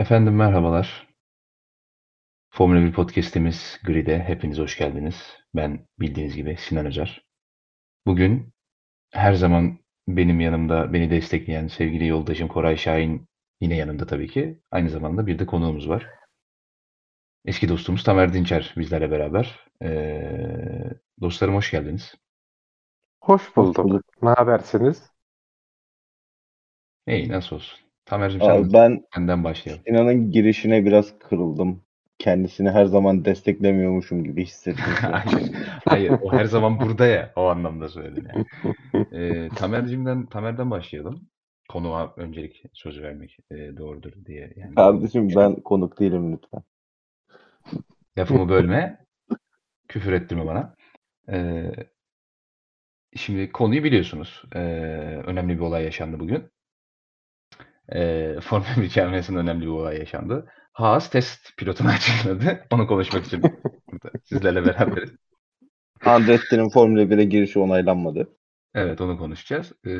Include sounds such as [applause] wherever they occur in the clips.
Efendim merhabalar. Formula 1 podcast'imiz Grid'e hepiniz hoş geldiniz. Ben bildiğiniz gibi Sinan Özer. Bugün her zaman benim yanımda beni destekleyen sevgili yoldaşım Koray Şahin yine yanımda tabii ki. Aynı zamanda bir de konuğumuz var. Eski dostumuz Tamer Dinçer bizlerle beraber. Ee, dostlarım hoş geldiniz. Hoş bulduk. bulduk. Ne habersiniz? İyi nasıl olsun. Tamer'cim sen Abi ben senden başlayalım. Sinan'ın girişine biraz kırıldım. Kendisini her zaman desteklemiyormuşum gibi hissettim. [laughs] hayır, hayır, o her zaman burada ya. O anlamda söyledim yani. Ee, Tamer'cimden, Tamer'den başlayalım. Konuğa öncelik sözü vermek e, doğrudur diye. Yani, Kardeşim ben konuk değilim lütfen. Lafımı bölme. küfür ettirme bana. Ee, şimdi konuyu biliyorsunuz. Ee, önemli bir olay yaşandı bugün. Ee, Formula 1 camiasında önemli bir olay yaşandı. Haas test pilotunu [laughs] açıkladı. Onu konuşmak için [laughs] sizlerle beraberiz. Andretti'nin Formula 1'e girişi onaylanmadı. Evet onu konuşacağız. Ee,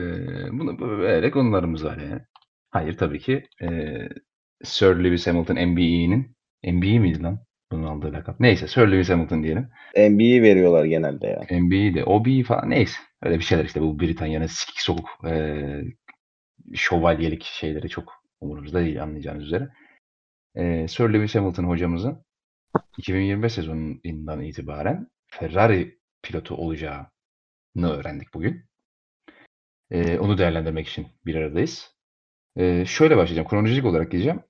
bunu böyle konularımız var yani. Hayır tabii ki e, Sir Lewis Hamilton MBE'nin MBE miydi lan? Bunun aldığı lakap. Neyse Sir Lewis Hamilton diyelim. MBE veriyorlar genelde ya. MBE de OBE falan neyse. Öyle bir şeyler işte bu Britanya'nın sikik sokuk e, şövalyelik şeyleri çok umurumuzda değil anlayacağınız üzere. E, Sir Lewis Hamilton hocamızın 2025 sezonundan itibaren Ferrari pilotu olacağını öğrendik bugün. E, onu değerlendirmek için bir aradayız. E, şöyle başlayacağım. Kronolojik olarak gideceğim.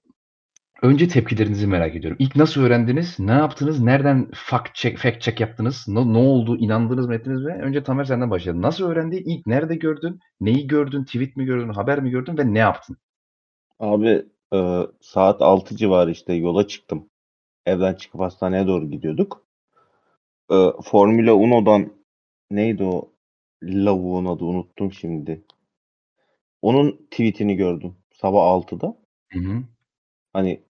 Önce tepkilerinizi merak ediyorum. İlk nasıl öğrendiniz? Ne yaptınız? Nereden fact check, fact check yaptınız? Ne, ne oldu? İnandınız mı ettiniz mi? Önce Tamer senden başlayalım. Nasıl öğrendin? İlk nerede gördün? Neyi gördün? Tweet mi gördün? Haber mi gördün? Ve ne yaptın? Abi e, saat 6 civarı işte yola çıktım. Evden çıkıp hastaneye doğru gidiyorduk. E, Formula 1'dan neydi o lavuğun adı unuttum şimdi. Onun tweetini gördüm sabah 6'da. Hı hı. Hani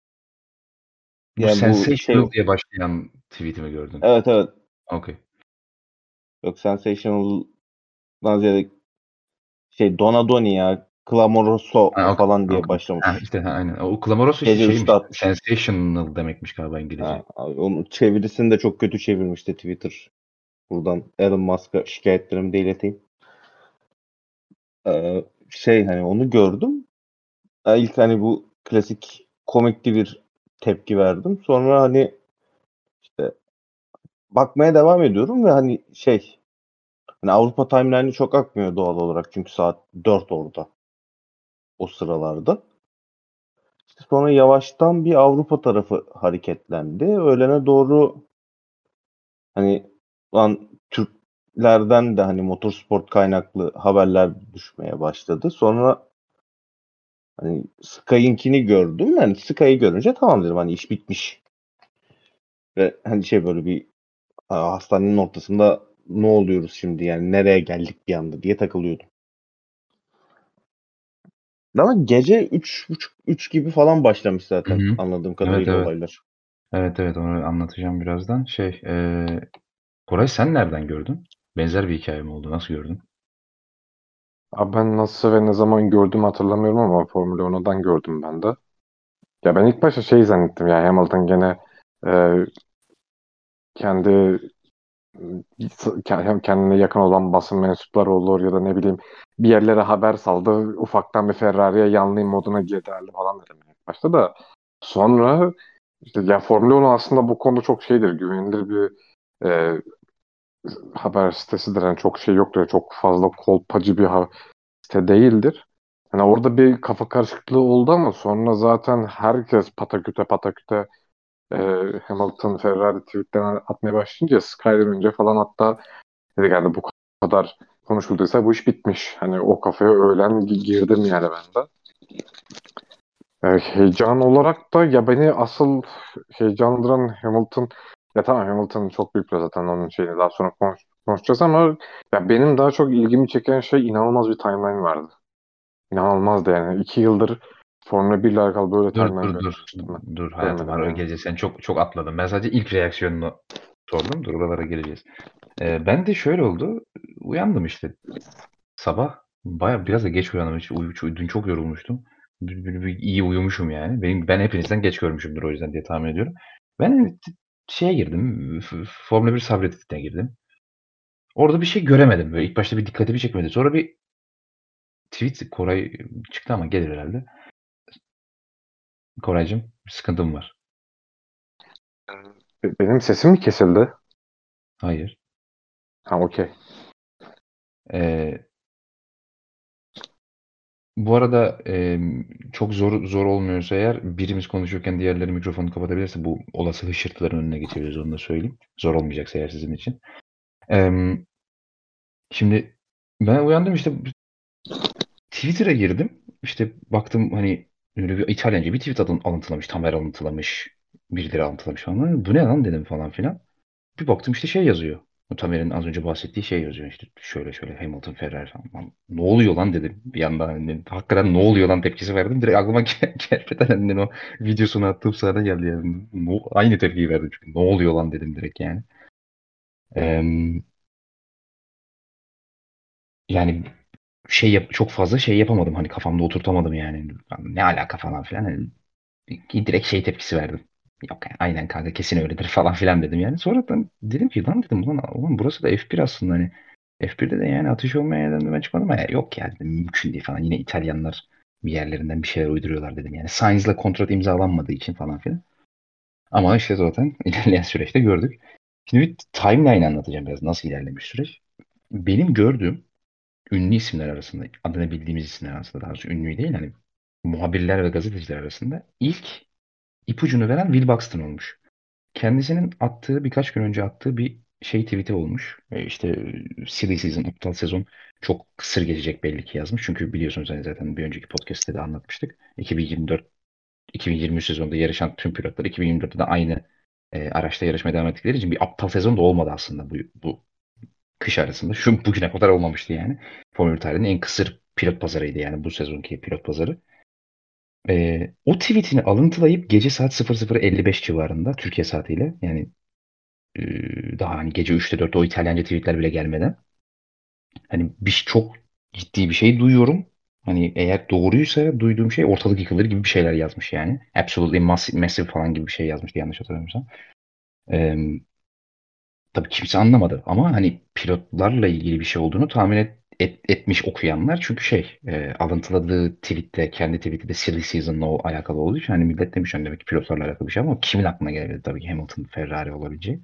bu yani sensational şey... diye başlayan tweet'i mi gördün? Evet evet. Okey. Yok sensational'dan ziyade şey Donadoni ya Clamoroso ha, okay, falan diye okay. başlamış. Ha, işte ha, aynen. O Clamoroso işte şeymiş, sensational demekmiş galiba İngilizce. Ha, onun çevirisini de çok kötü çevirmişti Twitter. Buradan Elon Musk'a şikayetlerimi de ileteyim. Ee, şey hani onu gördüm. İlk hani bu klasik komikli bir tepki verdim. Sonra hani işte bakmaya devam ediyorum ve hani şey hani Avrupa timeline'i çok akmıyor doğal olarak çünkü saat 4 orada o sıralarda. İşte sonra yavaştan bir Avrupa tarafı hareketlendi. Öğlene doğru hani lan Türklerden de hani motorsport kaynaklı haberler düşmeye başladı. Sonra hani Sky'inkini gördüm. Yani Sky'ı görünce tamam dedim hani iş bitmiş. Ve hani şey böyle bir hastanenin ortasında ne oluyoruz şimdi yani nereye geldik bir anda diye takılıyordum. Ama gece 3.30-3 gibi falan başlamış zaten Hı hı. anladığım kadarıyla evet, evet. olaylar. Evet evet onu anlatacağım birazdan. Şey, e, Koray sen nereden gördün? Benzer bir hikaye mi oldu? Nasıl gördün? Abi ben nasıl ve ne zaman gördüm hatırlamıyorum ama Formula 1'dan gördüm ben de. Ya ben ilk başta şey zannettim ya Hamilton gene e, kendi kendine yakın olan basın mensupları olur ya da ne bileyim bir yerlere haber saldı. Ufaktan bir Ferrari'ye yanlayım moduna girdi falan dedim ilk başta da. Sonra işte ya Formula 1 aslında bu konuda çok şeydir. Güvenilir bir e, haber sitesidir. Yani çok şey yoktur. Çok fazla kolpacı bir site değildir. Yani orada bir kafa karışıklığı oldu ama sonra zaten herkes pataküte pataküte e, Hamilton Ferrari tweetlerini atmaya başlayınca Skyler önce falan hatta dedi yani bu kadar konuşulduysa bu iş bitmiş. Hani o kafaya öğlen girdim yani ben de. E, heyecan olarak da ya beni asıl heyecanlandıran Hamilton ya tamam Hamilton çok büyük zaten onun şeyini daha sonra konuş, konuşacağız ama ya benim daha çok ilgimi çeken şey inanılmaz bir timeline vardı. İnanılmazdı yani. iki yıldır Formula 1 ile alakalı böyle dur, timeline dur, dur, dur, dur hayatım var öyle geleceğiz. Sen çok çok atladın. Ben sadece ilk reaksiyonunu sordum. Dur oralara geleceğiz. Ee, ben de şöyle oldu. Uyandım işte. Sabah baya biraz da geç uyandım. Hiç uy dün çok yorulmuştum. Bir, bir- bir iyi uyumuşum yani. Benim, ben hepinizden geç görmüşümdür o yüzden diye tahmin ediyorum. Ben şeye girdim. Formula 1 subreddit'ine girdim. Orada bir şey göremedim. Böyle ilk başta bir dikkatimi çekmedi. Sonra bir tweet Koray çıktı ama gelir herhalde. Koraycığım bir sıkıntım var. Be- Benim sesim mi kesildi? Hayır. Ha okey. Ee, bu arada e, çok zor zor olmuyorsa eğer birimiz konuşurken diğerleri mikrofonu kapatabilirse bu olası hışırtıların önüne geçebiliriz onu da söyleyeyim. Zor olmayacaksa eğer sizin için. Ee, şimdi ben uyandım işte Twitter'a girdim. İşte baktım hani öyle bir İtalyanca bir tweet adın alıntılamış. Tamer alıntılamış. Birileri alıntılamış falan. Bu ne lan dedim falan filan. Bir baktım işte şey yazıyor. Tamer'in az önce bahsettiği şey yazıyor işte şöyle şöyle Hamilton Ferrari. Lan ne oluyor lan dedim bir yandan hani hakikaten ne oluyor lan tepkisi verdim. Direkt aklıma [laughs] gelmeden hani o videosunu attığım sırada geldi yani. No, aynı tepkiyi verdim çünkü ne oluyor lan dedim direkt yani. Em, yani şey yap, çok fazla şey yapamadım hani kafamda oturtamadım yani. Ne alaka falan filan. Hani direkt şey tepkisi verdim. Yok yani aynen kanka kesin öyledir [laughs] falan filan dedim yani. Sonradan dedim ki lan dedim ulan, ulan burası da F1 aslında hani. F1'de de yani atış olmaya yerden ben çıkmadım ama yok ya dedim mümkün değil falan. Yine İtalyanlar bir yerlerinden bir şeyler uyduruyorlar dedim yani. Sainz'la kontrat imzalanmadığı için falan filan. Ama işte zaten [laughs] ilerleyen süreçte gördük. Şimdi bir timeline anlatacağım biraz nasıl ilerlemiş süreç. Benim gördüğüm ünlü isimler arasında, adını bildiğimiz isimler arasında daha doğrusu ünlü değil hani muhabirler ve gazeteciler arasında ilk ipucunu veren Will Buxton olmuş. Kendisinin attığı birkaç gün önce attığı bir şey tweet'i olmuş. E, işte e, silly season, aptal sezon çok kısır geçecek belli ki yazmış. Çünkü biliyorsunuz hani zaten bir önceki podcast'te de anlatmıştık. 2024 2023 sezonunda yarışan tüm pilotlar 2024'te de aynı e, araçta yarışmaya devam ettikleri için bir aptal sezon da olmadı aslında bu, bu kış arasında. Şu bugüne kadar olmamıştı yani. Formula 1 tarihinin en kısır pilot pazarıydı yani bu sezonki pilot pazarı. Ee, o tweetini alıntılayıp gece saat 00.55 civarında Türkiye saatiyle yani e, daha hani gece 3'te 4'te o İtalyanca tweetler bile gelmeden hani bir çok ciddi bir şey duyuyorum. Hani eğer doğruysa duyduğum şey ortalık yıkılır gibi bir şeyler yazmış yani. Absolutely massive, massive falan gibi bir şey yazmıştı yanlış hatırlamıyorsam. Ee, tabii kimse anlamadı ama hani pilotlarla ilgili bir şey olduğunu tahmin et, et- etmiş okuyanlar çünkü şey e, alıntıladığı tweette kendi tweeti de silly season'la o alakalı olduğu için hani millet demiş hani demek ki pilotlarla alakalı bir şey ama kimin aklına gelebilirdi tabii ki Hamilton Ferrari olabileceği.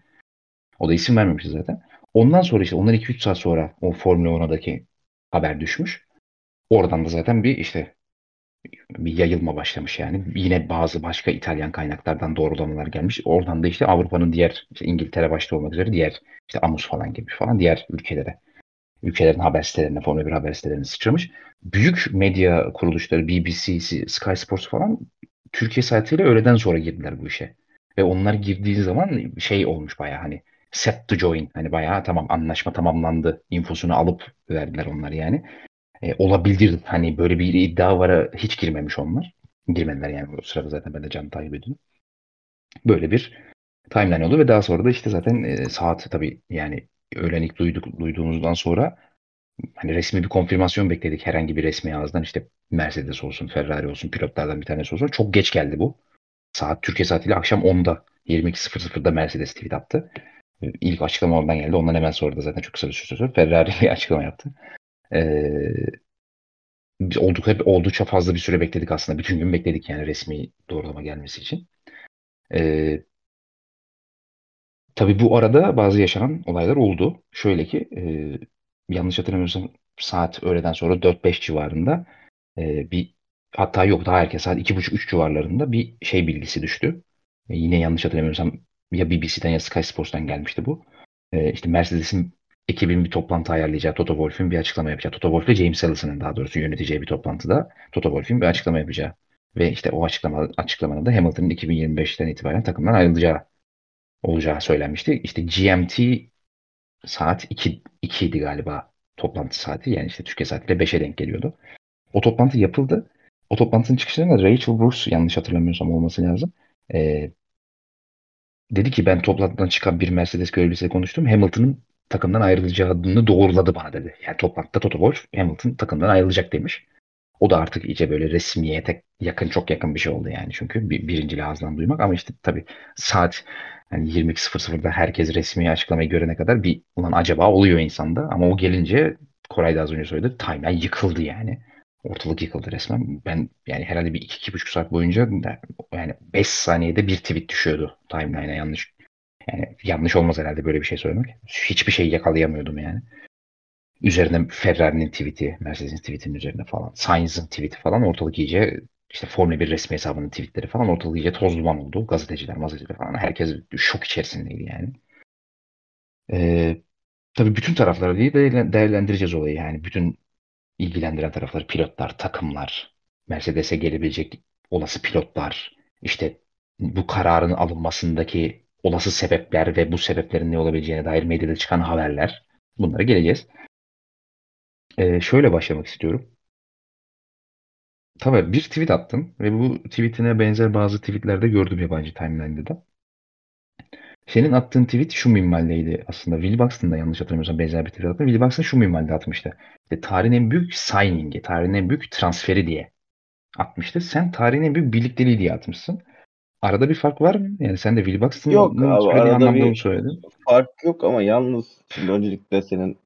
O da isim vermemişti zaten. Ondan sonra işte ondan 2-3 saat sonra o Formula 1'daki haber düşmüş. Oradan da zaten bir işte bir yayılma başlamış yani. Yine bazı başka İtalyan kaynaklardan doğrulamalar gelmiş. Oradan da işte Avrupa'nın diğer işte İngiltere başta olmak üzere diğer işte Amus falan gibi falan diğer ülkelere ülkelerin haber sitelerine, Formula 1 haber sitelerine sıçramış. Büyük medya kuruluşları BBC, Sky Sports falan Türkiye saatiyle öğleden sonra girdiler bu işe. Ve onlar girdiği zaman şey olmuş baya hani set to join. Hani bayağı tamam anlaşma tamamlandı infosunu alıp verdiler onlar yani. E, olabilir hani böyle bir iddia var hiç girmemiş onlar. Girmediler yani o sırada zaten ben de can takip ediyordum. Böyle bir timeline oldu ve daha sonra da işte zaten e, saat tabii yani öğlen ilk duyduk, duyduğumuzdan sonra hani resmi bir konfirmasyon bekledik herhangi bir resmi ağızdan işte Mercedes olsun, Ferrari olsun, pilotlardan bir tanesi olsun. Çok geç geldi bu. Saat Türkiye saatiyle akşam 10'da 22.00'da Mercedes tweet attı. E, İlk açıklama oradan geldi. Ondan hemen sonra da zaten çok kısa bir süre sonra Ferrari bir [laughs] açıklama yaptı. Ee, biz oldukça, oldukça fazla bir süre bekledik aslında. Bütün gün bekledik yani resmi doğrulama gelmesi için. Ee, tabii bu arada bazı yaşanan olaylar oldu. Şöyle ki e, yanlış hatırlamıyorsam saat öğleden sonra 4-5 civarında e, bir hatta yok daha erken saat 2.30-3 civarlarında bir şey bilgisi düştü. E, yine yanlış hatırlamıyorsam ya BBC'den ya Sky Sports'tan gelmişti bu. E, işte Mercedes'in ekibin bir toplantı ayarlayacağı Toto Wolff'ün bir açıklama yapacağı. Toto Wolff ile James Allison'ın daha doğrusu yöneteceği bir toplantıda Toto Wolff'ün bir açıklama yapacağı. Ve işte o açıklama, açıklamanın da Hamilton'ın 2025'ten itibaren takımdan ayrılacağı olacağı söylenmişti. İşte GMT saat 2, 2 idi galiba toplantı saati. Yani işte Türkiye saatiyle 5'e denk geliyordu. O toplantı yapıldı. O toplantının çıkışında Rachel Bruce yanlış hatırlamıyorsam olması lazım. Ee, dedi ki ben toplantıdan çıkan bir Mercedes görevlisiyle konuştum. Hamilton'ın takımdan ayrılacağını doğruladı bana dedi. Yani toplantıda Toto Wolff Hamilton takımdan ayrılacak demiş. O da artık iyice böyle resmiyete yakın çok yakın bir şey oldu yani çünkü bir, birinci ağızdan duymak ama işte tabii saat yani 22.00'da herkes resmi açıklamayı görene kadar bir ulan acaba oluyor insanda ama o gelince Koray da az önce söyledi timeline yıkıldı yani. Ortalık yıkıldı resmen. Ben yani herhalde bir iki, iki buçuk saat boyunca yani 5 saniyede bir tweet düşüyordu timeline'a yanlış. Yani yanlış olmaz herhalde böyle bir şey söylemek. Hiçbir şey yakalayamıyordum yani. Üzerine Ferrari'nin tweet'i, Mercedes'in tweet'inin üzerine falan. Sainz'ın tweet'i falan ortalık iyice işte Formula 1 resmi hesabının tweetleri falan ortalık iyice toz duman oldu. Gazeteciler, gazeteciler falan. Herkes şok içerisindeydi yani. Ee, tabii bütün tarafları değil değerlendireceğiz olayı yani. Bütün ilgilendiren tarafları pilotlar, takımlar, Mercedes'e gelebilecek olası pilotlar, işte bu kararın alınmasındaki olası sebepler ve bu sebeplerin ne olabileceğine dair medyada çıkan haberler. Bunlara geleceğiz. Ee, şöyle başlamak istiyorum. Tabii bir tweet attım ve bu tweetine benzer bazı tweetlerde gördüm yabancı timeline'da da. Senin attığın tweet şu minvaldeydi aslında. Will Buxton da yanlış hatırlamıyorsam benzer bir tweet attı. Will Buxton şu minvalde atmıştı. İşte tarihin en büyük signing'i, tarihin en büyük transferi diye atmıştı. Sen tarihin en büyük birlikteliği diye atmışsın. Arada bir fark var mı? Yani sen de Will Buxton'ın Yok abi, söylediği anlamda mı söyledin? Fark yok ama yalnız şimdi öncelikle senin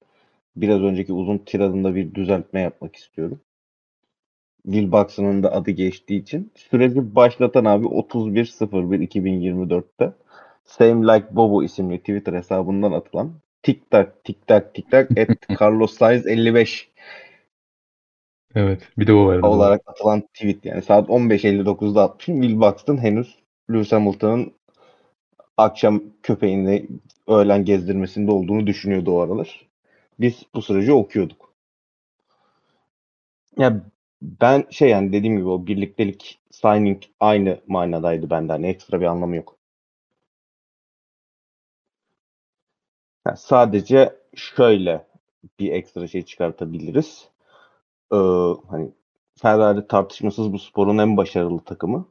biraz önceki uzun tiradında bir düzeltme yapmak istiyorum. Will da adı geçtiği için süreci başlatan abi 31.01.2024'te Same Like Bobo isimli Twitter hesabından atılan tik tak tik tak tik tak [laughs] at Carlos Sainz 55 Evet. Bir de o vardı. olarak atılan tweet yani saat 15.59'da atmışım. Will Buxton henüz Lewis Hamilton'ın akşam köpeğini öğlen gezdirmesinde olduğunu düşünüyordu o aralar. Biz bu süreci okuyorduk. Ya ben şey yani dediğim gibi o birliktelik signing aynı manadaydı bende. Hani ekstra bir anlamı yok. Ha, sadece şöyle bir ekstra şey çıkartabiliriz. Ee, hani Ferrari tartışmasız bu sporun en başarılı takımı.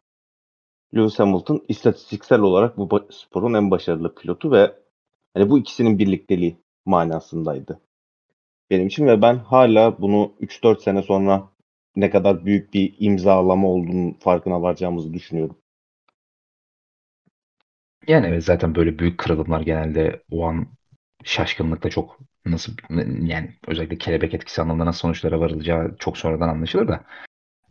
Lewis Hamilton istatistiksel olarak bu sporun en başarılı pilotu ve hani bu ikisinin birlikteliği manasındaydı. Benim için ve ben hala bunu 3-4 sene sonra ne kadar büyük bir imzalama olduğunun farkına varacağımızı düşünüyorum. Yani evet zaten böyle büyük kırılımlar genelde o an şaşkınlıkla çok nasıl yani özellikle kelebek etkisi anlamında nasıl sonuçlara varılacağı çok sonradan anlaşılır da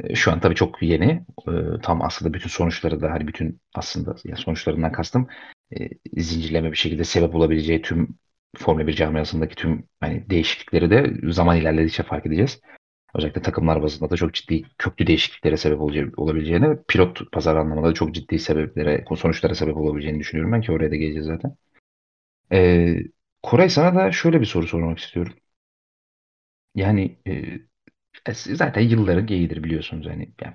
e, şu an tabii çok yeni. E, Tam aslında bütün sonuçları da hani bütün aslında yani sonuçlarından kastım e, zincirleme bir şekilde sebep olabileceği tüm Formula 1 camiasındaki tüm hani değişiklikleri de zaman ilerledikçe fark edeceğiz. Özellikle takımlar bazında da çok ciddi köklü değişikliklere sebep olabileceğini, pilot pazar anlamında da çok ciddi sebeplere, sonuçlara sebep olabileceğini düşünüyorum ben ki oraya da geleceğiz zaten. Ee, Koray sana da şöyle bir soru sormak istiyorum. Yani e, e, zaten yılların geyiğidir biliyorsunuz hani yani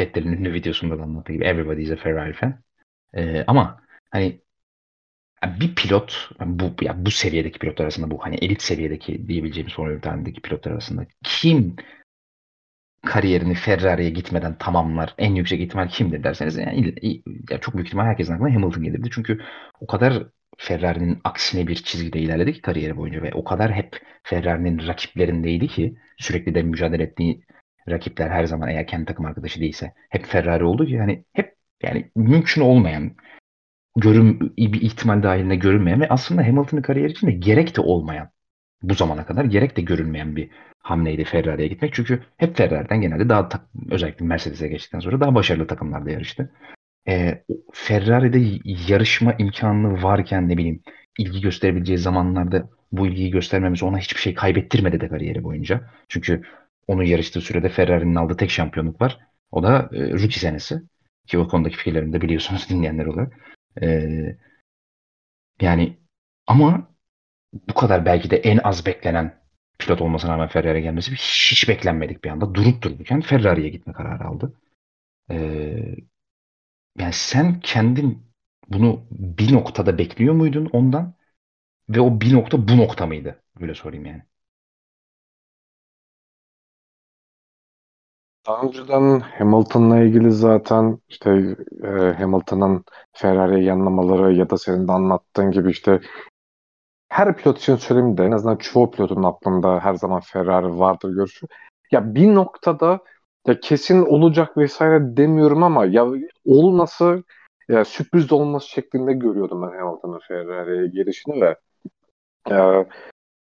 Vettel'in ünlü videosunda da anlattığı gibi everybody is a Ferrari fan. Ee, ama hani bir pilot bu ya bu seviyedeki pilotlar arasında bu hani elit seviyedeki diyebileceğimiz Formula 1 tarihindeki pilotlar arasında kim kariyerini Ferrari'ye gitmeden tamamlar en yüksek ihtimal kimdir derseniz yani ya çok büyük ihtimal herkesin aklına Hamilton gelirdi. Çünkü o kadar Ferrari'nin aksine bir çizgide ilerledi ki kariyeri boyunca ve o kadar hep Ferrari'nin rakiplerindeydi ki sürekli de mücadele ettiği rakipler her zaman eğer kendi takım arkadaşı değilse hep Ferrari oldu ki yani hep yani mümkün olmayan görüm bir ihtimal dahilinde görünmeyen ve aslında Hamilton'ın kariyeri için de gerek de olmayan bu zamana kadar gerek de görünmeyen bir hamleydi Ferrari'ye gitmek. Çünkü hep Ferrari'den genelde daha özellikle Mercedes'e geçtikten sonra daha başarılı takımlarda yarıştı. Ee, Ferrari'de yarışma imkanı varken ne bileyim ilgi gösterebileceği zamanlarda bu ilgiyi göstermemesi ona hiçbir şey kaybettirmedi de kariyeri boyunca. Çünkü onun yarıştığı sürede Ferrari'nin aldığı tek şampiyonluk var. O da e, rookie senesi. Ki o konudaki fikirlerimi de biliyorsunuz [laughs] dinleyenler olarak. Ee, yani ama bu kadar belki de en az beklenen pilot olmasına rağmen Ferrari'ye gelmesi hiç beklenmedik bir anda. Durup dururken Ferrari'ye gitme kararı aldı. Ee, yani sen kendin bunu bir noktada bekliyor muydun ondan? Ve o bir nokta bu nokta mıydı? Böyle sorayım yani. Daha önceden Hamilton'la ilgili zaten işte e, Hamilton'ın Ferrari'ye yanlamaları ya da senin de anlattığın gibi işte her pilot için söyleyeyim de en azından çoğu pilotun aklında her zaman Ferrari vardır görüşü. Ya bir noktada ya kesin olacak vesaire demiyorum ama ya olması ya sürpriz de olması şeklinde görüyordum ben Hamilton'ın Ferrari'ye gelişini ve e,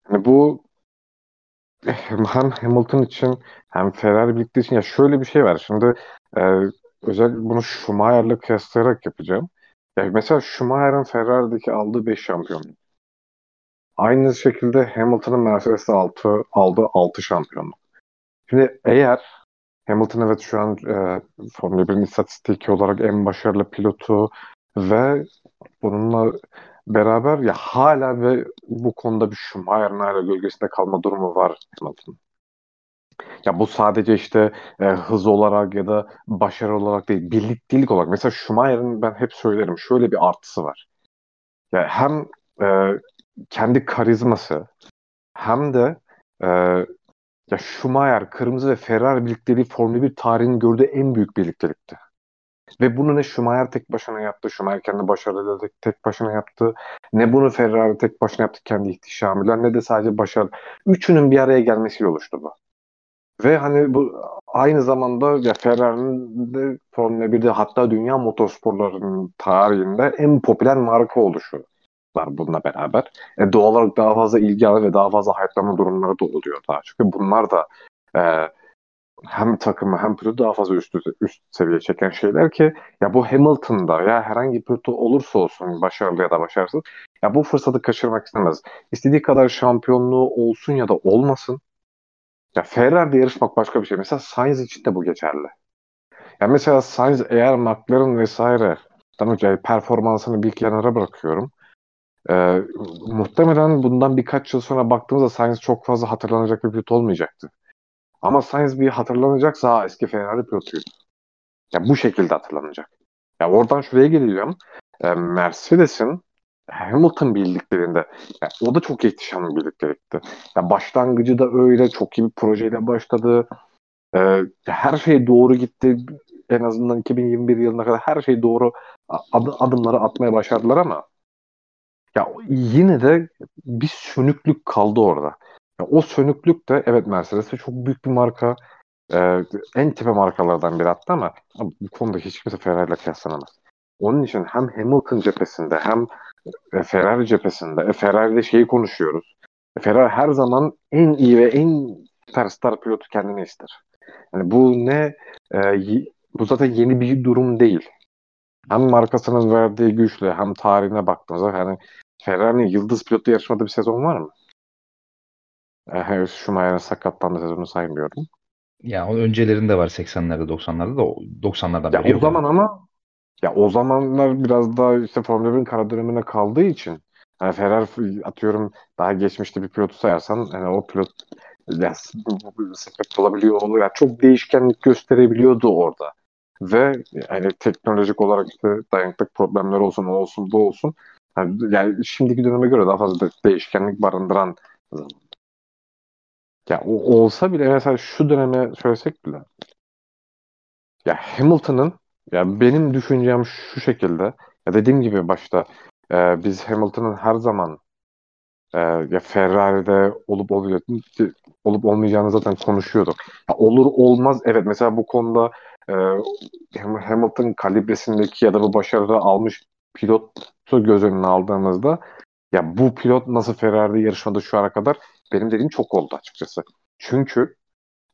hani bu hem Hamilton için hem Ferrari birlikte için ya şöyle bir şey var. Şimdi e, özel bunu Schumacher'la kıyaslayarak yapacağım. Ya mesela Schumacher'ın Ferrari'deki aldığı 5 şampiyonluk. Aynı şekilde Hamilton'ın Mercedes'te altı, aldığı 6 şampiyonluk. Şimdi eğer Hamilton evet şu an e, Formula 1'in istatistiki olarak en başarılı pilotu ve bununla beraber ya hala ve bu konuda bir Schumacher'ın hala gölgesinde kalma durumu var Hamilton. Ya bu sadece işte e, hız olarak ya da başarı olarak değil, birliktelik olarak. Mesela Schumacher'ın ben hep söylerim şöyle bir artısı var. Ya hem e, kendi karizması hem de e, ya Schumacher, Kırmızı ve Ferrari birlikteliği Formula 1 tarihinin gördüğü en büyük birliktelikti. Ve bunu ne Schumacher tek başına yaptı, Schumacher kendi başarıyla tek, tek başına yaptı. Ne bunu Ferrari tek başına yaptı kendi ihtişamıyla ne de sadece başarı. Üçünün bir araya gelmesiyle oluştu bu. Ve hani bu aynı zamanda ya Ferrari'nin de Formula 1'de hatta dünya motorsporlarının tarihinde en popüler marka oluşu var bununla beraber. E, doğal olarak daha fazla ilgi alır ve daha fazla hype'lama durumları da oluyor daha. Çünkü bunlar da e, hem takımı hem pilotu daha fazla üst, üst seviye çeken şeyler ki ya bu Hamilton'da ya herhangi pilot olursa olsun başarılı ya da başarısız ya bu fırsatı kaçırmak istemez. İstediği kadar şampiyonluğu olsun ya da olmasın. Ya Ferrari'de yarışmak başka bir şey. Mesela Sainz için de bu geçerli. Ya mesela Sainz eğer McLaren vesaire tamam performansını bir kenara bırakıyorum. Ee, muhtemelen bundan birkaç yıl sonra baktığımızda Sainz çok fazla hatırlanacak bir pilot olmayacaktı. Ama Sainz bir hatırlanacaksa eski Ferrari pilotuydu. Ya bu şekilde hatırlanacak. Ya oradan şuraya geliyorum. E, Mercedes'in Hamilton birliklerinde yani o da çok ihtişamlı bir birliktelikti. Ya başlangıcı da öyle çok iyi bir projeyle başladı. E, her şey doğru gitti. En azından 2021 yılına kadar her şey doğru ad, adımları atmaya başardılar ama ya yine de bir sönüklük kaldı orada. Ya o sönüklük de evet Mercedes de çok büyük bir marka. Ee, en tepe markalardan biri hatta ama, bu konuda hiç kimse Ferrari ile kıyaslanamaz. Onun için hem Hamilton cephesinde hem e, Ferrari cephesinde e, Ferrari'de şeyi konuşuyoruz. E, Ferrari her zaman en iyi ve en süperstar pilotu kendine ister. Yani bu ne e, bu zaten yeni bir durum değil. Hem markasının verdiği güçle hem tarihine baktığımızda yani Ferrari'nin yıldız pilotlu yarışmadığı bir sezon var mı? E, Schumacher'ın sakatlandığı sezonu saymıyorum. Ya o öncelerinde var 80'lerde 90'larda da 90'lardan beri. Ya o zaman ama ya o zamanlar biraz daha işte Formula 1'in kara dönemine kaldığı için yani Ferrari atıyorum daha geçmişte bir pilotu sayarsan yani o pilot ya, sebep olabiliyor olur. Yani çok değişkenlik gösterebiliyordu orada. Ve yani teknolojik olarak işte dayanıklık problemleri olsun, o olsun, bu olsun. Yani, yani şimdiki döneme göre daha fazla değişkenlik barındıran ya o, olsa bile mesela şu döneme söylesek bile. Ya Hamilton'ın ya benim düşüncem şu şekilde. Ya dediğim gibi başta e, biz Hamilton'ın her zaman e, ya Ferrari'de olup olmayacak, olup olmayacağını zaten konuşuyorduk. Ya olur olmaz evet mesela bu konuda e, Hamilton kalibresindeki ya da bu başarıda almış pilotu göz önüne aldığımızda ya bu pilot nasıl Ferrari'de yarışmadı şu ana kadar benim dediğim çok oldu açıkçası. Çünkü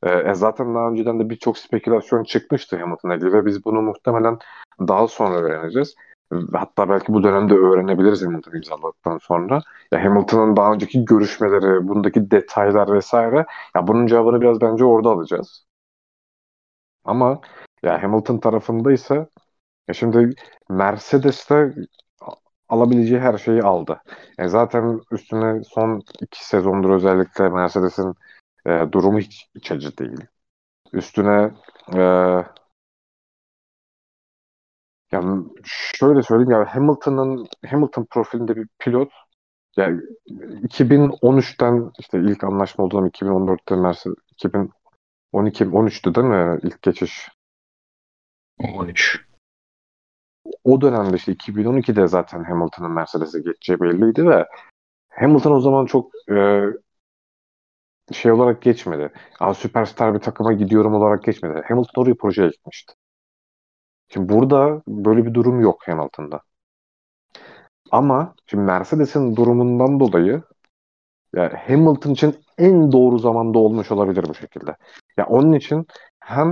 e, e zaten daha önceden de birçok spekülasyon çıkmıştı Hamilton'la ilgili ve biz bunu muhtemelen daha sonra öğreneceğiz. Hatta belki bu dönemde öğrenebiliriz Hamilton imzaladıktan sonra. Ya Hamilton'ın daha önceki görüşmeleri, bundaki detaylar vesaire. Ya bunun cevabını biraz bence orada alacağız. Ama ya Hamilton tarafında ise ya şimdi Mercedes'te alabileceği her şeyi aldı. Yani e, zaten üstüne son iki sezondur özellikle Mercedes'in e, durumu hiç iç acı değil. Üstüne e, yani şöyle söyleyeyim ya Hamilton'ın Hamilton profilinde bir pilot yani 2013'ten işte ilk anlaşma olduğum 2014'te Mercedes 2012 13'tü değil mi ilk geçiş? 13 o dönemde işte 2012'de zaten Hamilton'ın Mercedes'e geçeceği belliydi ve Hamilton o zaman çok e, şey olarak geçmedi. Aa, süperstar bir takıma gidiyorum olarak geçmedi. Hamilton oraya projeye gitmişti. Şimdi burada böyle bir durum yok Hamilton'da. Ama şimdi Mercedes'in durumundan dolayı ya Hamilton için en doğru zamanda olmuş olabilir bu şekilde. Ya onun için hem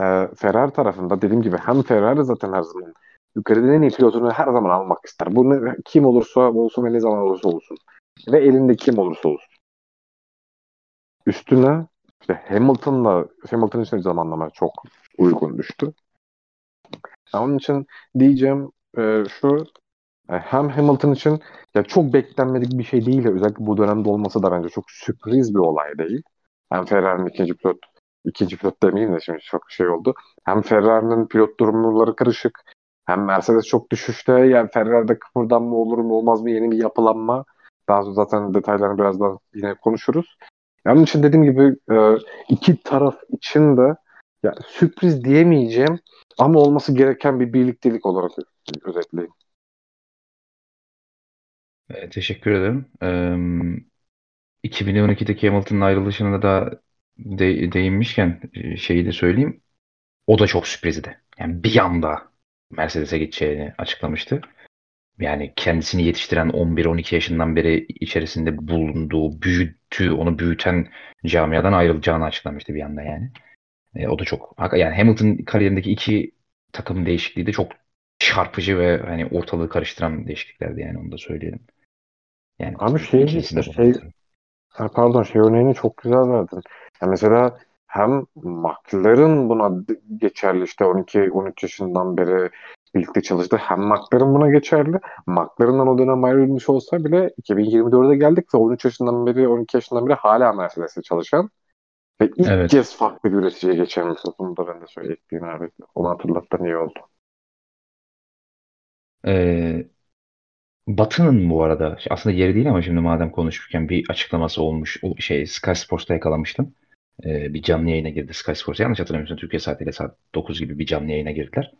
e, Ferrari tarafında dediğim gibi hem Ferrari zaten her zaman yukarıdan en iyi pilotunu her zaman almak ister. Bu ne, kim olursa olsun ve ne zaman olursa olsun. Ve elinde kim olursa olsun. Üstüne işte Hamilton'la Hamilton için zamanlama çok uygun düştü. Onun için diyeceğim e, şu e, hem Hamilton için ya çok beklenmedik bir şey değil. Özellikle bu dönemde olması da bence çok sürpriz bir olay değil. Hem Ferrari'nin ikinci pilot ikinci pilot demeyeyim de şimdi çok şey oldu. Hem Ferrari'nin pilot durumları karışık. Hem Mercedes çok düşüşte. Yani Ferrari'de kıpırdanma olur mu olmaz mı yeni bir yapılanma. Daha sonra zaten detaylarını birazdan yine konuşuruz. Yani için dediğim gibi e, iki taraf için de yani sürpriz diyemeyeceğim ama olması gereken bir birliktelik olarak özetleyeyim. E, teşekkür ederim. E, 2012'deki Hamilton'ın ayrılışına da de, değinmişken e, şeyi de söyleyeyim. O da çok sürprizdi. Yani bir anda Mercedes'e gideceğini açıklamıştı. Yani kendisini yetiştiren 11-12 yaşından beri içerisinde bulunduğu, büyüttü, onu büyüten camiadan ayrılacağını açıklamıştı bir anda yani. E, o da çok yani Hamilton kariyerindeki iki takım değişikliği de çok çarpıcı ve hani ortalığı karıştıran değişikliklerdi yani onu da söyleyelim. Yani Abi şey, şey pardon şey örneğini çok güzel verdin. Ya mesela hem McLaren buna geçerli işte 12-13 yaşından beri birlikte çalıştı. Hem McLaren buna geçerli. McLaren'dan o dönem ayrılmış olsa bile 2024'de geldik ve 13 yaşından beri 12 yaşından beri hala Mercedes'te çalışan ve ilk evet. kez farklı bir üreticiye geçen bunu da ben de söyleyeyim abi. Onu hatırlattın iyi oldu. Ee, Batı'nın bu arada aslında yeri değil ama şimdi madem konuşurken bir açıklaması olmuş. Şey Sky Sports'ta yakalamıştım. Ee, bir canlı yayına girdi Sky Sports. Yanlış hatırlamıyorsam Türkiye saatiyle saat 9 gibi bir canlı yayına girdiler.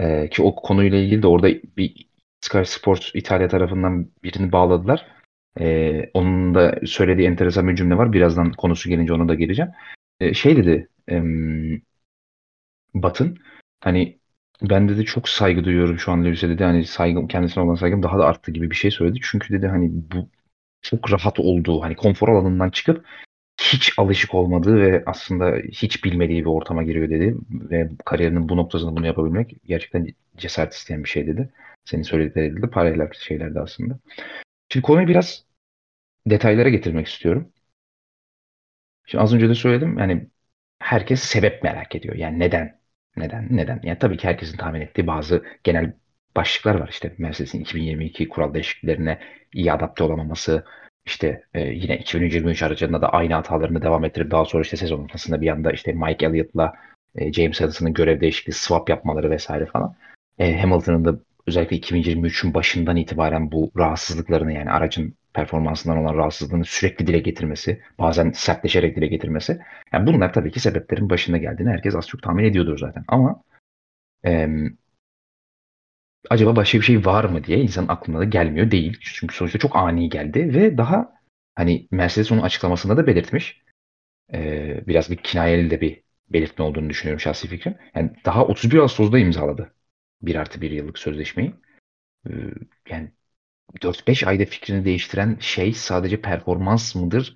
Ee, ki o konuyla ilgili de orada bir Sky Sports İtalya tarafından birini bağladılar. Ee, onun da söylediği enteresan bir cümle var. Birazdan konusu gelince ona da geleceğim. Ee, şey dedi em, Batın hani ben dedi çok saygı duyuyorum şu an Lewis'e dedi. Hani saygım kendisine olan saygım daha da arttı gibi bir şey söyledi. Çünkü dedi hani bu çok rahat olduğu hani konfor alanından çıkıp hiç alışık olmadığı ve aslında hiç bilmediği bir ortama giriyor dedi. Ve kariyerinin bu noktasında bunu yapabilmek gerçekten cesaret isteyen bir şey dedi. Senin söyledikleri de paralel şeylerdi aslında. Şimdi konuyu biraz detaylara getirmek istiyorum. Şimdi az önce de söyledim yani herkes sebep merak ediyor. Yani neden? Neden? Neden? Yani tabii ki herkesin tahmin ettiği bazı genel başlıklar var. İşte Mercedes'in 2022 kural değişikliklerine iyi adapte olamaması, işte e, yine 2023 aracında da aynı hatalarını devam ettirip daha sonra işte sezon ortasında bir anda işte Mike Elliott'la e, James Harrison'ın görev değişikliği swap yapmaları vesaire falan. E, Hamilton'ın da özellikle 2023'ün başından itibaren bu rahatsızlıklarını yani aracın performansından olan rahatsızlığını sürekli dile getirmesi, bazen sertleşerek dile getirmesi. Yani bunlar tabii ki sebeplerin başında geldiğini herkes az çok tahmin ediyordur zaten. Ama e, acaba başka bir şey var mı diye insanın aklına da gelmiyor değil. Çünkü sonuçta çok ani geldi ve daha hani Mercedes onun açıklamasında da belirtmiş. E, biraz bir kinayeli de bir belirtme olduğunu düşünüyorum şahsi fikrim. Yani daha 31 Ağustos'da imzaladı. 1 artı 1 yıllık sözleşmeyi. E, yani 4-5 ayda fikrini değiştiren şey sadece performans mıdır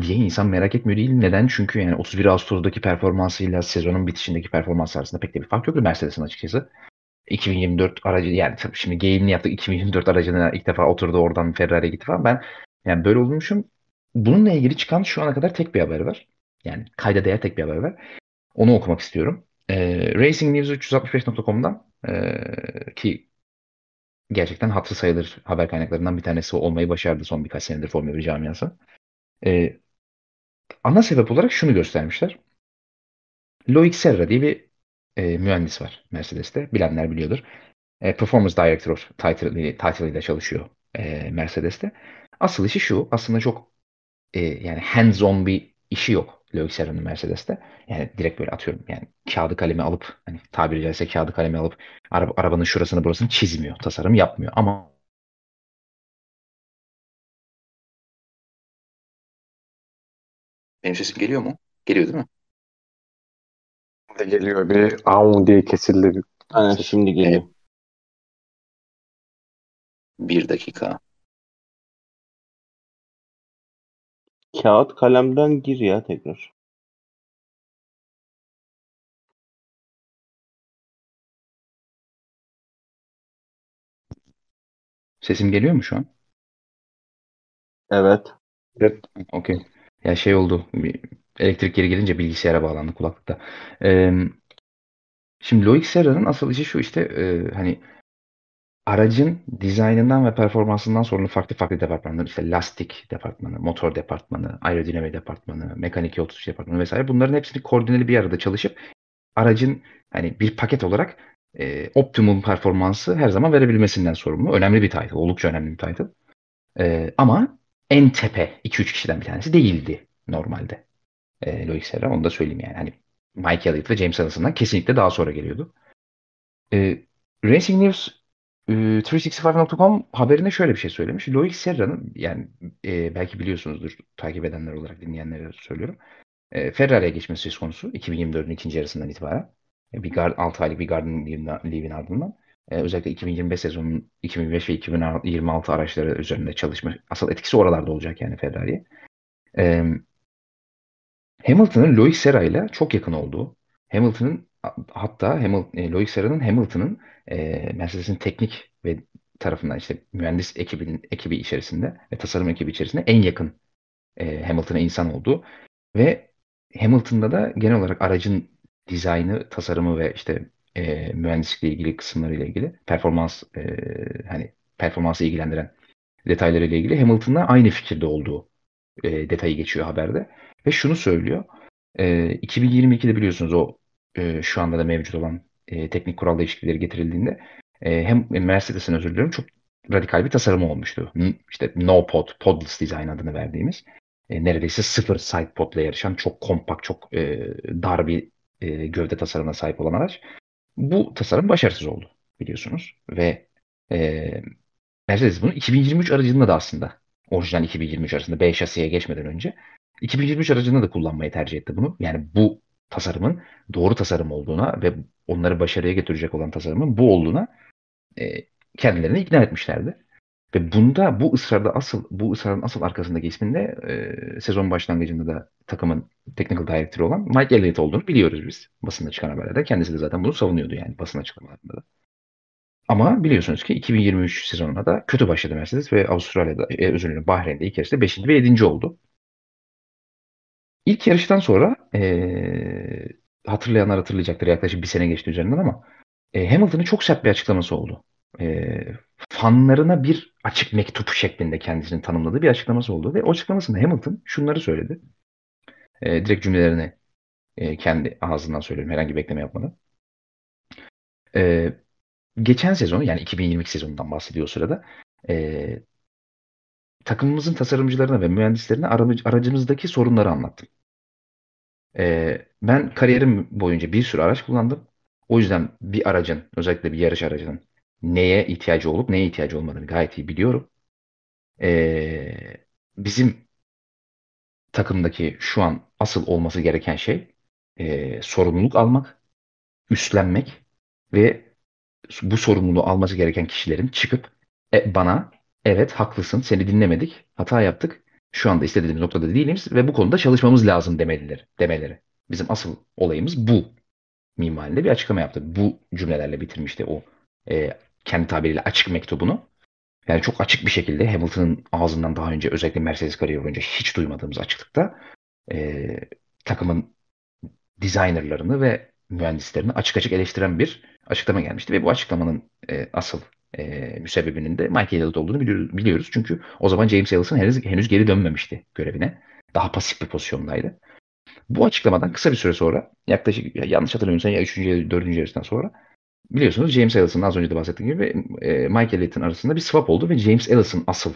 diye insan merak etmiyor değil. Neden? Çünkü yani 31 Ağustos'daki performansıyla sezonun bitişindeki performans arasında pek de bir fark yoktu Mercedes'in açıkçası. 2024 aracı yani şimdi game'ini yaptık 2024 aracına ilk defa oturdu oradan Ferrari'ye gitti falan. Ben yani böyle olmuşum. Bununla ilgili çıkan şu ana kadar tek bir haber var. Yani kayda değer tek bir haber var. Onu okumak istiyorum. Ee, Racing News 365.com'dan ee, ki gerçekten hatırı sayılır haber kaynaklarından bir tanesi olmayı başardı son birkaç senedir Formula 1 camiası. Ee, ana sebep olarak şunu göstermişler. Loic Serra diye bir e, mühendis var Mercedes'te. Bilenler biliyordur. E, Performance Director title, title ile çalışıyor e, Mercedes'te. Asıl işi şu. Aslında çok e, yani hands-on bir işi yok Loic Serra'nın Mercedes'te. Yani direkt böyle atıyorum yani kağıdı kalemi alıp hani tabiri caizse kağıdı kalemi alıp araba, arabanın şurasını burasını çizmiyor. Tasarım yapmıyor. Ama Benim sesim geliyor mu? Geliyor değil mi? De geliyor bir aum diye kesildi. Aynen şimdi geliyor. Bir dakika. Kağıt kalemden gir ya tekrar. Sesim geliyor mu şu an? Evet. Evet. Okey. Ya şey oldu. bir- Elektrik geri gelince bilgisayara bağlandı kulaklıkta. Ee, şimdi Loic Serra'nın asıl işi şu işte e, hani aracın dizaynından ve performansından sorumlu farklı farklı departmanlar işte lastik departmanı, motor departmanı, aerodinamik departmanı, mekanik yol tutuş departmanı vesaire bunların hepsini koordineli bir arada çalışıp aracın hani bir paket olarak e, optimum performansı her zaman verebilmesinden sorumlu. Önemli bir title. Oldukça önemli bir title. E, ama en tepe 2-3 kişiden bir tanesi değildi normalde. E, Loic Serra onu da söyleyeyim yani. Hani Mike Elliott ve James Allison'dan kesinlikle daha sonra geliyordu. E, Racing News e, 365.com haberine şöyle bir şey söylemiş. Loic Serra'nın yani e, belki biliyorsunuzdur takip edenler olarak dinleyenlere söylüyorum. E, Ferrari'ye geçmesi söz konusu 2024'ün ikinci yarısından itibaren. E, bir gar, 6 aylık bir garden leave'in ardından. E, özellikle 2025 sezonunun 2025 ve 2026 araçları üzerinde çalışma asıl etkisi oralarda olacak yani Ferrari'ye. E, Hamilton'ın Loic Serra ile çok yakın olduğu, Hamilton'ın hatta Hamilton, e, Loic Serra'nın Hamilton'ın e, Mercedes'in teknik ve tarafından işte mühendis ekibinin ekibi içerisinde ve tasarım ekibi içerisinde en yakın e, Hamilton'a insan olduğu ve Hamilton'da da genel olarak aracın dizaynı, tasarımı ve işte e, mühendislikle ilgili kısımlarıyla ilgili performans e, hani performansı ilgilendiren detaylarıyla ilgili Hamilton'la aynı fikirde olduğu e, detayı geçiyor haberde. Ve şunu söylüyor. E, 2022'de biliyorsunuz o e, şu anda da mevcut olan e, teknik kural değişiklikleri getirildiğinde e, hem Mercedes'in özür diliyorum çok radikal bir tasarımı olmuştu. İşte no pod, podless design adını verdiğimiz e, neredeyse sıfır side podla yarışan çok kompakt, çok e, dar bir e, gövde tasarımına sahip olan araç. Bu tasarım başarısız oldu biliyorsunuz ve e, Mercedes bunu 2023 aracında da aslında orijinal 2023 arasında B şasiye geçmeden önce 2023 aracında da kullanmayı tercih etti bunu. Yani bu tasarımın doğru tasarım olduğuna ve onları başarıya getirecek olan tasarımın bu olduğuna e, kendilerini ikna etmişlerdi. Ve bunda bu ısrarda asıl bu ısrarın asıl arkasındaki isminde e, sezon başlangıcında da takımın technical director'ı olan Mike Elliott olduğunu biliyoruz biz. Basında çıkan haberlerde. Kendisi de zaten bunu savunuyordu yani basın açıklamalarında da. Ama biliyorsunuz ki 2023 sezonuna da kötü başladı Mercedes ve Avustralya'da, e, özür dilerim Bahreyn'de ilk yarışta 5. ve 7. oldu. İlk yarıştan sonra e, hatırlayanlar hatırlayacaktır yaklaşık bir sene geçti üzerinden ama e, Hamilton'ın çok sert bir açıklaması oldu. E, fanlarına bir açık mektup şeklinde kendisini tanımladığı bir açıklaması oldu. Ve o açıklamasında Hamilton şunları söyledi. E, direkt cümlelerini e, kendi ağzından söylüyorum herhangi bir bekleme yapmadan. E, geçen sezon yani 2022 sezonundan bahsediyor o sırada e, takımımızın tasarımcılarına ve mühendislerine aracımızdaki sorunları anlattım. E, ben kariyerim boyunca bir sürü araç kullandım. O yüzden bir aracın özellikle bir yarış aracının neye ihtiyacı olup neye ihtiyacı olmadığını gayet iyi biliyorum. E, bizim takımdaki şu an asıl olması gereken şey e, sorumluluk almak, üstlenmek ve bu sorumluluğu alması gereken kişilerin çıkıp e, bana evet haklısın seni dinlemedik hata yaptık şu anda istediğimiz noktada değiliz ve bu konuda çalışmamız lazım demelileri. demeleri. Bizim asıl olayımız bu mimarinde bir açıklama yaptı. Bu cümlelerle bitirmişti o e, kendi tabiriyle açık mektubunu. Yani çok açık bir şekilde Hamilton'ın ağzından daha önce özellikle Mercedes kariyeri boyunca hiç duymadığımız açıklıkta e, takımın designerlarını ve mühendislerini açık açık eleştiren bir açıklama gelmişti. Ve bu açıklamanın e, asıl e, müsebbibinin de Michael Elliott olduğunu biliyoruz. Çünkü o zaman James Allison henüz, henüz geri dönmemişti görevine. Daha pasif bir pozisyondaydı. Bu açıklamadan kısa bir süre sonra yaklaşık yanlış hatırlamıyorsam ya 3. ya 4. yarıştan sonra biliyorsunuz James Allison az önce de bahsettiğim gibi e, Michael Elliott'ın arasında bir swap oldu ve James Allison asıl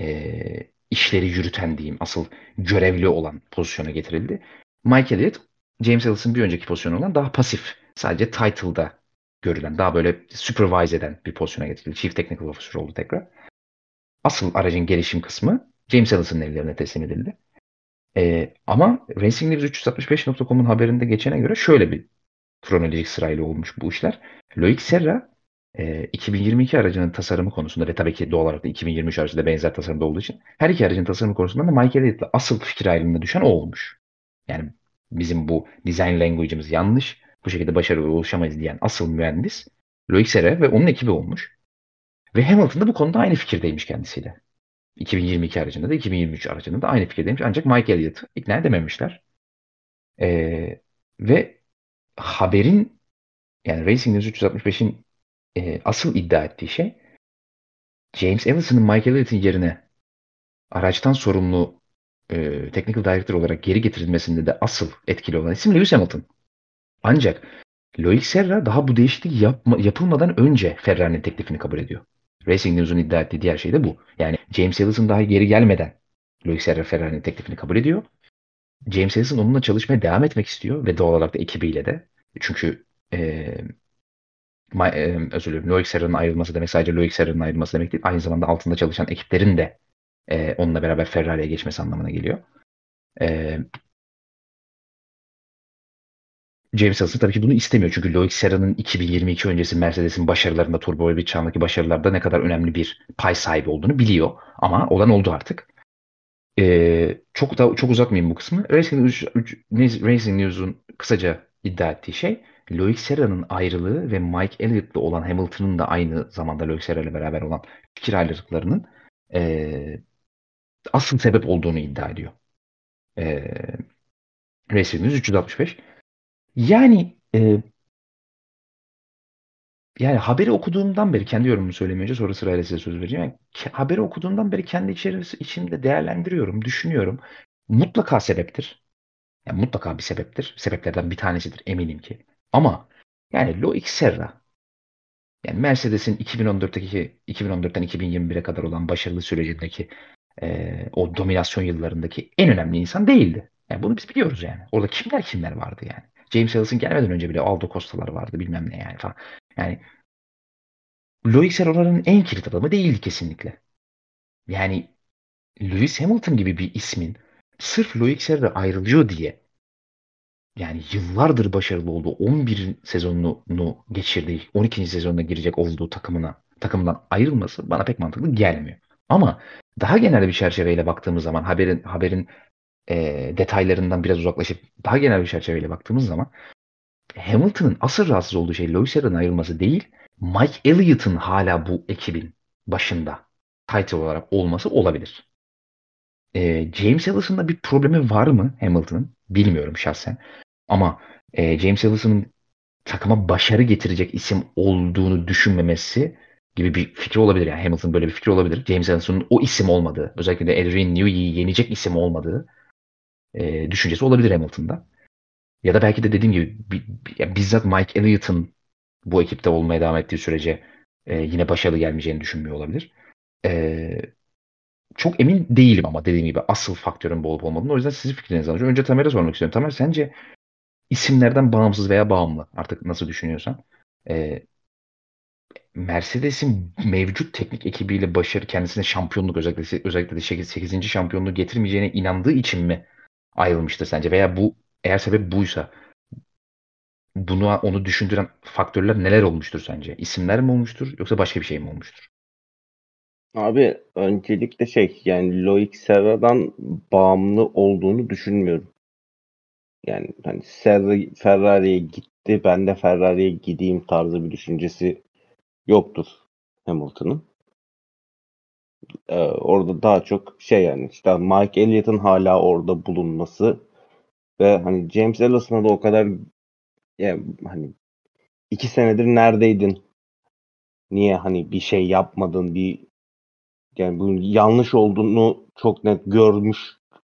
e, işleri yürüten diyeyim asıl görevli olan pozisyona getirildi. Michael Elliott James Ellison bir önceki pozisyonu olan daha pasif sadece title'da görülen daha böyle supervise eden bir pozisyona getirildi. Chief Technical Officer oldu tekrar. Asıl aracın gelişim kısmı James Ellison'ın ellerine teslim edildi. E, ama Racing News 365.com'un haberinde geçene göre şöyle bir kronolojik sırayla olmuş bu işler. Loic Serra e, 2022 aracının tasarımı konusunda ve tabii ki doğal olarak da 2023 aracında benzer tasarımda olduğu için her iki aracın tasarımı konusunda da Michael Elliott'la asıl fikir ayrılığına düşen o olmuş. Yani bizim bu design language'imiz yanlış, bu şekilde başarılı ulaşamayız diyen asıl mühendis Loic Serra ve onun ekibi olmuş. Ve Hamilton da bu konuda aynı fikirdeymiş kendisiyle. 2022 aracında da 2023 aracında da aynı fikirdeymiş. Ancak Mike Elliott'ı ikna edememişler. Ee, ve haberin yani Racing News 365'in e, asıl iddia ettiği şey James Ellison'ın Mike Elliott'ın yerine araçtan sorumlu e, technical director olarak geri getirilmesinde de asıl etkili olan isim Lewis Hamilton. Ancak Loic Serra daha bu değişiklik yapma, yapılmadan önce Ferrari'nin teklifini kabul ediyor. Racing News'un iddia ettiği diğer şey de bu. Yani James Ellison daha geri gelmeden Loic Serra Ferrari'nin teklifini kabul ediyor. James Ellison onunla çalışmaya devam etmek istiyor ve doğal olarak da ekibiyle de. Çünkü e, ma, e, özür dilerim Loic Serra'nın ayrılması demek sadece Loic Serra'nın ayrılması demek değil. Aynı zamanda altında çalışan ekiplerin de e, onunla beraber Ferrari'ye geçmesi anlamına geliyor. E, James Ellison tabii ki bunu istemiyor. Çünkü Loic Serra'nın 2022 öncesi Mercedes'in başarılarında Turbo bir çağındaki başarılarda ne kadar önemli bir pay sahibi olduğunu biliyor. Ama olan oldu artık. Ee, çok da çok uzatmayayım bu kısmı. Racing, News, Racing News'un kısaca iddia ettiği şey Loic Serra'nın ayrılığı ve Mike Elliott'la olan Hamilton'ın da aynı zamanda Loic Serra ile beraber olan fikir ayrılıklarının e, asıl sebep olduğunu iddia ediyor. E, Racing News 365. Yani e, yani haberi okuduğumdan beri kendi yorumumu söylemeye önce sonra sırayla size söz vereceğim. Yani, haberi okuduğumdan beri kendi içerisi içimde değerlendiriyorum, düşünüyorum. Mutlaka sebeptir. Yani mutlaka bir sebeptir. Sebeplerden bir tanesidir eminim ki. Ama yani Loic Serra yani Mercedes'in 2014'teki 2014'ten 2021'e kadar olan başarılı sürecindeki e, o dominasyon yıllarındaki en önemli insan değildi. Yani bunu biz biliyoruz yani. Orada kimler kimler vardı yani. James Ellison gelmeden önce bile Aldo Costa'lar vardı bilmem ne yani falan. Yani Loic Serra'nın en kilit adamı değildi kesinlikle. Yani Lewis Hamilton gibi bir ismin sırf Loic Serra ayrılıyor diye yani yıllardır başarılı olduğu 11 sezonunu geçirdiği 12. sezonuna girecek olduğu takımına takımdan ayrılması bana pek mantıklı gelmiyor. Ama daha genel bir çerçeveyle baktığımız zaman haberin haberin e, detaylarından biraz uzaklaşıp daha genel bir çerçeveyle baktığımız zaman Hamilton'ın asıl rahatsız olduğu şey Lewis Hamilton'ın ayrılması değil, Mike Elliott'ın hala bu ekibin başında title olarak olması olabilir. E, James Ellison'da bir problemi var mı Hamilton'ın? Bilmiyorum şahsen. Ama e, James Ellison'ın takıma başarı getirecek isim olduğunu düşünmemesi gibi bir fikri olabilir. Yani Hamilton böyle bir fikri olabilir. James Ellison'un o isim olmadığı, özellikle de Adrian Newey'i yenecek isim olmadığı e, düşüncesi olabilir Hamilton'da. Ya da belki de dediğim gibi bi, bi, bizzat Mike Elliott'ın bu ekipte olmaya devam ettiği sürece e, yine başarılı gelmeyeceğini düşünmüyor olabilir. E, çok emin değilim ama dediğim gibi asıl faktörün bu olup olmadığını. O yüzden sizin fikrinizi alacağım. Önce Tamer'e sormak istiyorum. Tamer sence isimlerden bağımsız veya bağımlı artık nasıl düşünüyorsan e, Mercedes'in mevcut teknik ekibiyle başarı kendisine şampiyonluk özellikle özellikle de 8. 8. şampiyonluğu getirmeyeceğine inandığı için mi ayrılmıştır sence? Veya bu eğer sebep buysa bunu onu düşündüren faktörler neler olmuştur sence? İsimler mi olmuştur yoksa başka bir şey mi olmuştur? Abi öncelikle şey yani Loic Serra'dan bağımlı olduğunu düşünmüyorum. Yani hani Serra Ferrari'ye gitti ben de Ferrari'ye gideyim tarzı bir düşüncesi yoktur Hamilton'ın. Ee, orada daha çok şey yani işte Mike Elliott'ın hala orada bulunması ve hani James Ellison'a da o kadar yani hani iki senedir neredeydin? Niye hani bir şey yapmadın? Bir yani bunun yanlış olduğunu çok net görmüş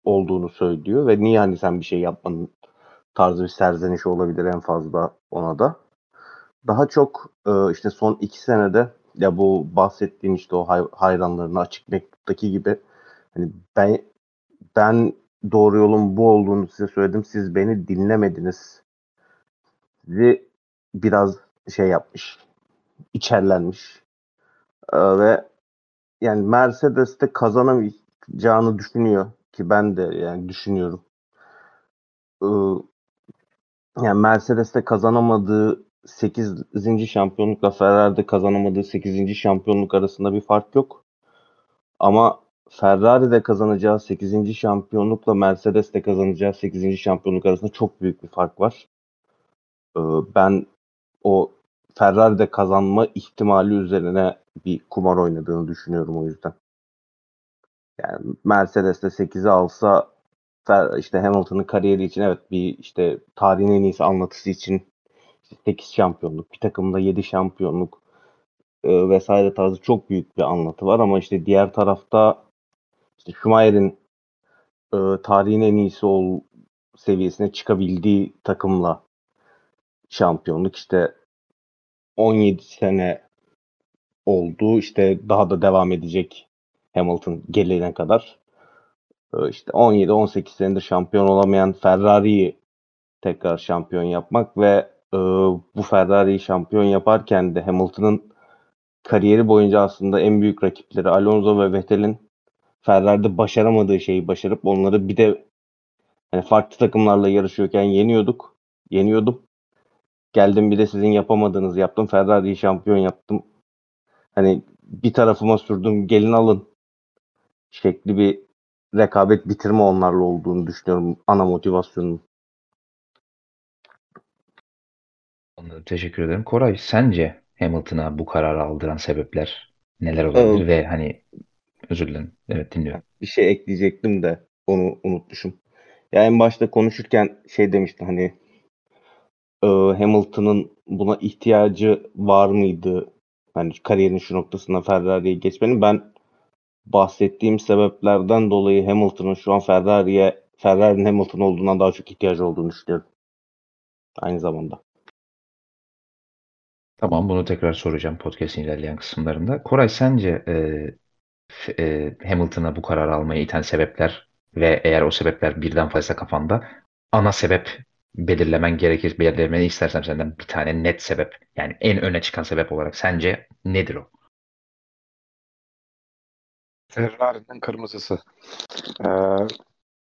olduğunu söylüyor ve niye hani sen bir şey yapmadın tarzı bir serzeniş olabilir en fazla ona da. Daha çok e, işte son iki senede ya bu bahsettiğim işte o hay, hayranlarına açık mektuptaki gibi hani ben ben doğru yolun bu olduğunu size söyledim. Siz beni dinlemediniz. Sizi biraz şey yapmış. içerlenmiş. Ee, ve yani Mercedes'te kazanamayacağını düşünüyor ki ben de yani düşünüyorum. Ee, yani Mercedes'te kazanamadığı 8. şampiyonlukla Ferrari'de kazanamadığı 8. şampiyonluk arasında bir fark yok. Ama Ferrari'de kazanacağı 8. şampiyonlukla Mercedes'te kazanacağı 8. şampiyonluk arasında çok büyük bir fark var. Ee, ben o Ferrari'de kazanma ihtimali üzerine bir kumar oynadığını düşünüyorum o yüzden. Yani Mercedes'te 8'i alsa işte Hamilton'ın kariyeri için evet bir işte tarihin en iyisi anlatısı için 8 şampiyonluk, bir takımda 7 şampiyonluk e, vesaire tarzı çok büyük bir anlatı var ama işte diğer tarafta işte Schumacher'in e, tarihin en iyisi ol seviyesine çıkabildiği takımla şampiyonluk işte 17 sene oldu. işte daha da devam edecek Hamilton gelene kadar. E, işte 17-18 senedir şampiyon olamayan Ferrari'yi tekrar şampiyon yapmak ve e, bu Ferrari'yi şampiyon yaparken de Hamilton'ın kariyeri boyunca aslında en büyük rakipleri Alonso ve Vettel'in Ferrari'de başaramadığı şeyi başarıp onları bir de hani farklı takımlarla yarışıyorken yeniyorduk. Yeniyordum. Geldim bir de sizin yapamadığınızı yaptım. Ferrari'yi şampiyon yaptım. Hani bir tarafıma sürdüm gelin alın şekli bir rekabet bitirme onlarla olduğunu düşünüyorum ana motivasyonun. Anladım. Teşekkür ederim. Koray sence Hamilton'a bu kararı aldıran sebepler neler olabilir evet. ve hani özür dilerim. Evet dinliyorum. Bir şey ekleyecektim de onu unutmuşum. Ya en başta konuşurken şey demişti hani e, Hamilton'ın buna ihtiyacı var mıydı? Hani kariyerin şu noktasında Ferrari'ye geçmenin ben bahsettiğim sebeplerden dolayı Hamilton'ın şu an Ferrari'ye Ferrari'nin Hamilton olduğundan daha çok ihtiyacı olduğunu düşünüyorum. Aynı zamanda. Tamam bunu tekrar soracağım podcast'in ilerleyen kısımlarında. Koray sence e, e, Hamilton'a bu kararı almaya iten sebepler ve eğer o sebepler birden fazla kafanda ana sebep belirlemen gerekir. Belirlemeni istersem senden bir tane net sebep yani en öne çıkan sebep olarak sence nedir o? Ferrari'nin kırmızısı. Ee,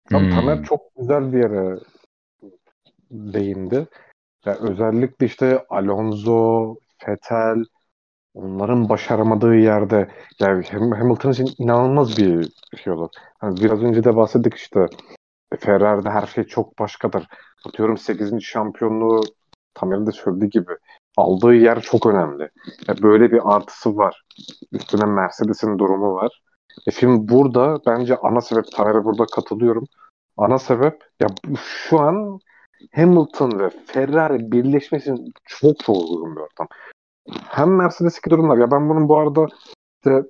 hmm. Tamer çok güzel bir yere değindi. Yani özellikle işte Alonso, Vettel onların başaramadığı yerde yani Hamilton için inanılmaz bir şey olur. Yani biraz önce de bahsettik işte Ferrari'de her şey çok başkadır. Atıyorum 8. şampiyonluğu Tamer'in de söylediği gibi aldığı yer çok önemli. Yani böyle bir artısı var. Üstüne Mercedes'in durumu var. E film burada bence ana sebep Tamer'e burada katılıyorum. Ana sebep ya şu an Hamilton ve Ferrari birleşmesi çok çok uygun bir ortam. Hem Mercedes'teki durumlar ya ben bunun bu arada işte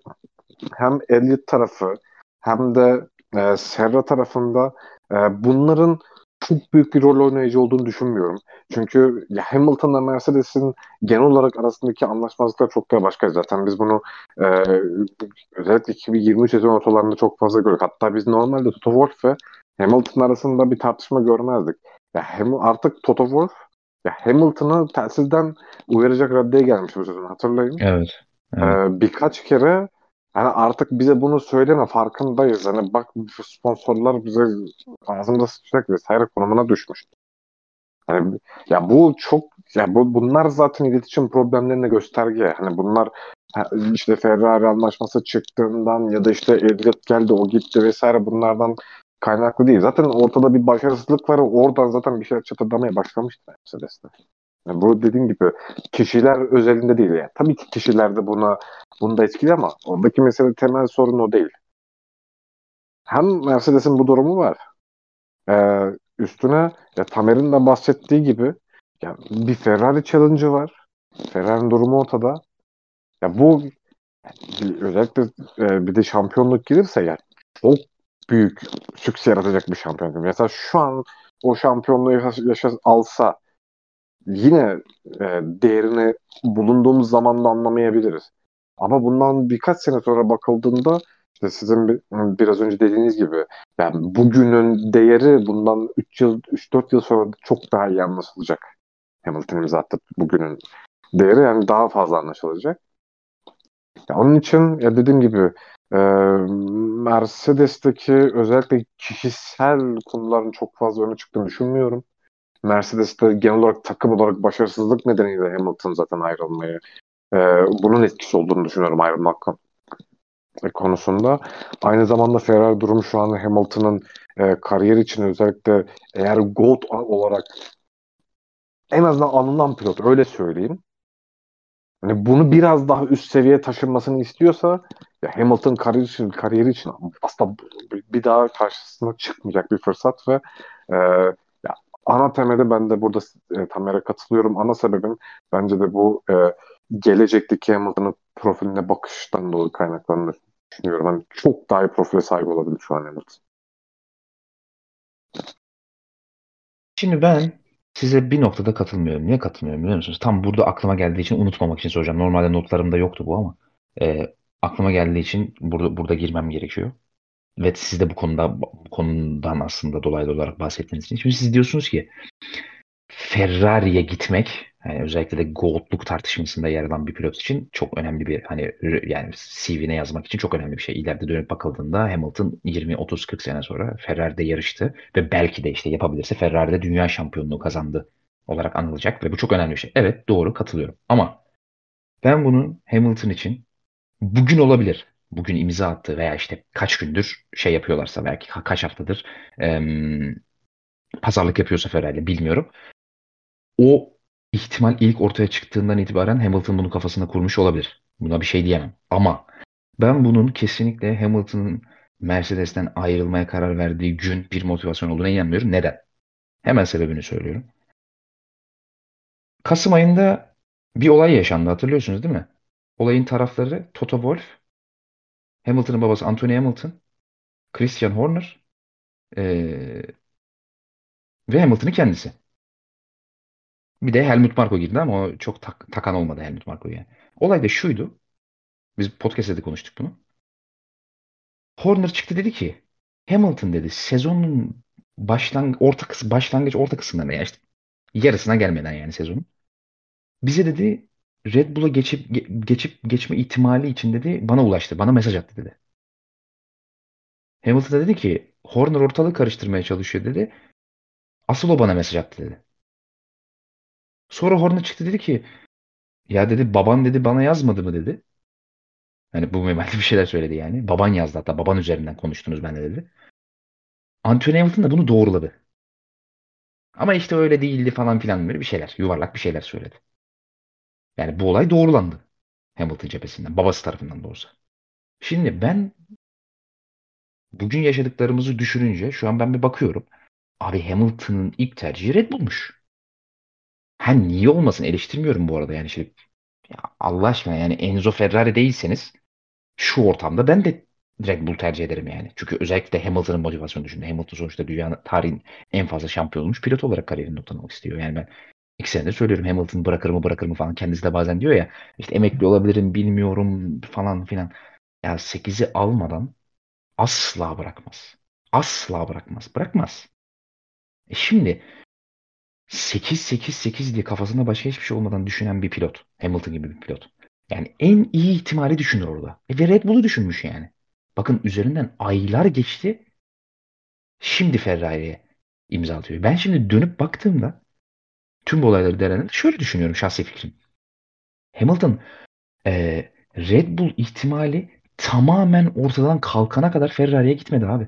hem Elliot tarafı hem de e, Serra tarafında e, bunların çok büyük bir rol oynayıcı olduğunu düşünmüyorum. Çünkü ya Hamilton'la Mercedes'in genel olarak arasındaki anlaşmazlıklar çok daha başka. Zaten biz bunu e, özellikle 2023 sezon ortalarında çok fazla gördük. Hatta biz normalde Toto Wolff ve Hamilton arasında bir tartışma görmezdik. Ya hem artık Toto Wolff ya Hamilton'ı telsizden uyaracak raddeye gelmiş bu sezon hatırlayın. Evet. evet. Ee, birkaç kere yani artık bize bunu söyleme farkındayız. Hani bak sponsorlar bize ağzımda sıçacak vesaire konumuna düşmüş. Yani ya bu çok ya bu bunlar zaten iletişim problemlerine gösterge. Hani bunlar işte Ferrari anlaşması çıktığından ya da işte Elliot geldi o gitti vesaire bunlardan kaynaklı değil. Zaten ortada bir başarısızlık var. Oradan zaten bir şeyler çatırdamaya başlamıştı Mercedes'te. Yani bu dediğim gibi kişiler özelinde değil yani. Tabii ki kişiler de buna bunda etkili ama oradaki mesele temel sorun o değil. Hem Mercedes'in bu durumu var. Ee, üstüne ya Tamer'in de bahsettiği gibi ya bir Ferrari challenge'ı var. Ferrari'nin durumu ortada. Ya bu özellikle e, bir de şampiyonluk gelirse yani çok büyük sükse yaratacak bir şampiyonluk. Mesela şu an o şampiyonluğu yaşa, yaşa alsa yine e, değerini bulunduğumuz zamanda anlamayabiliriz. Ama bundan birkaç sene sonra bakıldığında işte sizin bir, biraz önce dediğiniz gibi yani bugünün değeri bundan 3 yıl 3-4 yıl sonra çok daha iyi anlaşılacak. Hamilton imzattı bugünün değeri yani daha fazla anlaşılacak. Ya onun için ya dediğim gibi e, Mercedes'teki özellikle kişisel konuların çok fazla öne çıktığını düşünmüyorum. Mercedes'te genel olarak takım olarak başarısızlık nedeniyle Hamilton zaten ayrılmayı e, bunun etkisi olduğunu düşünüyorum ayrılmak konusunda. Aynı zamanda Ferrari durumu şu an Hamilton'ın e, kariyer için özellikle eğer GOAT olarak en azından alınan pilot öyle söyleyeyim. Hani bunu biraz daha üst seviye taşınmasını istiyorsa ya Hamilton kariyeri için, kariyeri için aslında bir daha karşısına çıkmayacak bir fırsat ve e, ya ana temelde ben de burada e, Tamer'e katılıyorum. Ana sebebim bence de bu e, gelecekteki Hamilton'ın profiline bakıştan dolayı kaynaklandığını düşünüyorum. Hani çok daha iyi profile sahip olabilir şu an Hamilton. Şimdi ben size bir noktada katılmıyorum. Niye katılmıyorum biliyor musunuz? Tam burada aklıma geldiği için unutmamak için soracağım. Normalde notlarımda yoktu bu ama e, aklıma geldiği için burada burada girmem gerekiyor. Ve siz de bu konuda bu konudan aslında dolaylı olarak bahsettiğiniz için. Şimdi siz diyorsunuz ki Ferrari'ye gitmek yani özellikle de GOAT'luk tartışmasında yer alan bir pilot için çok önemli bir hani yani CV'ne yazmak için çok önemli bir şey. İleride dönüp bakıldığında Hamilton 20 30 40 sene sonra Ferrari'de yarıştı ve belki de işte yapabilirse Ferrari'de dünya şampiyonluğu kazandı olarak anılacak ve bu çok önemli bir şey. Evet doğru katılıyorum. Ama ben bunun Hamilton için bugün olabilir. Bugün imza attı veya işte kaç gündür şey yapıyorlarsa belki kaç haftadır em, pazarlık yapıyorsa Ferrari bilmiyorum. O ihtimal ilk ortaya çıktığından itibaren Hamilton bunu kafasına kurmuş olabilir. Buna bir şey diyemem. Ama ben bunun kesinlikle Hamilton'ın Mercedes'ten ayrılmaya karar verdiği gün bir motivasyon olduğuna inanmıyorum. Neden? Hemen sebebini söylüyorum. Kasım ayında bir olay yaşandı hatırlıyorsunuz değil mi? Olayın tarafları Toto Wolff, Hamilton'ın babası Anthony Hamilton, Christian Horner ee, ve Hamilton'ın kendisi. Bir de Helmut Marko girdi ama o çok tak, takan olmadı Helmut Marko yani. Olay da şuydu. Biz podcast'te de konuştuk bunu. Horner çıktı dedi ki Hamilton dedi sezonun başlang orta kıs başlangıç orta kısmında yani işte yarısına gelmeden yani sezonun. Bize dedi Red Bull'a geçip geçip geçme ihtimali için dedi bana ulaştı. Bana mesaj attı dedi. Hamilton da dedi ki Horner ortalığı karıştırmaya çalışıyor dedi. Asıl o bana mesaj attı dedi. Sonra Horner çıktı dedi ki ya dedi baban dedi bana yazmadı mı dedi. Hani bu memelde bir şeyler söyledi yani. Baban yazdı hatta baban üzerinden konuştunuz ben de dedi. Anthony Hamilton da bunu doğruladı. Ama işte öyle değildi falan filan böyle bir şeyler. Yuvarlak bir şeyler söyledi. Yani bu olay doğrulandı. Hamilton cephesinden. Babası tarafından da olsa. Şimdi ben bugün yaşadıklarımızı düşününce şu an ben bir bakıyorum. Abi Hamilton'ın ilk tercihi Red Bull'muş. Ha niye olmasın eleştirmiyorum bu arada yani şimdi ya Allah aşkına yani Enzo Ferrari değilseniz şu ortamda ben de Red Bull tercih ederim yani. Çünkü özellikle Hamilton'ın motivasyonu düşünün. Hamilton sonuçta dünyanın tarihin en fazla şampiyon olmuş pilot olarak kariyerini noktalamak istiyor. Yani ben iki senedir söylüyorum Hamilton bırakır mı bırakır mı falan. Kendisi de bazen diyor ya işte emekli olabilirim bilmiyorum falan filan. Ya 8'i almadan asla bırakmaz. Asla bırakmaz. Bırakmaz. E şimdi 8-8-8 diye kafasında başka hiçbir şey olmadan düşünen bir pilot. Hamilton gibi bir pilot. Yani en iyi ihtimali düşünür orada. E ve Red Bull'u düşünmüş yani. Bakın üzerinden aylar geçti. Şimdi Ferrari'ye imza atıyor. Ben şimdi dönüp baktığımda tüm bu olayları değerlendirip şöyle düşünüyorum şahsi fikrim. Hamilton e, Red Bull ihtimali tamamen ortadan kalkana kadar Ferrari'ye gitmedi abi.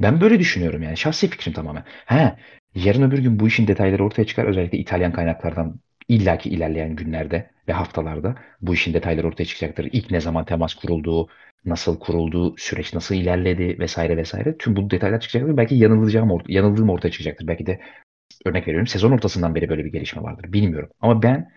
Ben böyle düşünüyorum yani. Şahsi fikrim tamamen. He, yarın öbür gün bu işin detayları ortaya çıkar. Özellikle İtalyan kaynaklardan illaki ilerleyen günlerde ve haftalarda bu işin detayları ortaya çıkacaktır. İlk ne zaman temas kurulduğu, nasıl kurulduğu, süreç nasıl ilerledi vesaire vesaire. Tüm bu detaylar çıkacaktır. Belki yanılacağım, yanıldığım ortaya çıkacaktır. Belki de örnek veriyorum sezon ortasından beri böyle bir gelişme vardır. Bilmiyorum. Ama ben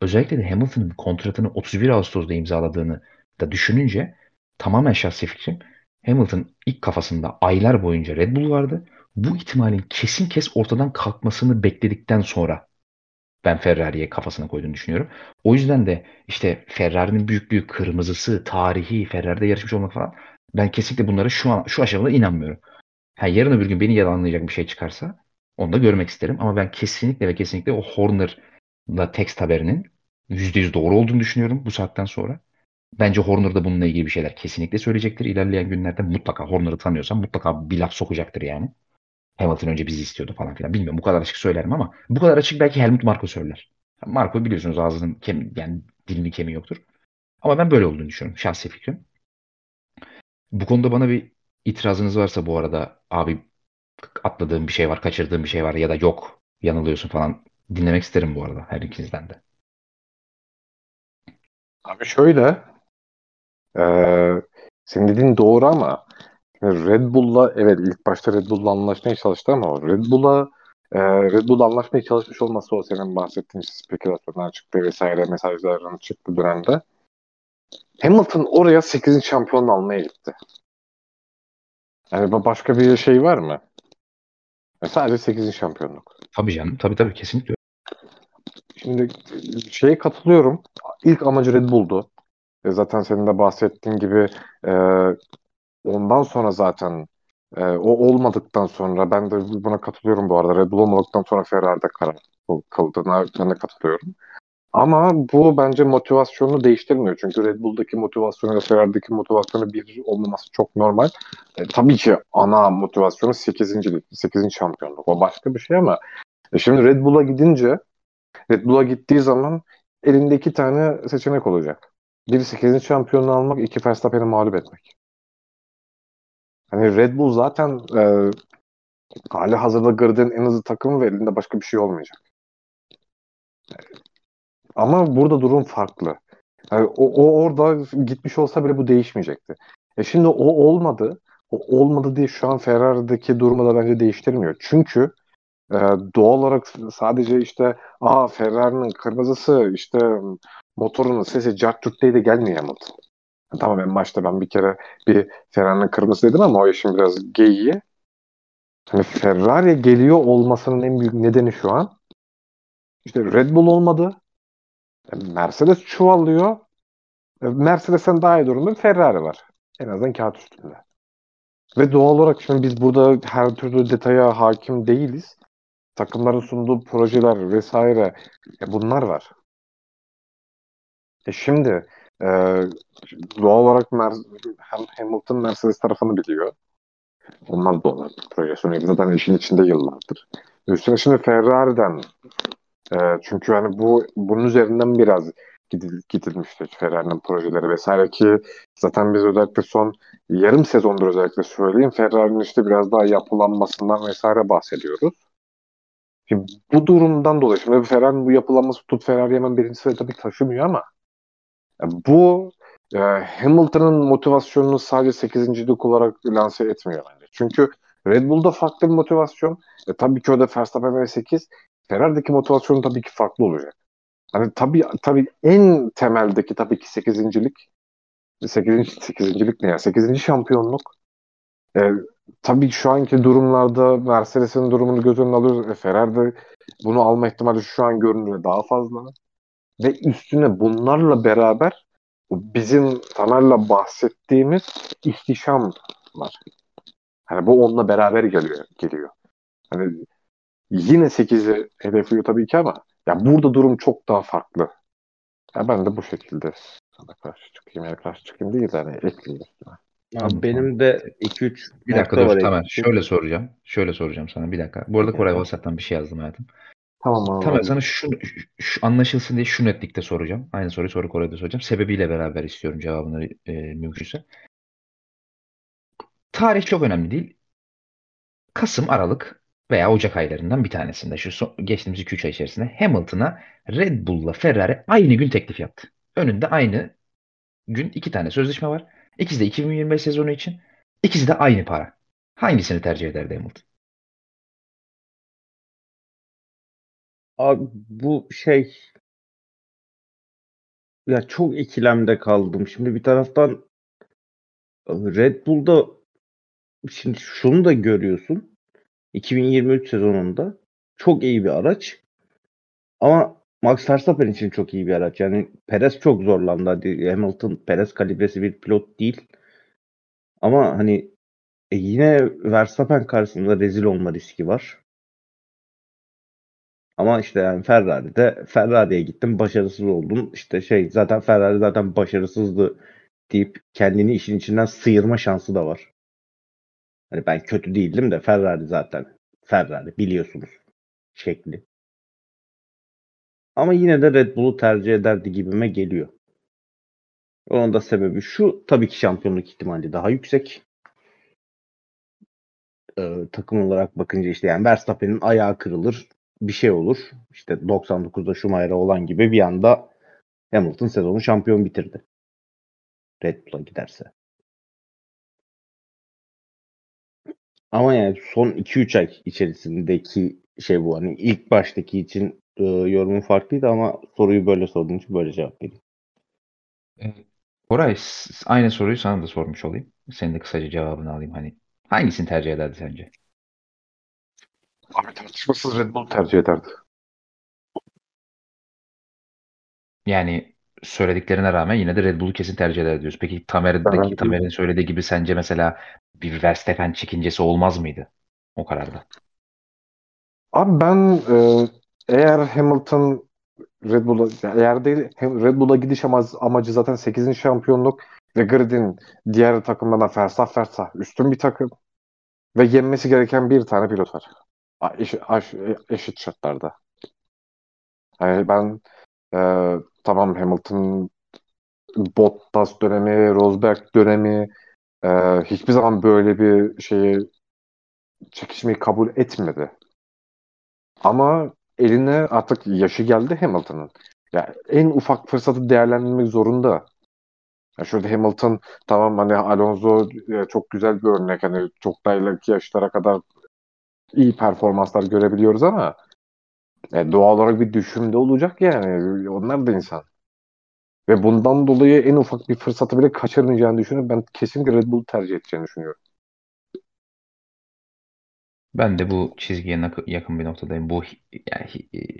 özellikle de Hamilton'ın kontratını 31 Ağustos'ta imzaladığını da düşününce tamamen şahsi fikrim Hamilton ilk kafasında aylar boyunca Red Bull vardı. Bu ihtimalin kesin kes ortadan kalkmasını bekledikten sonra ben Ferrari'ye kafasına koyduğunu düşünüyorum. O yüzden de işte Ferrari'nin büyüklüğü, kırmızısı, tarihi, Ferrari'de yarışmış olmak falan ben kesinlikle bunlara şu an şu aşamada inanmıyorum. Ha, yarın öbür gün beni yalanlayacak bir şey çıkarsa onu da görmek isterim. Ama ben kesinlikle ve kesinlikle o Horner'la text haberinin %100 doğru olduğunu düşünüyorum bu saatten sonra. Bence Horner da bununla ilgili bir şeyler kesinlikle söyleyecektir. İlerleyen günlerde mutlaka Horner'ı tanıyorsam mutlaka bir laf sokacaktır yani. Hamilton önce bizi istiyordu falan filan. Bilmiyorum bu kadar açık söylerim ama bu kadar açık belki Helmut Marko söyler. Marko biliyorsunuz ağzının kem yani dilini kemiği yoktur. Ama ben böyle olduğunu düşünüyorum. Şahsi fikrim. Bu konuda bana bir itirazınız varsa bu arada abi atladığım bir şey var, kaçırdığım bir şey var ya da yok yanılıyorsun falan dinlemek isterim bu arada her ikinizden de. Abi şöyle e, senin dediğin doğru ama Red Bull'la evet ilk başta Red Bull'la anlaşmaya çalıştı ama Red Bull'la e, Red Bull'la anlaşmaya çalışmış olması o senin bahsettiğin spekülasyonlar çıktı vesaire mesajların çıktı dönemde. Hamilton oraya 8. şampiyonluğu almaya gitti. Yani başka bir şey var mı? Yani sadece 8. şampiyonluk. Tabii canım. Tabii tabii kesinlikle. Şimdi şeye katılıyorum. İlk amacı Red Bull'du. E zaten senin de bahsettiğin gibi e, ondan sonra zaten e, o olmadıktan sonra ben de buna katılıyorum bu arada. Red Bull olmadıktan sonra Ferrari'de karar kıldığına ben de katılıyorum. Ama bu bence motivasyonu değiştirmiyor. Çünkü Red Bull'daki motivasyonu ve Ferrari'deki motivasyonu bir olmaması çok normal. E, tabii ki ana motivasyonu 8. 8. şampiyonluk. O başka bir şey ama e, şimdi Red Bull'a gidince Red Bull'a gittiği zaman elinde iki tane seçenek olacak. Biri 8. şampiyonluğu almak, iki Verstappen'i mağlup etmek. Hani Red Bull zaten e, hali hazırda Grid'in en hızlı takımı ve elinde başka bir şey olmayacak. Ama burada durum farklı. Yani o, o orada gitmiş olsa bile bu değişmeyecekti. E şimdi o olmadı. O olmadı diye şu an Ferrari'deki durumu da bence değiştirmiyor. Çünkü e, doğal olarak sadece işte aa Ferrari'nin kırmızısı işte motorunun sesi cart de gelmiyor Hamilton. Tamam en başta ben bir kere bir Ferrari'nin kırmızı dedim ama o işin biraz geyiği. Hani Ferrari geliyor olmasının en büyük nedeni şu an işte Red Bull olmadı. Mercedes çuvallıyor. Mercedes'ten daha iyi durumda Ferrari var. En azından kağıt üstünde. Ve doğal olarak şimdi biz burada her türlü detaya hakim değiliz. Takımların sunduğu projeler vesaire e bunlar var. E şimdi e, doğal olarak Mer- Hamilton Mercedes tarafını biliyor. Ondan dolayı projeksiyonu zaten işin içinde yıllardır. Üstüne şimdi Ferrari'den e, çünkü hani bu bunun üzerinden biraz gidil, gidilmişti Ferrari'nin projeleri vesaire ki zaten biz özellikle son yarım sezondur özellikle söyleyeyim Ferrari'nin işte biraz daha yapılanmasından vesaire bahsediyoruz. Şimdi bu durumdan dolayı şimdi Ferrari'nin bu yapılanması tutup Ferrari hemen birinci sıraya tabii taşımıyor ama bu e, Hamilton'ın motivasyonunu sadece 8. lig olarak lanse etmiyor bence. Çünkü Red Bull'da farklı bir motivasyon. E, tabii ki o Verstappen ve 8. Ferrari'deki motivasyonu tabii ki farklı olacak. Hani tabii tabii en temeldeki tabii ki 8.lik 8. 8. ne ya? 8. şampiyonluk. E, tabii şu anki durumlarda Mercedes'in durumunu göz önüne alıyoruz. E, Ferrari bunu alma ihtimali şu an görünüyor daha fazla. Ve üstüne bunlarla beraber bizim Tamer'la bahsettiğimiz ihtişam var. Hani bu onunla beraber geliyor. geliyor. Hani yine 8'i hedefliyor tabii ki ama ya burada durum çok daha farklı. Ya ben de bu şekilde sana karşı çıkayım ya karşı çıkayım değil de hani ekleyeyim üstüne. Abi benim de 2-3 bir dakika dur Tamer. Şöyle soracağım. Şöyle soracağım sana bir dakika. Bu arada Koray WhatsApp'tan bir şey yazdım hayatım. Tamam abi. Tamer sana şu, şu anlaşılsın diye şu netlikte soracağım. Aynı soruyu sonra Koray'da soracağım. Sebebiyle beraber istiyorum cevabını e, mümkünse. Tarih çok önemli değil. Kasım, Aralık veya Ocak aylarından bir tanesinde şu son, geçtiğimiz 2-3 ay içerisinde Hamilton'a Red Bull'la Ferrari aynı gün teklif yaptı. Önünde aynı gün iki tane sözleşme var. İkisi de 2025 sezonu için. İkisi de aynı para. Hangisini tercih ederdi Hamilton? Abi bu şey ya çok ikilemde kaldım. Şimdi bir taraftan Red Bull'da şimdi şunu da görüyorsun. 2023 sezonunda çok iyi bir araç. Ama Max Verstappen için çok iyi bir araç. Yani Perez çok zorlandı. Hamilton Perez kalibresi bir pilot değil. Ama hani e yine Verstappen karşısında rezil olma riski var. Ama işte yani Ferrari'de Ferrari'ye gittim başarısız oldum. İşte şey zaten Ferrari zaten başarısızdı deyip kendini işin içinden sıyırma şansı da var. Hani ben kötü değildim de Ferrari zaten Ferrari biliyorsunuz şekli. Ama yine de Red Bull'u tercih ederdi gibime geliyor. Onun da sebebi şu. Tabii ki şampiyonluk ihtimali daha yüksek. Ee, takım olarak bakınca işte yani Verstappen'in ayağı kırılır. Bir şey olur. İşte 99'da Schumacher'a olan gibi bir anda Hamilton sezonu şampiyon bitirdi. Red Bull'a giderse. Ama yani son 2-3 ay içerisindeki şey bu. Hani ilk baştaki için e, yorumun farklıydı ama soruyu böyle sorduğun için böyle cevap vereyim. E, Koray aynı soruyu sana da sormuş olayım. Senin de kısaca cevabını alayım. Hani hangisini tercih ederdi sence? Abi tartışmasız Red Bull tercih ederdi. Yani söylediklerine rağmen yine de Red Bull'u kesin tercih eder diyoruz. Peki Tamer'deki Tamer'in söylediği gibi sence mesela bir Verstappen çekincesi olmaz mıydı o kararda? Abi ben e, eğer Hamilton Red Bull'a eğer değil hem Red Bull'a gidiş amacı, amacı zaten 8. şampiyonluk ve Grid'in diğer takımlardan fersah fersah üstün bir takım ve yenmesi gereken bir tane pilot var. A- eş- aş- eşit şartlarda. Yani ben e, tamam Hamilton Bottas dönemi, Rosberg dönemi e, hiçbir zaman böyle bir şeyi çekişmeyi kabul etmedi. Ama eline artık yaşı geldi Hamilton'ın. Ya en ufak fırsatı değerlendirmek zorunda. Ya şurada Hamilton tamam hani Alonso e, çok güzel bir örnek. Hani çok daha ileriki yaşlara kadar iyi performanslar görebiliyoruz ama e, doğal olarak bir düşümde olacak yani. Onlar da insan. Ve bundan dolayı en ufak bir fırsatı bile kaçırmayacağını düşünüyorum. Ben kesinlikle Red Bull tercih edeceğini düşünüyorum. Ben de bu çizgiye yakın bir noktadayım. Bu yani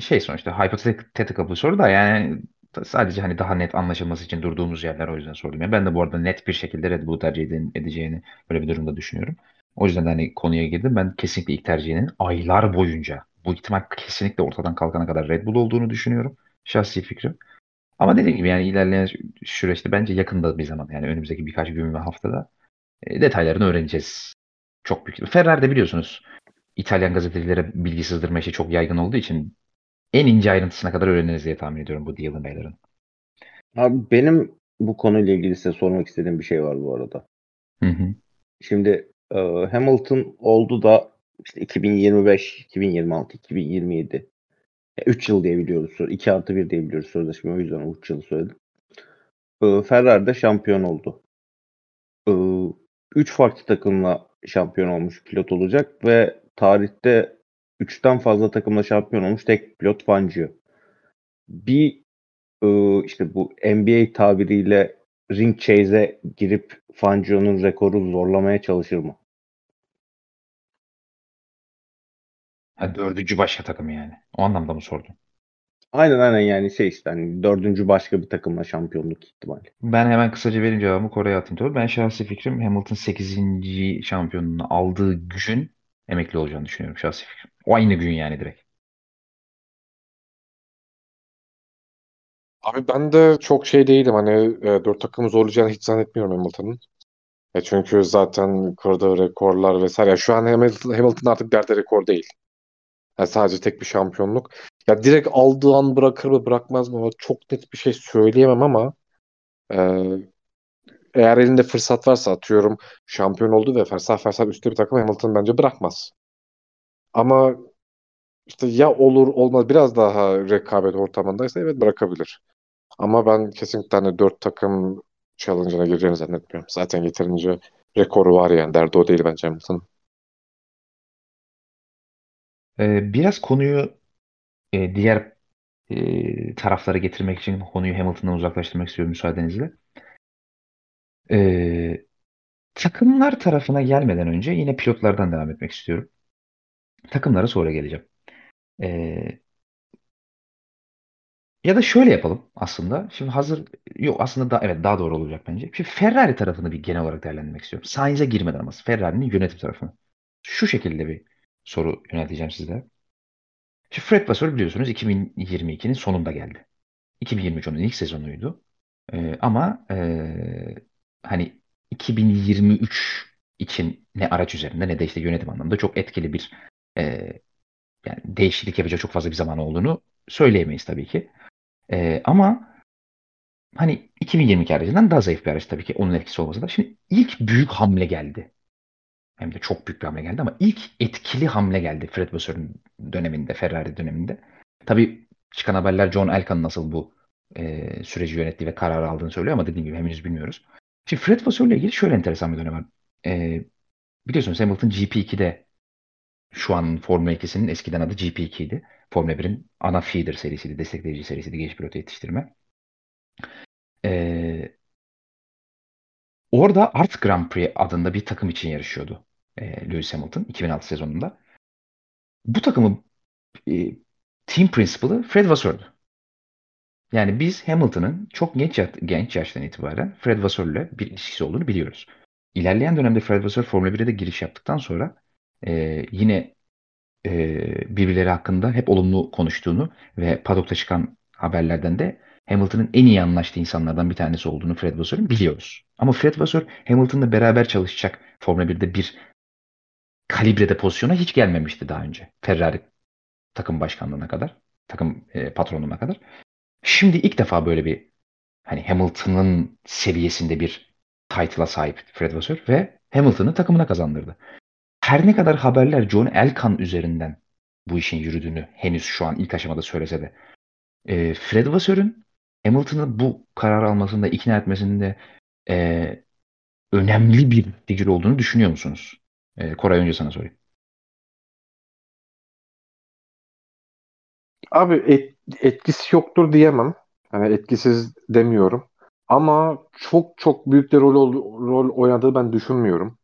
şey sonuçta hypothetical bir soru da yani sadece hani daha net anlaşılması için durduğumuz yerler o yüzden sordum. Yani ben de bu arada net bir şekilde Red Bull'u tercih edeceğini böyle bir durumda düşünüyorum. O yüzden de hani konuya girdim. Ben kesinlikle ilk tercihinin aylar boyunca bu ihtimal kesinlikle ortadan kalkana kadar Red Bull olduğunu düşünüyorum. Şahsi fikrim. Ama dediğim gibi yani ilerleyen süreçte bence yakında bir zaman yani önümüzdeki birkaç gün ve haftada e, detaylarını öğreneceğiz. Çok büyük. Ferrari'de biliyorsunuz İtalyan gazetecilere bilgi sızdırma işi çok yaygın olduğu için en ince ayrıntısına kadar öğreniriz diye tahmin ediyorum bu Dylan Beylerin. Abi benim bu konuyla ilgili size sormak istediğim bir şey var bu arada. Hı hı. Şimdi e, Hamilton oldu da işte 2025, 2026, 2027 3 yıl diye biliyoruz. 2 artı 1 diye sözleşme. O yüzden 3 yıl söyledim. E, Ferrari'de şampiyon oldu. 3 farklı takımla şampiyon olmuş pilot olacak ve tarihte 3'ten fazla takımla şampiyon olmuş tek pilot Fangio. Bir e, işte bu NBA tabiriyle ring chase'e girip Fangio'nun rekoru zorlamaya çalışır mı? Ha, dördüncü başka takım yani. O anlamda mı sordun? Aynen aynen yani şey işte hani dördüncü başka bir takımla şampiyonluk ihtimali. Ben hemen kısaca vereyim cevabımı Kore'ye atayım. Tabii. Ben şahsi fikrim Hamilton 8. şampiyonluğunu aldığı gün emekli olacağını düşünüyorum şahsi fikrim. O aynı gün yani direkt. Abi ben de çok şey değilim. Hani e, dört takımı zorlayacağını hiç zannetmiyorum Hamilton'ın. E çünkü zaten kırdığı rekorlar vesaire. Ya şu an Hamilton, Hamilton artık derdi rekor değil. Yani sadece tek bir şampiyonluk. Ya direkt aldığı an bırakır mı bırakmaz mı? Çok net bir şey söyleyemem ama e, eğer elinde fırsat varsa atıyorum şampiyon oldu ve fersah fersah üstte bir takım Hamilton bence bırakmaz. Ama işte ya olur olmaz biraz daha rekabet ortamındaysa evet bırakabilir. Ama ben kesinlikle hani dört takım challenge'ına gireceğini zannetmiyorum. Zaten yeterince rekoru var yani. Derdi o değil bence Hamilton'ın. Ee, biraz konuyu e, diğer e, taraflara getirmek için konuyu Hamilton'dan uzaklaştırmak istiyorum müsaadenizle. Ee, takımlar tarafına gelmeden önce yine pilotlardan devam etmek istiyorum. Takımlara sonra geleceğim. Ee, ya da şöyle yapalım aslında. Şimdi hazır yok aslında da evet daha doğru olacak bence. Şimdi Ferrari tarafını bir genel olarak değerlendirmek istiyorum. Sainz'e girmeden ama Ferrari'nin yönetim tarafını. Şu şekilde bir soru yönelteceğim sizlere. Şimdi Fred Vasseur biliyorsunuz 2022'nin sonunda geldi. 2023 onun ilk sezonuydu. Ee, ama ee, hani 2023 için ne araç üzerinde ne de işte yönetim anlamında çok etkili bir ee, yani değişiklik yapacak çok fazla bir zaman olduğunu söyleyemeyiz tabii ki. Ee, ama hani 2022 aracından daha zayıf bir araç tabii ki onun etkisi olmasa da. Şimdi ilk büyük hamle geldi. Hem de çok büyük bir hamle geldi ama ilk etkili hamle geldi Fred Vasseur'un döneminde, Ferrari döneminde. Tabii çıkan haberler John Elkann nasıl bu e, süreci yönettiği ve karar aldığını söylüyor ama dediğim gibi henüz bilmiyoruz. Şimdi Fred Vasseur'la ilgili şöyle enteresan bir dönem var. E, biliyorsunuz Hamilton GP2'de şu an Formula 2'sinin eskiden adı GP2'ydi. Formula 1'in ana feeder serisiydi, destekleyici serisiydi genç pilot yetiştirme. Ee, orada Art Grand Prix adında bir takım için yarışıyordu e, Lewis Hamilton 2006 sezonunda. Bu takımın e, team principal'ı Fred Vasseur'du. Yani biz Hamilton'ın çok genç genç yaştan itibaren Fred Vasseur'le bir ilişkisi olduğunu biliyoruz. İlerleyen dönemde Fred Vasseur Formula 1'e de giriş yaptıktan sonra e, yine e, birbirleri hakkında hep olumlu konuştuğunu ve padokta çıkan haberlerden de Hamilton'ın en iyi anlaştığı insanlardan bir tanesi olduğunu Fred Vasseur'un biliyoruz. Ama Fred Vasseur Hamilton'la beraber çalışacak Formula 1'de bir kalibrede pozisyona hiç gelmemişti daha önce. Ferrari takım başkanlığına kadar, takım e, patronluğuna kadar. Şimdi ilk defa böyle bir hani Hamilton'ın seviyesinde bir title'a sahip Fred Vasseur ve Hamilton'ı takımına kazandırdı. Her ne kadar haberler John Elkan üzerinden bu işin yürüdüğünü henüz şu an ilk aşamada söylese de e, Fred Vasseur'ün Hamilton'ı bu karar almasında ikna etmesinde e, önemli bir figür olduğunu düşünüyor musunuz? E, Koray önce sana sorayım. Abi et, etkisi yoktur diyemem. Hani etkisiz demiyorum. Ama çok çok büyük bir rol, rol oynadığı ben düşünmüyorum.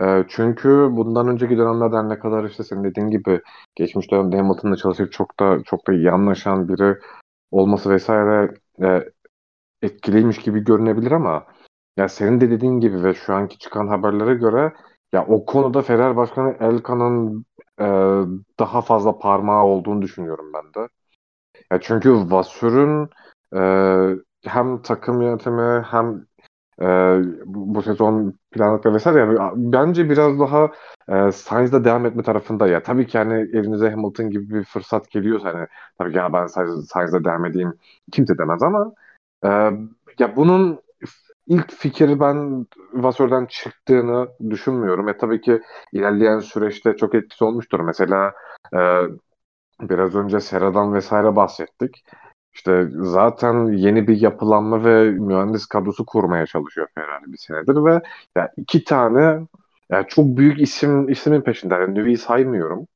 E, çünkü bundan önceki dönemlerden ne kadar işte senin dediğin gibi geçmiş dönemde Hamilton'la çalışıp çok da çok da iyi anlaşan biri olması vesaire e, etkiliymiş gibi görünebilir ama ya senin de dediğin gibi ve şu anki çıkan haberlere göre ya o konuda Fener Başkanı Elkan'ın e, daha fazla parmağı olduğunu düşünüyorum ben de. Ya çünkü Vassur'un e, hem takım yönetimi hem e, bu, bu sezon planladıkları vesaire yani bence biraz daha e, Sainz'da devam etme tarafında ya. Tabii ki hani elinize Hamilton gibi bir fırsat geliyorsa hani tabii ki ya ben Sainz'da devam edeyim kimse demez ama e, ya bunun ilk fikri ben Vasseur'dan çıktığını düşünmüyorum. E tabii ki ilerleyen süreçte çok etkisi olmuştur. Mesela e, biraz önce Sera'dan vesaire bahsettik. İşte zaten yeni bir yapılanma ve mühendis kadrosu kurmaya çalışıyor Ferrari bir senedir ve ya iki tane yani çok büyük isim ismin peşinde. Yani Nüvi'yi saymıyorum.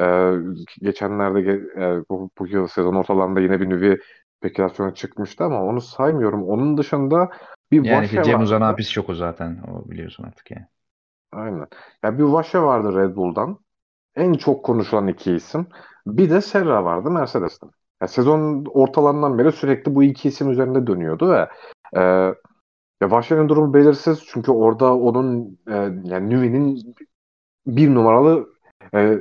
Ee, geçenlerde e, bu, bu yıl sezon ortalarında yine bir Nüvi spekülasyona çıkmıştı ama onu saymıyorum. Onun dışında bir yani Vaşe Cem. Uzan hapis çok o zaten. O biliyorsun artık yani. Aynen. Ya bir Vaşe vardı Red Bull'dan. En çok konuşulan iki isim. Bir de Serra vardı Mercedes'ten. Ya sezon ortalarından beri sürekli bu iki isim üzerinde dönüyordu ve e, ya Vaşe'nin durumu belirsiz çünkü orada onun e, yani Nüvi'nin bir numaralı e,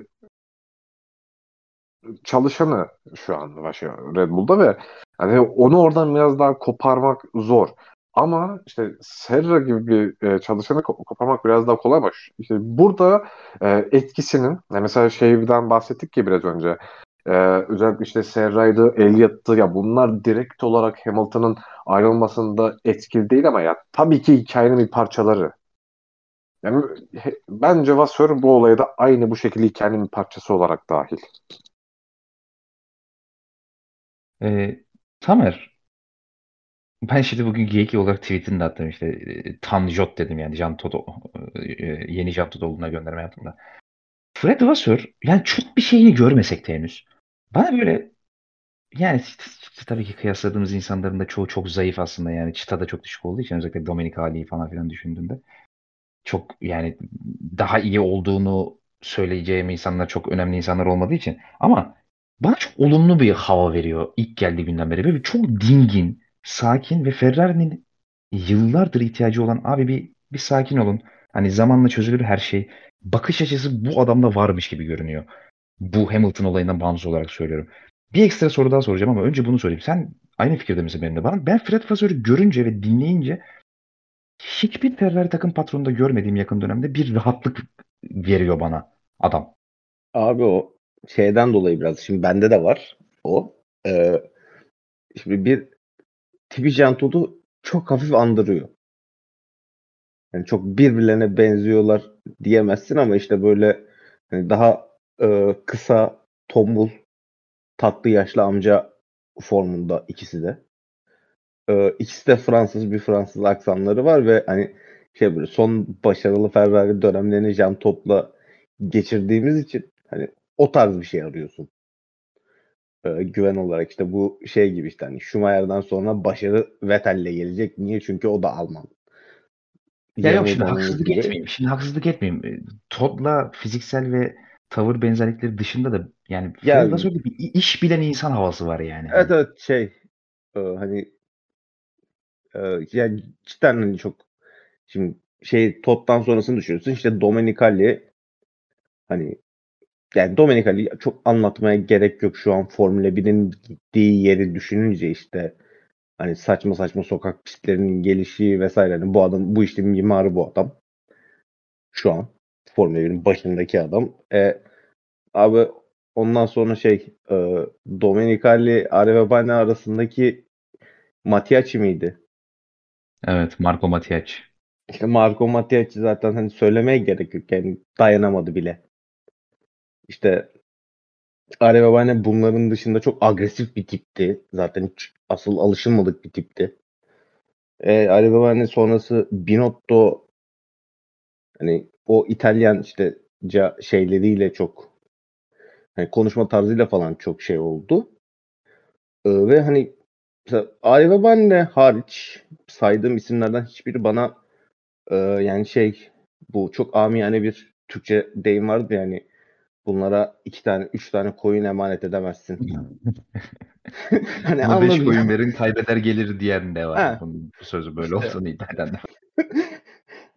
çalışanı şu an Vaşe Red Bull'da ve hani onu oradan biraz daha koparmak zor. Ama işte Serra gibi bir e, çalışanı koparmak biraz daha kolay baş. İşte burada e, etkisinin yani mesela şeyden bahsettik ki biraz önce e, özellikle işte Serra'ydı, Elliott'tı ya bunlar direkt olarak Hamilton'ın ayrılmasında etkili değil ama ya tabii ki hikayenin bir parçaları. Yani he, bence Vasseur bu olaya da aynı bu şekilde hikayenin bir parçası olarak dahil. E, Tamer ben şimdi bugün Geyki olarak tweetini de attım işte e, Tan Jot dedim yani Jan Toto e, yeni Jan Totoğlu'na gönderme yaptım da. Fred Vasseur yani çok bir şeyini görmesek de henüz. Bana böyle yani tabii ki kıyasladığımız insanların da çoğu çok zayıf aslında yani çıta da çok düşük olduğu için özellikle Dominik Ali'yi falan filan düşündüğünde çok yani daha iyi olduğunu söyleyeceğim insanlar çok önemli insanlar olmadığı için ama bana çok olumlu bir hava veriyor ilk geldiği günden beri. Böyle çok dingin, sakin ve Ferrari'nin yıllardır ihtiyacı olan abi bir bir sakin olun. Hani zamanla çözülür her şey. Bakış açısı bu adamda varmış gibi görünüyor. Bu Hamilton olayından bağımsız olarak söylüyorum. Bir ekstra soru daha soracağım ama önce bunu sorayım. Sen aynı fikirde misin benimle bana? Ben Fred Vasseur'ü görünce ve dinleyince hiçbir Ferrari takım patronunda görmediğim yakın dönemde bir rahatlık veriyor bana adam. Abi o şeyden dolayı biraz. Şimdi bende de var o. Ee, şimdi bir tipi Janto'du çok hafif andırıyor. Yani çok birbirlerine benziyorlar diyemezsin ama işte böyle hani daha e, kısa, tombul, tatlı yaşlı amca formunda ikisi de. E, ikisi de Fransız bir Fransız aksanları var ve hani şey böyle son başarılı Ferrari dönemlerini Jean Top'la geçirdiğimiz için hani o tarz bir şey arıyorsun. E, güven olarak işte bu şey gibi işte hani Schumacher'dan sonra başarı Vettel'le gelecek. Niye? Çünkü o da Alman. Ya yok şimdi haksızlık gibi. etmeyeyim. Şimdi haksızlık etmeyeyim. Todd'la fiziksel ve tavır benzerlikleri dışında da yani Ya- Fred Vasseur'da bir iş bilen insan havası var yani. Evet evet şey e, hani e, yani cidden hani çok şimdi şey Todd'dan sonrasını düşünüyorsun işte Domenicali hani yani Domenicali çok anlatmaya gerek yok şu an Formula 1'in gittiği yeri düşününce işte hani saçma saçma sokak pistlerinin gelişi vesaire hani bu adam bu işte mimarı bu adam şu an Formula 1'in başındaki adam e, abi ondan sonra şey e, Domenicali Arevabane arasındaki Matiaci miydi? Evet, Marco Matiac. İşte Marco Matiaci zaten hani söylemeye gerek yok. Yani dayanamadı bile. İşte Arevabane bunların dışında çok agresif bir tipti. Zaten hiç asıl alışılmadık bir tipti. E, Arevabane sonrası Binotto hani o İtalyan işte şeyleriyle çok hani konuşma tarzıyla falan çok şey oldu. E, ve hani mesela Arevabane hariç saydığım isimlerden hiçbiri bana e, yani şey bu çok amiyane bir Türkçe deyim vardı yani bunlara iki tane üç tane koyun emanet edemezsin. [laughs] hani Buna beş koyun verin kaybeder gelir diyen de var. Ha. Bunun, bu sözü böyle İşte. de var. [laughs]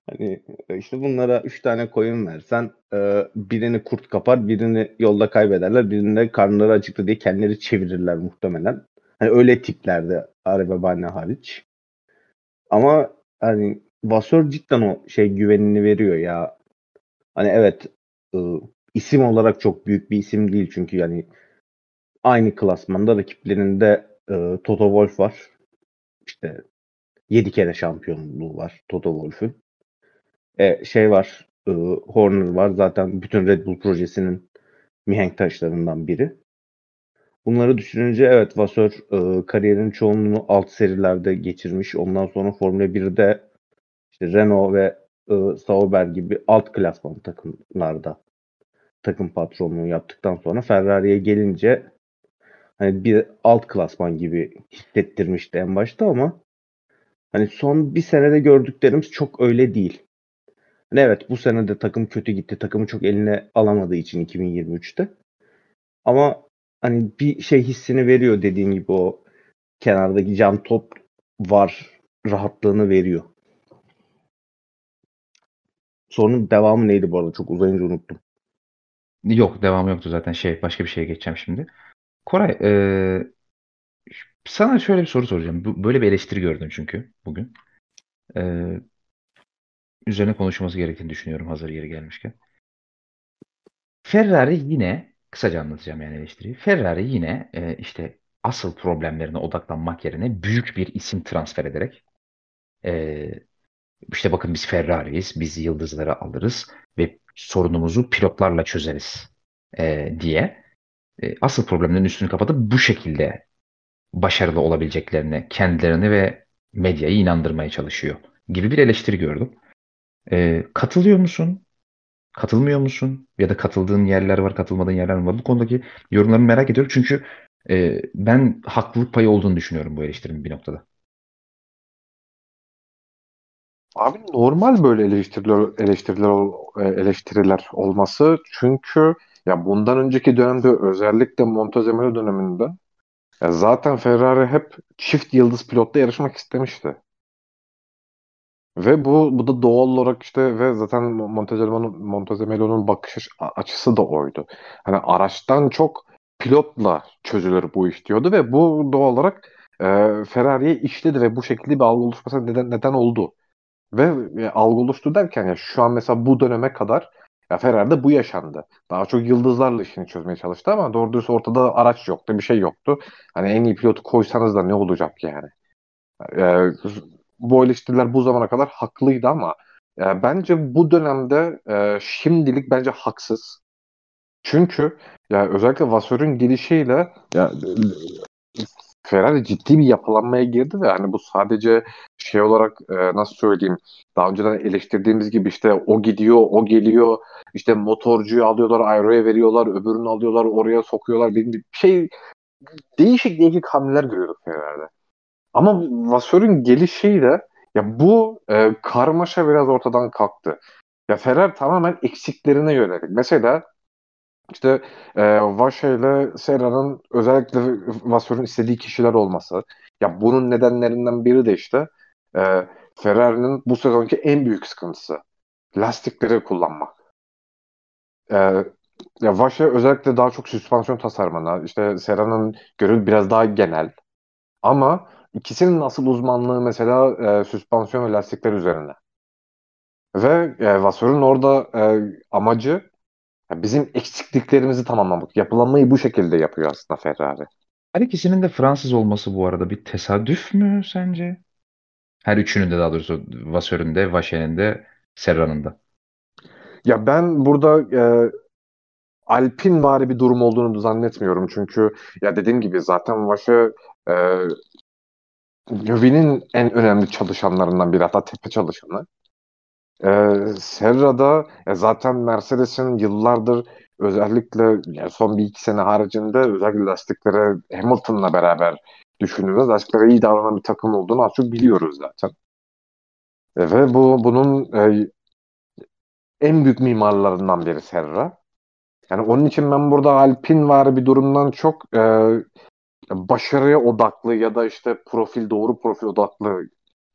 Hani işte bunlara üç tane koyun versen e, birini kurt kapar, birini yolda kaybederler, birini de karnları acıktı diye kendileri çevirirler muhtemelen. Hani öyle tiplerde Arababane hariç. Ama hani Vasör cidden o şey güvenini veriyor ya. Hani evet e, isim olarak çok büyük bir isim değil çünkü yani aynı klasmanda rakiplerinde e, Toto Wolff var. İşte 7 kere şampiyonluğu var Toto Wolff'ün. E, şey var e, Horner var zaten bütün Red Bull projesinin mihenk taşlarından biri. Bunları düşününce evet Vasseur e, kariyerinin çoğunluğunu alt serilerde geçirmiş. Ondan sonra Formula 1'de işte Renault ve e, Sauber gibi alt klasman takımlarda takım patronluğu yaptıktan sonra Ferrari'ye gelince hani bir alt klasman gibi hissettirmişti en başta ama hani son bir senede gördüklerimiz çok öyle değil. Hani evet bu sene de takım kötü gitti. Takımı çok eline alamadığı için 2023'te. Ama hani bir şey hissini veriyor dediğin gibi o kenardaki cam top var rahatlığını veriyor. Sorunun devamı neydi bu arada? Çok uzayınca unuttum. Yok devamı yoktu zaten şey başka bir şeye geçeceğim şimdi. Koray e, sana şöyle bir soru soracağım. Böyle bir eleştiri gördüm çünkü bugün. E, üzerine konuşulması gerektiğini düşünüyorum hazır yeri gelmişken. Ferrari yine kısaca anlatacağım yani eleştiriyi. Ferrari yine e, işte asıl problemlerine odaklanmak yerine büyük bir isim transfer ederek e, işte bakın biz Ferrari'yiz, biz yıldızları alırız ve sorunumuzu pilotlarla çözeriz e, diye e, asıl problemlerin üstünü kapatıp bu şekilde başarılı olabileceklerini kendilerini ve medyayı inandırmaya çalışıyor gibi bir eleştiri gördüm. E, katılıyor musun? Katılmıyor musun? Ya da katıldığın yerler var, katılmadığın yerler var. Bu konudaki yorumlarını merak ediyorum. Çünkü e, ben haklılık payı olduğunu düşünüyorum bu eleştirinin bir noktada. Abi normal böyle eleştiriler eleştiriler e, eleştiriler olması çünkü ya bundan önceki dönemde özellikle Montezemolo döneminde ya zaten Ferrari hep çift yıldız pilotla yarışmak istemişti. Ve bu bu da doğal olarak işte ve zaten Montezemelo'nun Montezemelo'nun bakış açısı da oydu. Hani araçtan çok pilotla çözülür bu iş diyordu ve bu doğal olarak e, Ferrari'ye işledi ve bu şekilde bir algı oluşmasına neden, neden oldu. Ve e, algı oluştu derken ya şu an mesela bu döneme kadar ya Ferrari'de bu yaşandı. Daha çok yıldızlarla işini çözmeye çalıştı ama doğru dürüst ortada araç yoktu, bir şey yoktu. Hani en iyi pilotu koysanız da ne olacak yani? E, bu eleştiriler bu zamana kadar haklıydı ama e, bence bu dönemde e, şimdilik bence haksız. Çünkü ya özellikle Vasseur'ün gelişiyle ya Ferrari ciddi bir yapılanmaya girdi ve hani bu sadece şey olarak e, nasıl söyleyeyim daha önceden eleştirdiğimiz gibi işte o gidiyor, o geliyor, işte motorcuyu alıyorlar, aeroya veriyorlar, öbürünü alıyorlar, oraya sokuyorlar. Bir şey değişik değişik hamleler görüyorduk Ferrari'de. Ama Vasseur'ün gelişiyle ya bu e, karmaşa biraz ortadan kalktı. Ya Ferrari tamamen eksiklerine yönelik. Mesela işte e, Vaşa ile Serra'nın özellikle Vasseur'un istediği kişiler olması. Ya bunun nedenlerinden biri de işte e, Ferrari'nin bu sezonki en büyük sıkıntısı. Lastikleri kullanmak. E, ya Vaşa özellikle daha çok süspansiyon tasarımına, işte Serra'nın görevi biraz daha genel. Ama ikisinin asıl uzmanlığı mesela e, süspansiyon ve lastikler üzerine. Ve e, Vasseur'un orada e, amacı bizim eksikliklerimizi tamamlamak. Yapılanmayı bu şekilde yapıyor aslında Ferrari. Her ikisinin de Fransız olması bu arada bir tesadüf mü sence? Her üçünün de daha doğrusu Vasseur'ün de, Vacher'in de, Serra'nın da. Ya ben burada e, Alpin bari bir durum olduğunu zannetmiyorum. Çünkü ya dediğim gibi zaten Vacher e, Növi'nin en önemli çalışanlarından biri hatta tepe çalışanı. Ee, Serra'da ya zaten Mercedes'in yıllardır özellikle yani son bir iki sene haricinde özellikle lastiklere Hamilton'la beraber düşünüyoruz. Lastiklere iyi davranan bir takım olduğunu az çok biliyoruz zaten. E, ve bu bunun e, en büyük mimarlarından biri Serra. Yani onun için ben burada Alpin var bir durumdan çok e, başarıya odaklı ya da işte profil doğru profil odaklı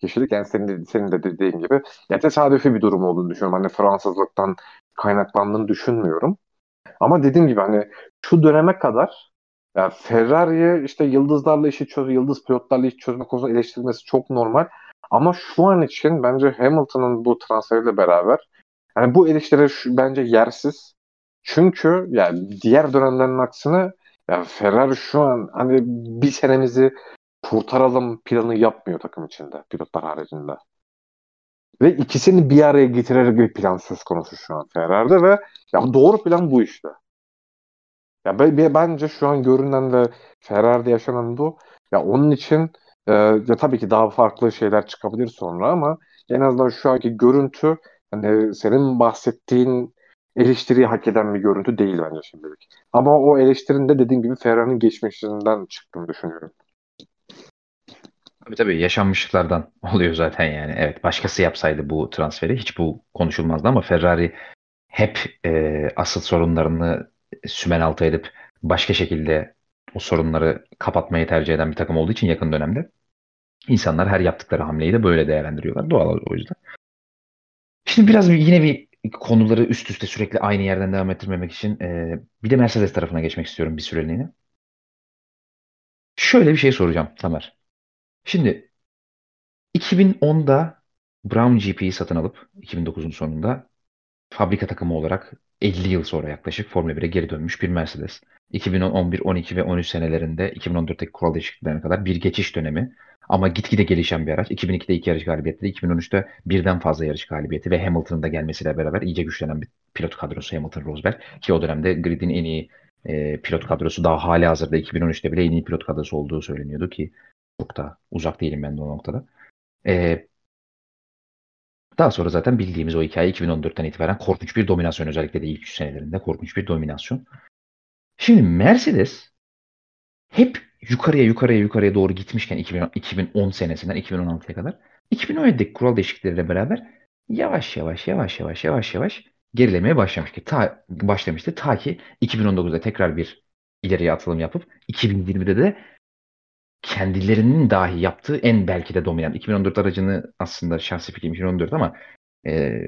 kişilik. Yani senin de, senin de dediğin gibi ya tesadüfi bir durum olduğunu düşünüyorum. Hani Fransızlıktan kaynaklandığını düşünmüyorum. Ama dediğim gibi hani şu döneme kadar yani Ferrari'ye işte yıldızlarla işi çöz, yıldız pilotlarla iş çözme konusunda eleştirilmesi çok normal. Ama şu an için bence Hamilton'ın bu transferiyle beraber yani bu eleştiri bence yersiz. Çünkü yani diğer dönemlerin aksine yani Ferrari şu an hani bir senemizi kurtaralım planı yapmıyor takım içinde pilotlar haricinde. Ve ikisini bir araya getirerek bir plan söz konusu şu an Ferrari'de ve ya doğru plan bu işte. Ya be, bence şu an görünen ve Ferrari'de yaşanan bu. Ya onun için e, ya tabii ki daha farklı şeyler çıkabilir sonra ama en azından şu anki görüntü hani senin bahsettiğin eleştiriyi hak eden bir görüntü değil bence şimdilik. Ama o eleştirinin de dediğim gibi Ferrari'nin geçmişinden çıktığını düşünüyorum. Tabii tabii yaşanmışlıklardan [laughs] oluyor zaten yani. Evet başkası yapsaydı bu transferi hiç bu konuşulmazdı ama Ferrari hep e, asıl sorunlarını sümen altı edip başka şekilde o sorunları kapatmayı tercih eden bir takım olduğu için yakın dönemde insanlar her yaptıkları hamleyi de böyle değerlendiriyorlar. Doğal o yüzden. Şimdi biraz yine bir konuları üst üste sürekli aynı yerden devam ettirmemek için e, bir de Mercedes tarafına geçmek istiyorum bir süreliğine. Şöyle bir şey soracağım Tamer. Şimdi 2010'da Brown GP'yi satın alıp 2009'un sonunda fabrika takımı olarak 50 yıl sonra yaklaşık Formula 1'e geri dönmüş bir Mercedes. 2010, 11, 12 ve 13 senelerinde 2014'teki kural değişikliklerine kadar bir geçiş dönemi ama gitgide gelişen bir araç. 2002'de iki yarış galibiyeti, 2013'te birden fazla yarış galibiyeti ve Hamilton'ın da gelmesiyle beraber iyice güçlenen bir pilot kadrosu Hamilton Rosberg ki o dönemde gridin en iyi e, pilot kadrosu daha hali hazırda 2013'te bile en iyi pilot kadrosu olduğu söyleniyordu ki çok da uzak değilim ben de o noktada. Ee, daha sonra zaten bildiğimiz o hikaye 2014'ten itibaren korkunç bir dominasyon özellikle de ilk 3 senelerinde korkunç bir dominasyon. Şimdi Mercedes hep yukarıya yukarıya yukarıya doğru gitmişken 2010, 2010 senesinden 2016'ya kadar 2017'deki kural değişiklikleriyle beraber yavaş yavaş yavaş yavaş yavaş yavaş gerilemeye başlamış ki ta başlamıştı ta ki 2019'da tekrar bir ileriye atılım yapıp 2020'de de kendilerinin dahi yaptığı en belki de dominant. 2014 aracını aslında şahsi fikrim 2014 ama e,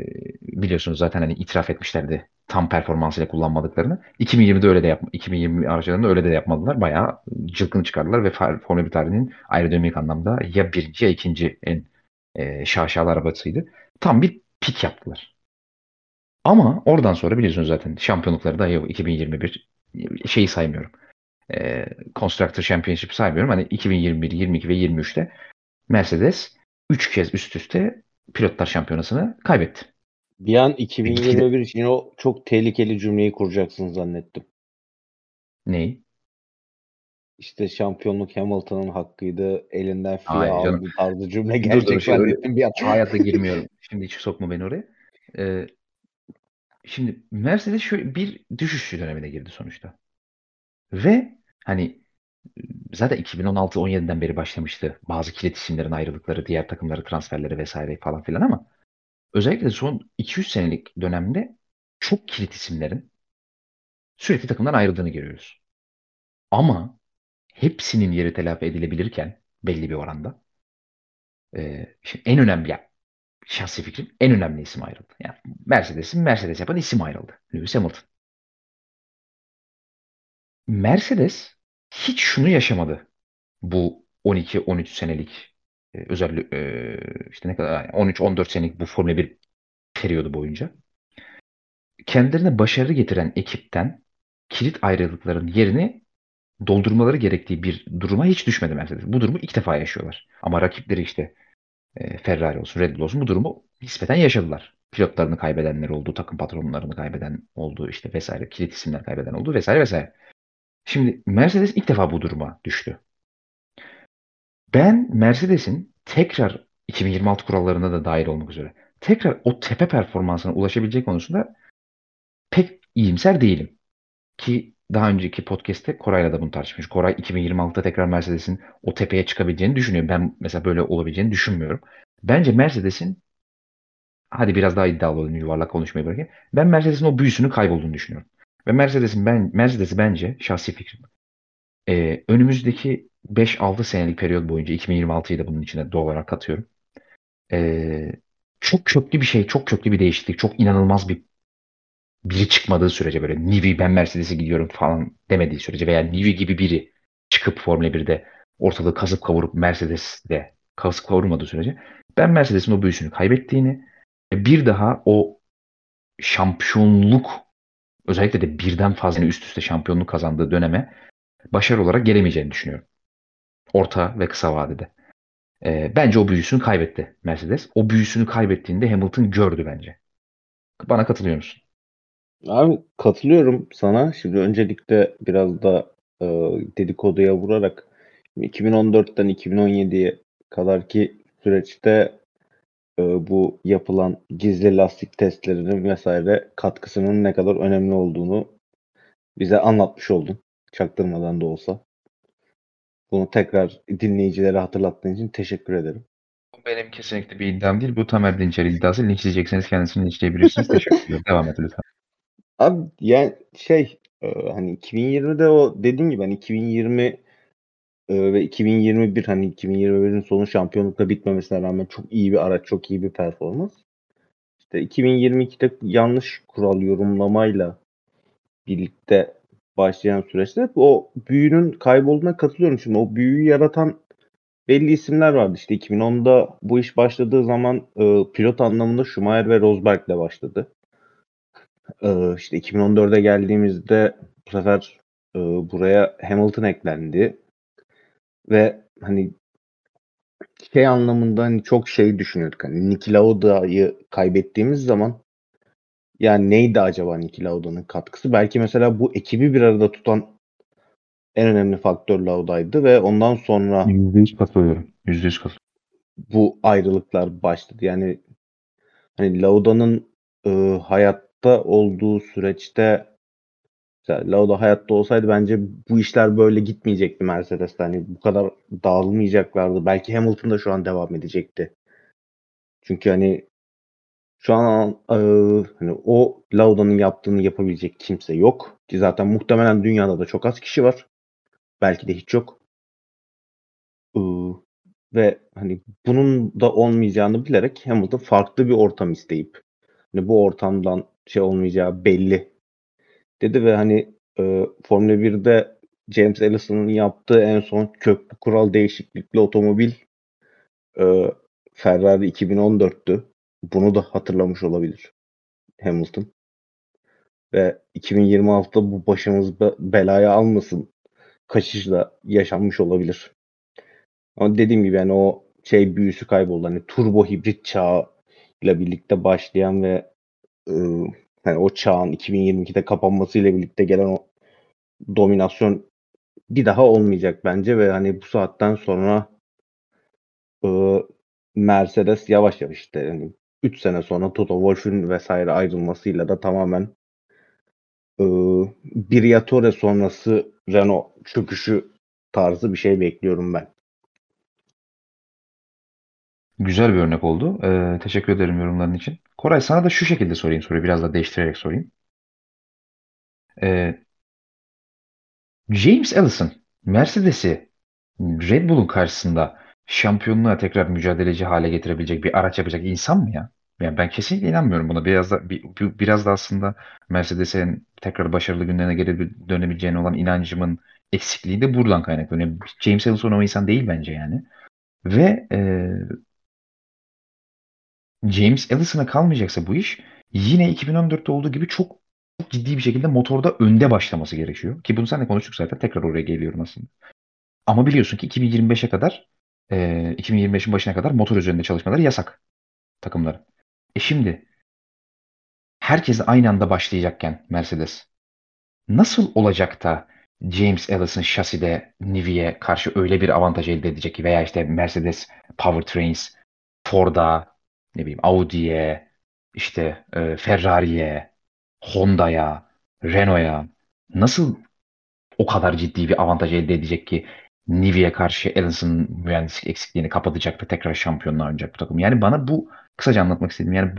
biliyorsunuz zaten hani itiraf etmişlerdi tam performansıyla kullanmadıklarını. 2020'de öyle de yapma 2020 araçlarında öyle de yapmadılar. Bayağı cılkını çıkardılar ve Formula 1 tarihinin aerodinamik anlamda ya birinci ya ikinci en e, şaşalı arabasıydı. Tam bir pik yaptılar. Ama oradan sonra biliyorsunuz zaten şampiyonlukları da yok 2021 şeyi saymıyorum. E, Constructor Championship saymıyorum. Hani 2021, 22 ve 23'te Mercedes 3 kez üst üste pilotlar şampiyonasını kaybetti. Bir an 2021 için o çok tehlikeli cümleyi kuracaksın zannettim. Neyi? İşte şampiyonluk Hamilton'ın hakkıydı. Elinden canım. aldı tarzı cümle gerçek zannettim bir an. Hayatta girmiyorum. Şimdi hiç sokma beni oraya. Ee, şimdi Mercedes şöyle bir düşüş dönemine girdi sonuçta. Ve hani zaten 2016-17'den beri başlamıştı bazı kilit isimlerin ayrılıkları, diğer takımları transferleri vesaire falan filan ama özellikle son 200 senelik dönemde çok kilit isimlerin sürekli takımdan ayrıldığını görüyoruz. Ama hepsinin yeri telafi edilebilirken belli bir oranda e, en önemli ya, şahsi fikrim en önemli isim ayrıldı. Yani Mercedes'in Mercedes yapan isim ayrıldı. Lewis Hamilton. Mercedes hiç şunu yaşamadı. Bu 12-13 senelik e, özel e, işte ne kadar 13-14 senelik bu Formula 1 periyodu boyunca kendilerine başarı getiren ekipten kilit ayrılıkların yerini doldurmaları gerektiği bir duruma hiç düşmedi Mercedes. Bu durumu ilk defa yaşıyorlar. Ama rakipleri işte e, Ferrari olsun, Red Bull olsun bu durumu nispeten yaşadılar. Pilotlarını kaybedenler oldu, takım patronlarını kaybeden oldu, işte vesaire, kilit isimler kaybeden oldu vesaire vesaire. Şimdi Mercedes ilk defa bu duruma düştü. Ben Mercedes'in tekrar 2026 kurallarına da dahil olmak üzere tekrar o tepe performansına ulaşabilecek konusunda pek iyimser değilim. Ki daha önceki podcast'te Koray'la da bunu tartışmış. Koray 2026'da tekrar Mercedes'in o tepeye çıkabileceğini düşünüyor. Ben mesela böyle olabileceğini düşünmüyorum. Bence Mercedes'in hadi biraz daha iddialı olayım yuvarlak konuşmayı bırakayım. Ben Mercedes'in o büyüsünü kaybolduğunu düşünüyorum. Ve Mercedes'in ben Mercedes'i bence şahsi fikrim e, önümüzdeki 5-6 senelik periyot boyunca 2026'yı da bunun içine doğal katıyorum. E, çok köklü bir şey, çok köklü bir değişiklik, çok inanılmaz bir biri çıkmadığı sürece böyle Nivi ben Mercedes'e gidiyorum falan demediği sürece veya Nivi gibi biri çıkıp Formula 1'de ortalığı kazıp kavurup Mercedes'de kazıp kavurmadığı sürece ben Mercedes'in o büyüsünü kaybettiğini bir daha o şampiyonluk özellikle de birden fazla üst üste şampiyonluk kazandığı döneme başarı olarak gelemeyeceğini düşünüyorum. Orta ve kısa vadede. E, bence o büyüsünü kaybetti Mercedes. O büyüsünü kaybettiğinde Hamilton gördü bence. Bana katılıyor musun? Abi katılıyorum sana. Şimdi öncelikle biraz da e, dedikoduya vurarak 2014'ten 2017'ye kadar ki süreçte e, bu yapılan gizli lastik testlerinin vesaire katkısının ne kadar önemli olduğunu bize anlatmış oldun. Çaktırmadan da olsa. Bunu tekrar dinleyicilere hatırlattığın için teşekkür ederim. Bu benim kesinlikle bir iddiam değil. Bu Tamer Dinçer iddiası. Linçleyecekseniz kendisini linçleyebilirsiniz. Teşekkür ederim. [laughs] Devam et lütfen. Abi yani şey e, hani 2020'de o dediğim gibi hani 2020 e, ve 2021 hani 2021'in sonu şampiyonlukla bitmemesine rağmen çok iyi bir araç, çok iyi bir performans. İşte 2022'de yanlış kural yorumlamayla birlikte başlayan süreçte o büyünün kaybolduğuna katılıyorum. Şimdi o büyüyü yaratan belli isimler vardı. İşte 2010'da bu iş başladığı zaman e, pilot anlamında Schumacher ve Rosberg ile başladı. E, işte 2014'e geldiğimizde bu sefer e, buraya Hamilton eklendi. Ve hani şey anlamında hani çok şey düşünüyorduk. Hani Niki Lauda'yı kaybettiğimiz zaman yani neydi acaba Niki Lauda'nın katkısı? Belki mesela bu ekibi bir arada tutan en önemli faktör Lauda'ydı ve ondan sonra %100 katılıyorum. %100 katılıyorum. bu ayrılıklar başladı. Yani hani Lauda'nın e, hayatta olduğu süreçte mesela Lauda hayatta olsaydı bence bu işler böyle gitmeyecekti Mercedes'te. Hani bu kadar dağılmayacaklardı. Belki Hamilton da şu an devam edecekti. Çünkü hani şu an e, hani o Lauda'nın yaptığını yapabilecek kimse yok. Ki zaten muhtemelen dünyada da çok az kişi var. Belki de hiç yok. Iıı, ve hani bunun da olmayacağını bilerek Hamilton farklı bir ortam isteyip hani bu ortamdan şey olmayacağı belli dedi ve hani e, Formula 1'de James Ellison'ın yaptığı en son köklü kural değişiklikli otomobil e, Ferrari 2014'tü. Bunu da hatırlamış olabilir Hamilton. Ve 2026'da bu başımız be- belaya almasın kaçışla yaşanmış olabilir. Ama dediğim gibi yani o şey büyüsü kayboldu. Hani turbo hibrit çağı ile birlikte başlayan ve e, hani o çağın 2022'de kapanmasıyla birlikte gelen o dominasyon bir daha olmayacak bence ve hani bu saatten sonra Mercedes yavaş yavaş işte yani 3 sene sonra Toto Wolff'ün vesaire ayrılmasıyla da tamamen e, Briatore sonrası Renault çöküşü tarzı bir şey bekliyorum ben. Güzel bir örnek oldu. Ee, teşekkür ederim yorumların için. Koray sana da şu şekilde sorayım soruyu. Biraz da değiştirerek sorayım. Ee, James Allison Mercedes'i Red Bull'un karşısında şampiyonluğa tekrar mücadeleci hale getirebilecek bir araç yapacak insan mı ya? Yani ben kesinlikle inanmıyorum buna. Biraz da bir, bir- biraz da aslında Mercedes'in tekrar başarılı günlerine geri dönebileceğine olan inancımın eksikliği de buradan kaynaklanıyor. James Allison o insan değil bence yani. Ve e, James Ellison'a kalmayacaksa bu iş yine 2014'te olduğu gibi çok, çok ciddi bir şekilde motorda önde başlaması gerekiyor. Ki bunu seninle konuştuk zaten. Tekrar oraya geliyorum aslında. Ama biliyorsun ki 2025'e kadar e, 2025'in başına kadar motor üzerinde çalışmaları yasak takımların. E şimdi herkes aynı anda başlayacakken Mercedes nasıl olacak da James Ellison şaside Nivi'ye karşı öyle bir avantaj elde edecek ki veya işte Mercedes Powertrains Ford'a ne bileyim Audi'ye işte e, Ferrari'ye Honda'ya Renault'a nasıl o kadar ciddi bir avantaj elde edecek ki Nivi'ye karşı Allinson'ın mühendislik eksikliğini kapatacak ve tekrar şampiyonluğa oynayacak bu takım. Yani bana bu kısaca anlatmak istedim. Yani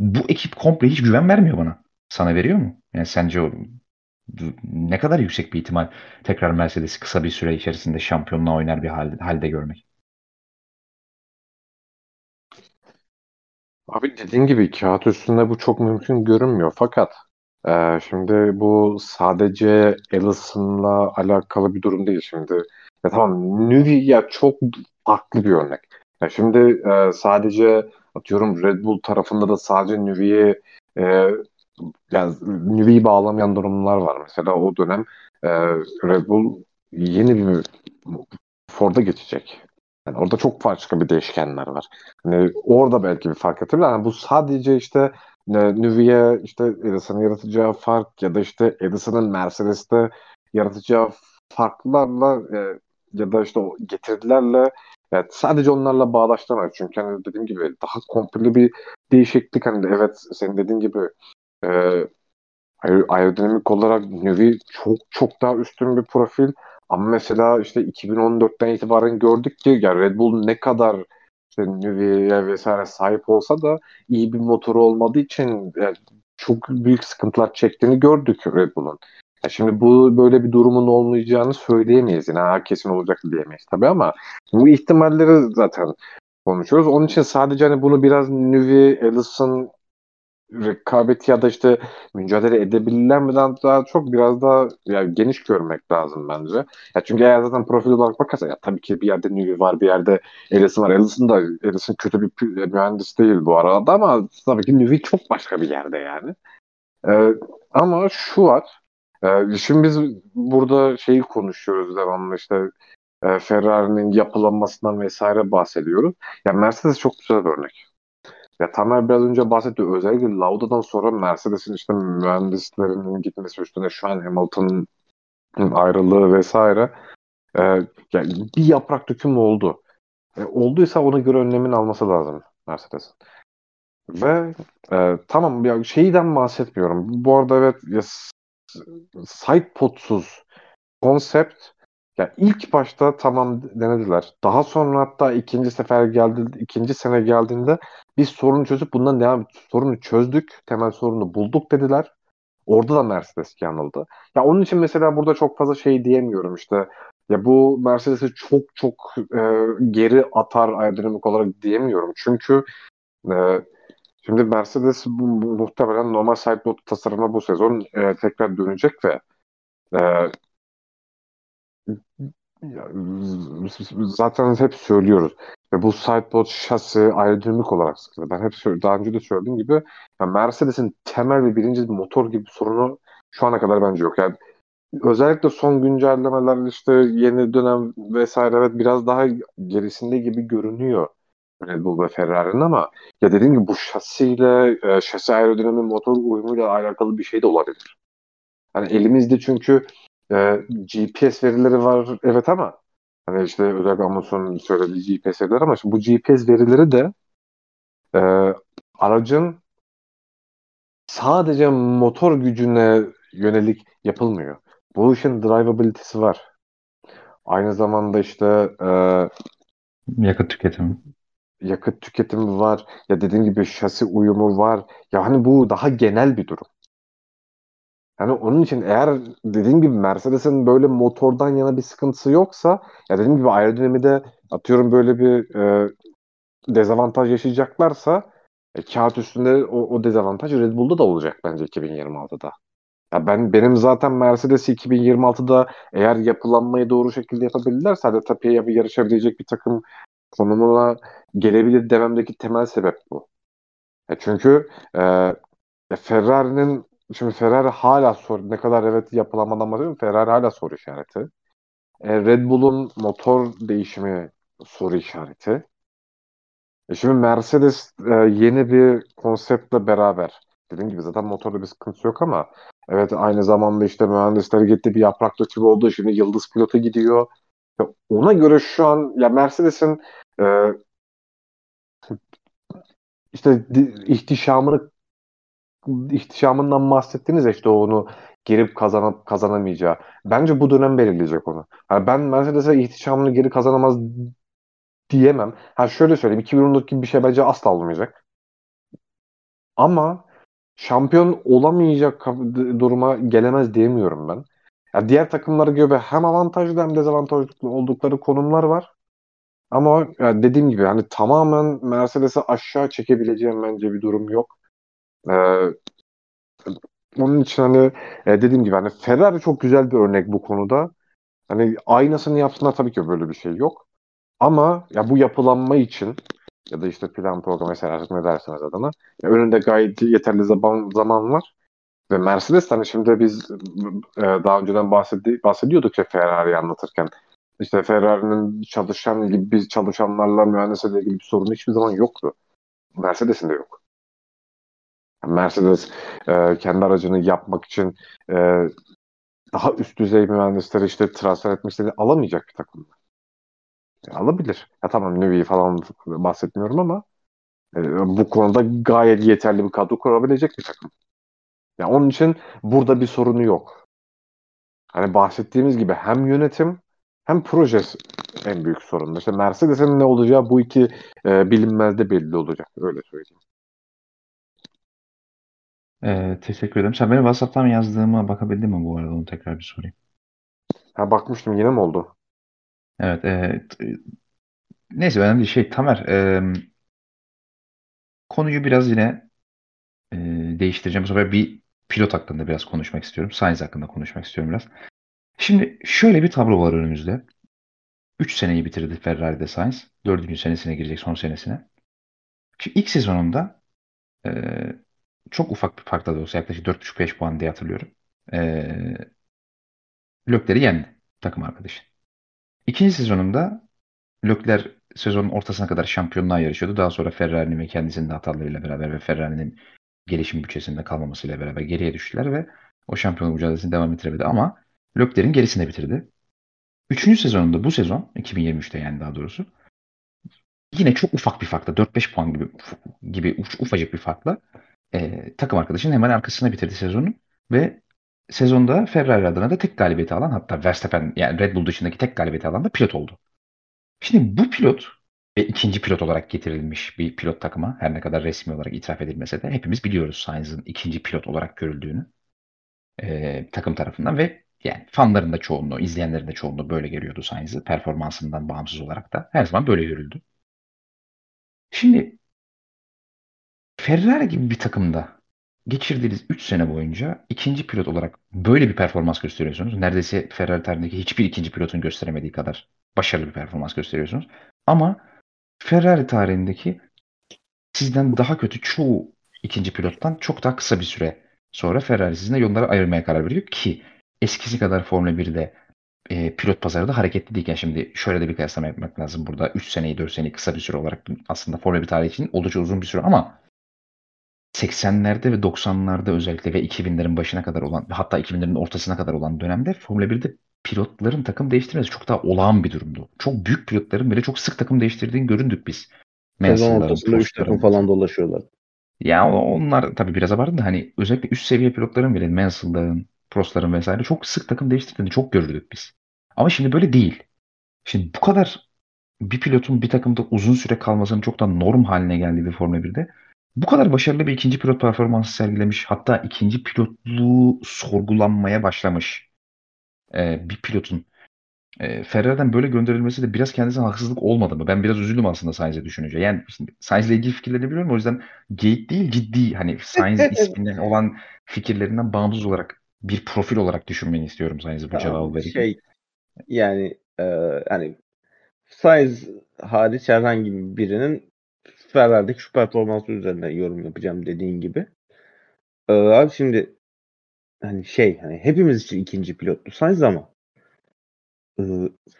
bu ekip komple hiç güven vermiyor bana. Sana veriyor mu? Yani sence o ne kadar yüksek bir ihtimal tekrar Mercedes'i kısa bir süre içerisinde şampiyonluğa oynar bir halde, halde görmek? Abi dediğin gibi kağıt üstünde bu çok mümkün görünmüyor. Fakat e, şimdi bu sadece Allison'la alakalı bir durum değil şimdi. Ya tamam Nüvi ya çok farklı bir örnek. Ya şimdi e, sadece atıyorum Red Bull tarafında da sadece Nüvi'ye e, yani Nüvi'yi bağlamayan durumlar var. Mesela o dönem e, Red Bull yeni bir Ford'a geçecek. Yani orada çok başka bir değişkenler var. Hani orada belki bir fark atabilir. Yani bu sadece işte e, Nüvi'ye işte Edison'ın yaratacağı fark ya da işte Edison'ın Mercedes'te yaratacağı farklarla e, ya da işte o getirdilerle evet, sadece onlarla bağdaştıramayız. Çünkü hani dediğim gibi daha komple bir değişiklik. Hani evet senin dediğin gibi e, aerodinamik olarak Nüvi çok çok daha üstün bir profil. Ama mesela işte 2014'ten itibaren gördük ki ya Red Bull ne kadar işte Nüvi'ye vesaire sahip olsa da iyi bir motoru olmadığı için yani çok büyük sıkıntılar çektiğini gördük Red Bull'un. Ya şimdi bu böyle bir durumun olmayacağını söyleyemeyiz. Yani ha, kesin olacak diyemeyiz tabii ama bu ihtimalleri zaten konuşuyoruz. Onun için sadece hani bunu biraz Nüvi, Ellison rekabeti ya da işte mücadele edebilirler mi daha çok biraz daha yani geniş görmek lazım bence. Ya çünkü eğer zaten profil olarak bakarsa ya tabii ki bir yerde Newey var bir yerde Ellison var. Ellison da Ellison kötü bir mühendis değil bu arada ama tabii ki Newey çok başka bir yerde yani. Ee, ama şu var. E, şimdi biz burada şeyi konuşuyoruz devamlı işte e, Ferrari'nin yapılanmasından vesaire bahsediyoruz. Ya Mercedes çok güzel bir örnek. Ya Tamer biraz önce bahsetti. Özellikle Lauda'dan sonra Mercedes'in işte mühendislerinin gitmesi üstüne şu an Hamilton'ın ayrılığı vesaire e, yani bir yaprak dökümü oldu. E, olduysa ona göre önlemini alması lazım Mercedes'in. Ve e, tamam ya şeyden bahsetmiyorum. Bu arada evet ya, side podsuz konsept ya ilk başta tamam denediler. Daha sonra hatta ikinci sefer geldi, ikinci sene geldiğinde biz sorunu çözüp bundan devam sorunu çözdük, temel sorunu bulduk dediler. Orada da Mercedes yanıldı. Ya onun için mesela burada çok fazla şey diyemiyorum işte. Ya bu Mercedes'i çok çok e, geri atar aerodinamik olarak diyemiyorum. Çünkü e, şimdi Mercedes bu, bu, muhtemelen normal sideboard tasarımına bu sezon e, tekrar dönecek ve e, zaten hep söylüyoruz. Ve bu sideboard şasi aerodinamik olarak sıkıntı. Ben hep daha önce de söylediğim gibi yani Mercedes'in temel ve birinci motor gibi sorunu şu ana kadar bence yok. Yani özellikle son güncellemeler işte yeni dönem vesaire evet biraz daha gerisinde gibi görünüyor Red Bull ve Ferrari'nin ama ya dediğim gibi bu şasiyle e, şasi aerodinami motor uyumuyla alakalı bir şey de olabilir. Hani elimizde çünkü e, GPS verileri var evet ama hani işte özellikle Amazon'un söylediği GPS verileri ama bu GPS verileri de e, aracın sadece motor gücüne yönelik yapılmıyor. Bu işin drivability'si var. Aynı zamanda işte e, yakıt tüketimi. Yakıt tüketimi var. Ya dediğim gibi şasi uyumu var. Ya hani bu daha genel bir durum. Yani onun için eğer dediğim gibi Mercedes'in böyle motordan yana bir sıkıntısı yoksa ya dediğim gibi aerodinamide atıyorum böyle bir e, dezavantaj yaşayacaklarsa e, kağıt üstünde o, o dezavantaj Red Bull'da da olacak bence 2026'da. Ya ben benim zaten Mercedes 2026'da eğer yapılanmayı doğru şekilde yapabilirlerse hadi tepeye yarışabilecek bir takım konumuna gelebilir dememdeki temel sebep bu. E çünkü e, Ferrari'nin Şimdi Ferrari hala soru ne kadar evet yapılamadan bahsediyorum. Ferrari hala soru işareti. E, Red Bull'un motor değişimi soru işareti. E şimdi Mercedes e, yeni bir konseptle beraber dediğim gibi zaten motorda bir sıkıntı yok ama evet aynı zamanda işte mühendisler gitti bir yaprak dökümü oldu. Şimdi yıldız pilota gidiyor. Ya ona göre şu an ya Mercedes'in e, işte ihtişamını ihtişamından bahsettiniz ya işte onu geri kazanıp kazanamayacağı. Bence bu dönem belirleyecek onu. Yani ben Mercedes'e ihtişamını geri kazanamaz diyemem. Ha şöyle söyleyeyim 2014 gibi bir şey bence asla olmayacak. Ama şampiyon olamayacak duruma gelemez diyemiyorum ben. Ya diğer takımlara göre hem avantajlı hem dezavantajlı oldukları konumlar var. Ama ya dediğim gibi hani tamamen Mercedes'i aşağı çekebileceğim bence bir durum yok. Ee, onun için hani e, dediğim gibi hani Ferrari çok güzel bir örnek bu konuda. Hani aynasını yapsınlar tabii ki böyle bir şey yok. Ama ya bu yapılanma için ya da işte plan program mesela artık ne derseniz adına ya önünde gayet yeterli zaman, zaman var. Ve Mercedes hani şimdi biz e, daha önceden bahsedi bahsediyorduk ya Ferrari'yi anlatırken. İşte Ferrari'nin çalışan gibi biz çalışanlarla mühendisle ilgili bir sorunu hiçbir zaman yoktu. Mercedes'in de yok. Mercedes e, kendi aracını yapmak için e, daha üst düzey mühendisleri işte transfer etmek istediğini alamayacak bir takım. Yani alabilir. Ya tamam Nüvi'yi falan bahsetmiyorum ama e, bu konuda gayet yeterli bir kadro kurabilecek bir takım. Yani onun için burada bir sorunu yok. Hani bahsettiğimiz gibi hem yönetim hem proje en büyük sorun. İşte Mercedes'in ne olacağı bu iki e, bilinmezde belli olacak. Öyle söyleyeyim. Ee, teşekkür ederim. Sen benim WhatsApp'tan yazdığıma bakabildin mi bu arada? Onu tekrar bir sorayım. Ha bakmıştım yine mi oldu? Evet. E, neyse önemli değil. Şey Tamer e, konuyu biraz yine e, değiştireceğim. Bu sefer bir pilot hakkında biraz konuşmak istiyorum. Sainz hakkında konuşmak istiyorum biraz. Şimdi şöyle bir tablo var önümüzde. 3 seneyi bitirdi Ferrari'de Sainz. 4. senesine girecek son senesine. Şimdi ilk sezonunda e, çok ufak bir farkla da olsa yaklaşık 4,5-5 puan diye hatırlıyorum. Ee, Lökler'i yendi takım arkadaşı. İkinci sezonunda Lökler sezonun ortasına kadar şampiyonluğa yarışıyordu. Daha sonra Ferrari'nin ve kendisinin hatalarıyla beraber ve Ferrari'nin gelişim bütçesinde kalmamasıyla beraber geriye düştüler ve o şampiyonluk mücadelesini devam ettiremedi ama Lökler'in gerisinde bitirdi. Üçüncü sezonunda bu sezon 2023'te yani daha doğrusu yine çok ufak bir farkla 4-5 puan gibi gibi ufacık bir farkla e, takım arkadaşının hemen arkasına bitirdi sezonu ve sezonda Ferrari adına da tek galibiyeti alan hatta Verstappen yani Red Bull dışındaki tek galibiyeti alan da pilot oldu. Şimdi bu pilot ve ikinci pilot olarak getirilmiş bir pilot takıma her ne kadar resmi olarak itiraf edilmese de hepimiz biliyoruz Sainz'ın ikinci pilot olarak görüldüğünü. e, takım tarafından ve yani fanların da çoğunluğu, izleyenlerin de çoğunluğu böyle geliyordu Sainz'ı. Performansından bağımsız olarak da. Her zaman böyle görüldü. Şimdi Ferrari gibi bir takımda geçirdiğiniz 3 sene boyunca ikinci pilot olarak böyle bir performans gösteriyorsunuz. Neredeyse Ferrari tarihindeki hiçbir ikinci pilotun gösteremediği kadar başarılı bir performans gösteriyorsunuz. Ama Ferrari tarihindeki sizden daha kötü çoğu ikinci pilottan çok daha kısa bir süre sonra Ferrari sizinle yolları ayırmaya karar veriyor ki eskisi kadar Formula 1'de e, pilot pazarı da hareketli değilken şimdi şöyle de bir kıyaslama yapmak lazım burada. 3 seneyi 4 seneyi kısa bir süre olarak aslında Formula 1 tarihi için oldukça uzun bir süre ama 80'lerde ve 90'larda özellikle ve 2000'lerin başına kadar olan hatta 2000'lerin ortasına kadar olan dönemde Formula 1'de pilotların takım değiştirmesi çok daha olağan bir durumdu. Çok büyük pilotların bile çok sık takım değiştirdiğini göründük biz. Sezon ortasında 3 takım falan dolaşıyorlar. Ya onlar tabii biraz abartı da hani özellikle üst seviye pilotların bile Mansell'ların, Prost'ların vesaire çok sık takım değiştirdiğini çok görürdük biz. Ama şimdi böyle değil. Şimdi bu kadar bir pilotun bir takımda uzun süre kalmasının çok da norm haline geldiği bir Formula 1'de bu kadar başarılı bir ikinci pilot performansı sergilemiş hatta ikinci pilotluğu sorgulanmaya başlamış e, bir pilotun e, Ferrari'den böyle gönderilmesi de biraz kendisine haksızlık olmadı mı? Ben biraz üzüldüm aslında Sainz'e düşününce. Yani Sainz'le ilgili fikirlerini biliyorum o yüzden geyik değil ciddi hani Sainz [laughs] isminden olan fikirlerinden bağımsız olarak bir profil olarak düşünmeni istiyorum Sainz'e bu cevabı verirken. şey yani e, hani Sainz hariç herhangi birinin Ferrari'deki şu performansı üzerine yorum yapacağım dediğin gibi. E, abi şimdi hani şey hani hepimiz için ikinci pilottu Sainz ama e,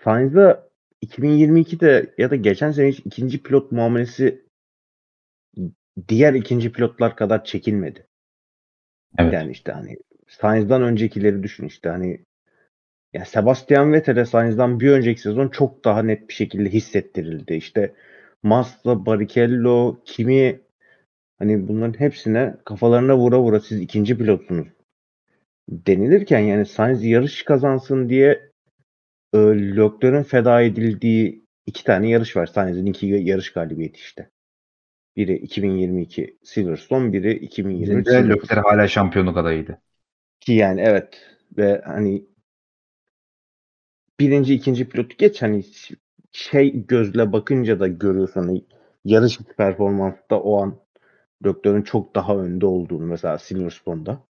Sainz'a 2022'de ya da geçen sene hiç ikinci pilot muamelesi diğer ikinci pilotlar kadar çekilmedi. Evet. Yani işte hani Sainz'dan öncekileri düşün işte hani ya Sebastian Vettel'e Sainz'dan bir önceki sezon çok daha net bir şekilde hissettirildi. İşte Massa, Barrichello, Kimi hani bunların hepsine kafalarına vura vura siz ikinci pilotsunuz denilirken yani Sainz yarış kazansın diye e, Leclerc'in feda edildiği iki tane yarış var. Sainz'in iki yarış galibiyeti işte. Biri 2022 Silverstone, biri 2023 Bizim de Silverstone. Leclerc hala şampiyonluk adayıydı. Ki yani evet ve hani birinci ikinci pilotu geç hani şey gözle bakınca da görüyorsun hani yarış performansta o an Leclerc'in çok daha önde olduğunu mesela Silverstone'da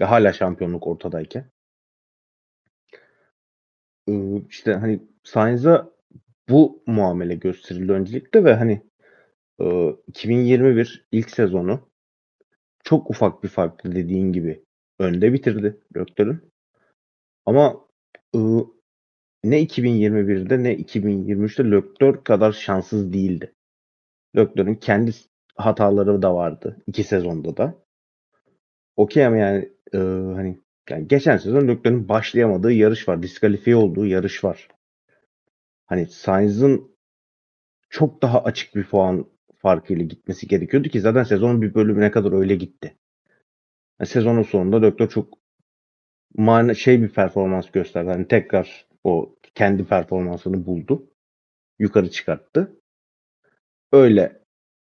ve hala şampiyonluk ortadayken. Ee, işte hani Sainz'a bu muamele gösterildi öncelikle ve hani e, 2021 ilk sezonu çok ufak bir farklı dediğin gibi önde bitirdi Leclerc'in. Ama e, ne 2021'de ne 2023'te Leclerc kadar şanssız değildi. Leclerc'in kendi hataları da vardı iki sezonda da. Okey ama yani e, hani yani geçen sezon Leclerc'in başlayamadığı yarış var. Diskalifiye olduğu yarış var. Hani Sainz'ın çok daha açık bir puan farkıyla gitmesi gerekiyordu ki zaten sezonun bir bölümüne kadar öyle gitti. Yani sezonun sonunda Leclerc çok mana şey bir performans gösterdi. Hani tekrar o kendi performansını buldu. Yukarı çıkarttı. Öyle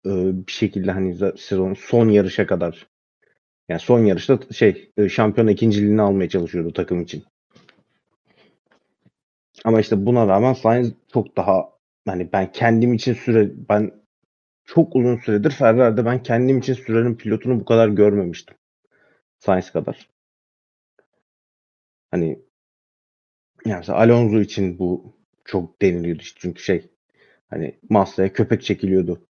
e, bir şekilde hani sezonun son yarışa kadar yani son yarışta şey e, şampiyon ikinciliğini almaya çalışıyordu takım için. Ama işte buna rağmen Sainz çok daha hani ben kendim için süre ben çok uzun süredir Ferrari'de ben kendim için sürenin pilotunu bu kadar görmemiştim. Sainz kadar. Hani yani mesela Alonso için bu çok deniliyordu işte çünkü şey hani Massa'ya köpek çekiliyordu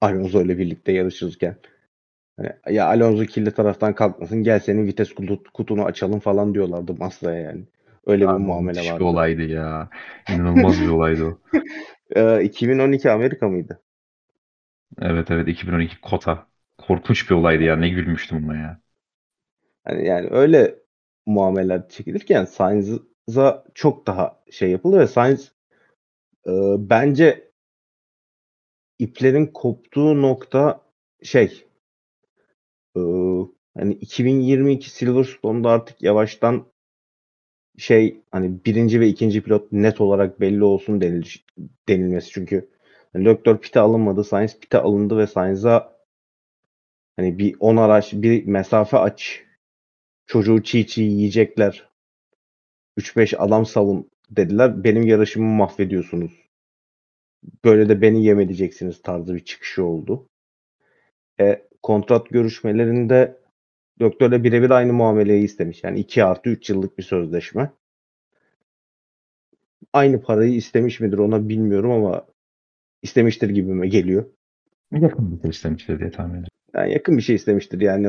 Alonso ile birlikte yarışırken. Hani, ya Alonso kirli taraftan kalkmasın gel senin vites kutu- kutunu açalım falan diyorlardı Massa'ya yani. Öyle bir muamele vardı. bir olaydı ya. İnanılmaz bir olaydı o. [laughs] Ee, 2012 Amerika mıydı? Evet evet 2012 Kota. Korkunç bir olaydı ya. Ne gülmüştüm buna ya. Hani yani öyle muameleler çekilirken Sainz'a çok daha şey yapıldı ve Sainz e, bence iplerin koptuğu nokta şey e, hani 2022 Silverstone'da artık yavaştan şey hani birinci ve ikinci pilot net olarak belli olsun denil, denilmesi. Çünkü Leclerc pite alınmadı, Sainz pite alındı ve Sainz'a hani bir 10 araç bir mesafe aç çocuğu çiğ çiğ yiyecekler. 3-5 adam savun dediler. Benim yarışımı mahvediyorsunuz. Böyle de beni yem edeceksiniz tarzı bir çıkışı oldu. E, kontrat görüşmelerinde Doktorla birebir aynı muameleyi istemiş. Yani 2 artı 3 yıllık bir sözleşme. Aynı parayı istemiş midir ona bilmiyorum ama istemiştir gibime geliyor. Yakın bir şey istemiştir diye tahmin ediyorum. Yani yakın bir şey istemiştir yani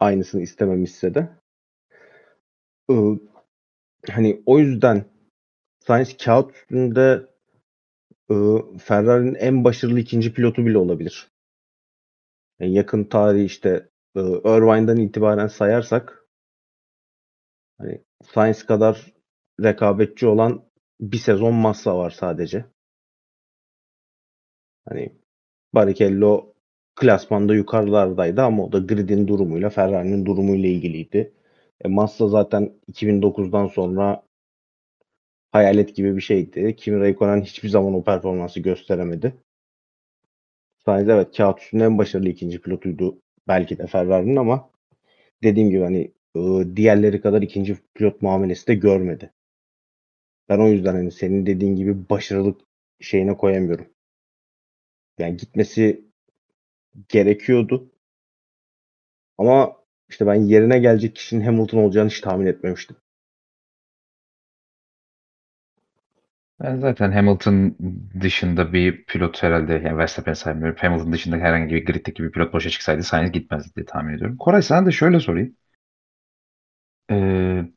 aynısını istememişse de. Ee, hani o yüzden Sainz kağıt üstünde e, Ferrari'nin en başarılı ikinci pilotu bile olabilir. Yani yakın tarihi işte e, Irvine'dan itibaren sayarsak hani Sainz kadar rekabetçi olan bir sezon Massa var sadece. Hani Barrichello klasmanda yukarılardaydı ama o da gridin durumuyla Ferrari'nin durumuyla ilgiliydi. E, Massa zaten 2009'dan sonra hayalet gibi bir şeydi. Kimi Raikkonen hiçbir zaman o performansı gösteremedi. Sainz evet kağıt üstünde en başarılı ikinci pilotuydu belki de Ferrari'nin ama dediğim gibi hani diğerleri kadar ikinci pilot muamelesi de görmedi. Ben o yüzden hani senin dediğin gibi başarılı şeyine koyamıyorum. Yani gitmesi gerekiyordu. Ama işte ben yerine gelecek kişinin Hamilton olacağını hiç tahmin etmemiştim. Ben zaten Hamilton dışında bir pilot herhalde yani Verstappen saymıyorum. Hamilton dışında herhangi bir griddeki bir pilot boşa çıksaydı Sainz gitmezdi diye tahmin ediyorum. Koray sana da şöyle sorayım. Ee,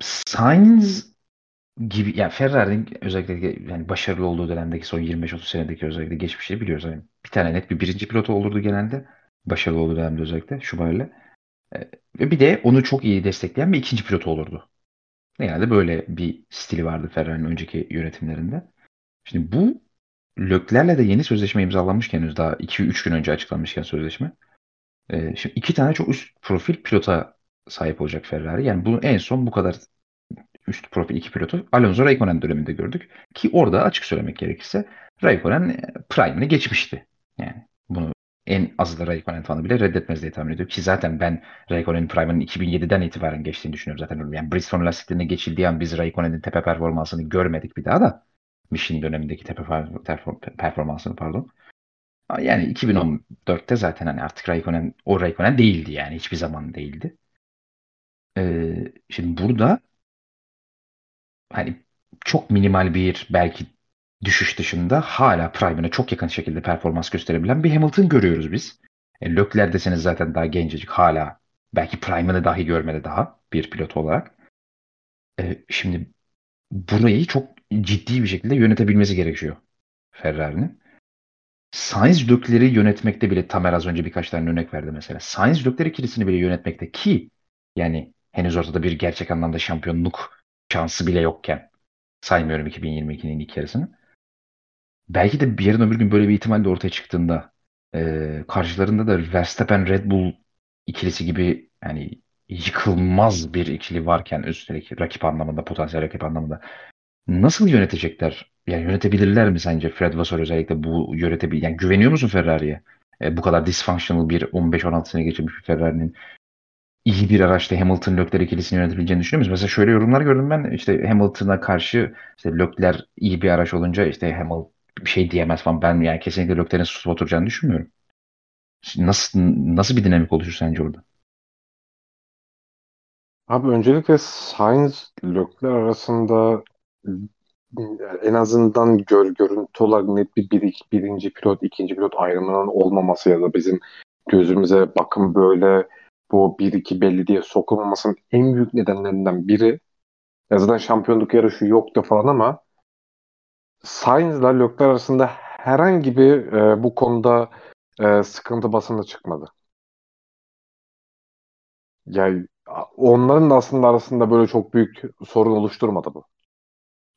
Sainz gibi yani Ferrari'nin özellikle yani başarılı olduğu dönemdeki son 25-30 senedeki özellikle geçmişleri biliyoruz. Yani bir tane net bir birinci pilotu olurdu genelde. Başarılı olduğu dönemde özellikle Schumacher'le. Ve bir de onu çok iyi destekleyen bir ikinci pilotu olurdu. Genelde böyle bir stili vardı Ferrari'nin önceki yönetimlerinde. Şimdi bu Lökler'le de yeni sözleşme imzalanmışken henüz daha 2-3 gün önce açıklanmışken sözleşme. Şimdi iki tane çok üst profil pilota sahip olacak Ferrari. Yani bunu en son bu kadar üst profil iki pilotu Alonso Raikkonen döneminde gördük. Ki orada açık söylemek gerekirse Raikkonen e, prime'ini geçmişti. Yani bunu en azı da Raikkonen fanı bile reddetmez diye tahmin ediyorum. Ki zaten ben Raikkonen'in Prime'ın 2007'den itibaren geçtiğini düşünüyorum zaten. Yani Bridgestone lastiklerine geçildiği an biz Raikkonen'in tepe performansını görmedik bir daha da. Michelin dönemindeki tepe performansını pardon. Yani 2014'te zaten hani artık Raikkonen o Raikkonen değildi yani hiçbir zaman değildi. Ee, şimdi burada hani çok minimal bir belki düşüş dışında hala Prime'ine çok yakın şekilde performans gösterebilen bir Hamilton görüyoruz biz. E, Leclerc deseniz zaten daha gencecik hala belki Prime'ını dahi görmedi daha bir pilot olarak. E, şimdi burayı çok ciddi bir şekilde yönetebilmesi gerekiyor Ferrari'nin. Sainz Leclerc'i yönetmekte bile Tamer az önce birkaç tane örnek verdi mesela. Sainz Leclerc ikilisini bile yönetmekte ki yani henüz ortada bir gerçek anlamda şampiyonluk şansı bile yokken saymıyorum 2022'nin ilk yarısını belki de bir yarın öbür gün böyle bir ihtimal de ortaya çıktığında e, karşılarında da Verstappen Red Bull ikilisi gibi yani yıkılmaz bir ikili varken üstelik rakip anlamında potansiyel rakip anlamında nasıl yönetecekler? Yani yönetebilirler mi sence Fred Vasseur özellikle bu yönetebilir? Yani güveniyor musun Ferrari'ye? E, bu kadar dysfunctional bir 15-16 sene geçirmiş bir Ferrari'nin iyi bir araçta Hamilton Leclerc ikilisini yönetebileceğini düşünüyor musunuz? Mesela şöyle yorumlar gördüm ben. İşte Hamilton'a karşı işte Leclerc iyi bir araç olunca işte Hamilton bir şey diyemez falan. Ben yani kesinlikle Leclerc'in susup oturacağını düşünmüyorum. Nasıl nasıl bir dinamik oluşur sence orada? Abi öncelikle Sainz Leclerc arasında en azından gör, görüntü olarak net bir, bir birinci pilot, ikinci pilot ayrımının olmaması ya da bizim gözümüze bakın böyle bu 1-2 belli diye sokulmamasının en büyük nedenlerinden biri ya zaten şampiyonluk yarışı yoktu falan ama Sainz'la Leclerc arasında herhangi bir e, bu konuda e, sıkıntı basında çıkmadı. Yani onların da aslında arasında böyle çok büyük sorun oluşturmadı bu.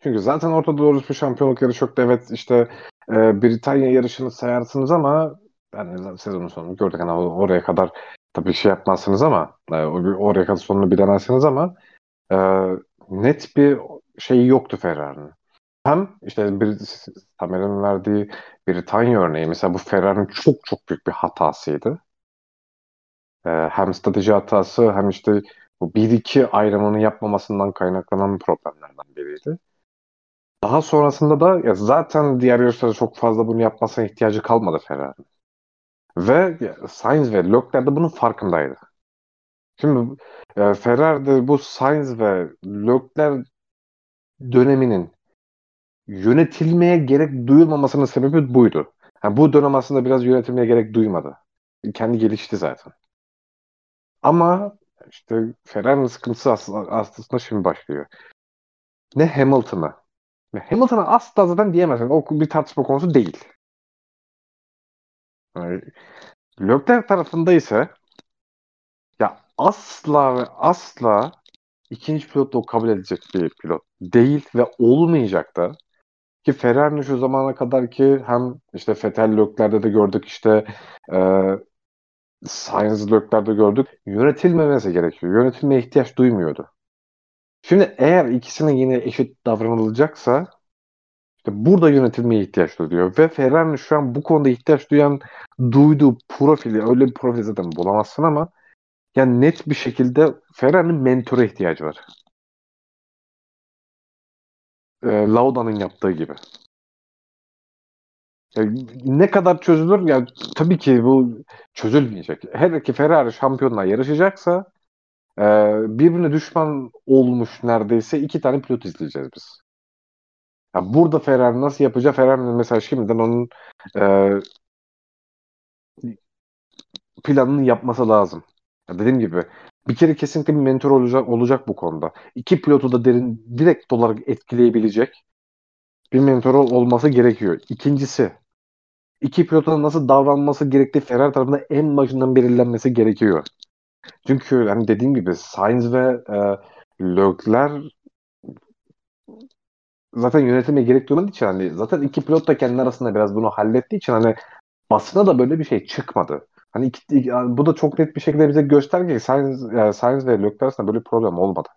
Çünkü zaten ortada doğru bir şampiyonluk yarışı yoktu. Evet işte e, Britanya yarışını sayarsınız ama yani sezonun sonunu gördük. Yani oraya kadar tabii şey yapmazsınız ama e, oraya kadar sonunu bilemezsiniz ama e, net bir şey yoktu Ferrari'nin. Hem işte bir Tamer'in verdiği Britanya örneği mesela bu Ferrari'nin çok çok büyük bir hatasıydı. E, hem strateji hatası hem işte bu 1-2 ayrımını yapmamasından kaynaklanan problemlerden biriydi. Daha sonrasında da ya zaten diğer yarışlarda çok fazla bunu yapmasına ihtiyacı kalmadı Ferrari. Ve Sainz ve Leclerc de bunun farkındaydı. Şimdi e, Ferrari'de bu Sainz ve Leclerc döneminin yönetilmeye gerek duyulmamasının sebebi buydu. Yani bu dönem aslında biraz yönetilmeye gerek duymadı. Kendi gelişti zaten. Ama işte Ferrari'nin sıkıntısı aslında, şimdi başlıyor. Ne Hamilton'a. Hamilton'a asla zaten diyemezsin. O bir tartışma konusu değil. Yani, Leclerc tarafında ise ya asla ve asla ikinci pilot da kabul edecek bir pilot değil ve olmayacak da ki Ferrari'nin şu zamana kadar ki hem işte Vettel Leclerc'de de gördük işte e, Sainz Leclerc'de gördük yönetilmemesi gerekiyor. Yönetilmeye ihtiyaç duymuyordu. Şimdi eğer ikisine yine eşit davranılacaksa işte burada yönetilmeye ihtiyaç duyuyor ve Ferrari şu an bu konuda ihtiyaç duyan duyduğu profili öyle bir profil zaten bulamazsın ama yani net bir şekilde Ferrari'nin mentora ihtiyacı var. E, Lauda'nın yaptığı gibi. Yani ne kadar çözülür? Yani tabii ki bu çözülmeyecek. Her ki Ferrari şampiyonla yarışacaksa e, birbirine düşman olmuş neredeyse iki tane pilot izleyeceğiz biz. Ya burada Ferrari nasıl yapacak? Ferrari'nin mesela şimdiden onun e, planını yapması lazım. Ya dediğim gibi bir kere kesinlikle bir mentor olacak olacak bu konuda. İki pilotu da derin direkt olarak etkileyebilecek bir mentor olması gerekiyor. İkincisi iki pilotun nasıl davranması gerektiği Ferrari tarafından en başından belirlenmesi gerekiyor. Çünkü hani dediğim gibi Sainz ve e, Leclerc zaten yönetime gerek duymadığı için hani zaten iki pilot da kendi arasında biraz bunu hallettiği için hani basına da böyle bir şey çıkmadı. Hani iki, iki, bu da çok net bir şekilde bize gösterge ki Sainz, yani ve Leclerc arasında böyle bir problem olmadı.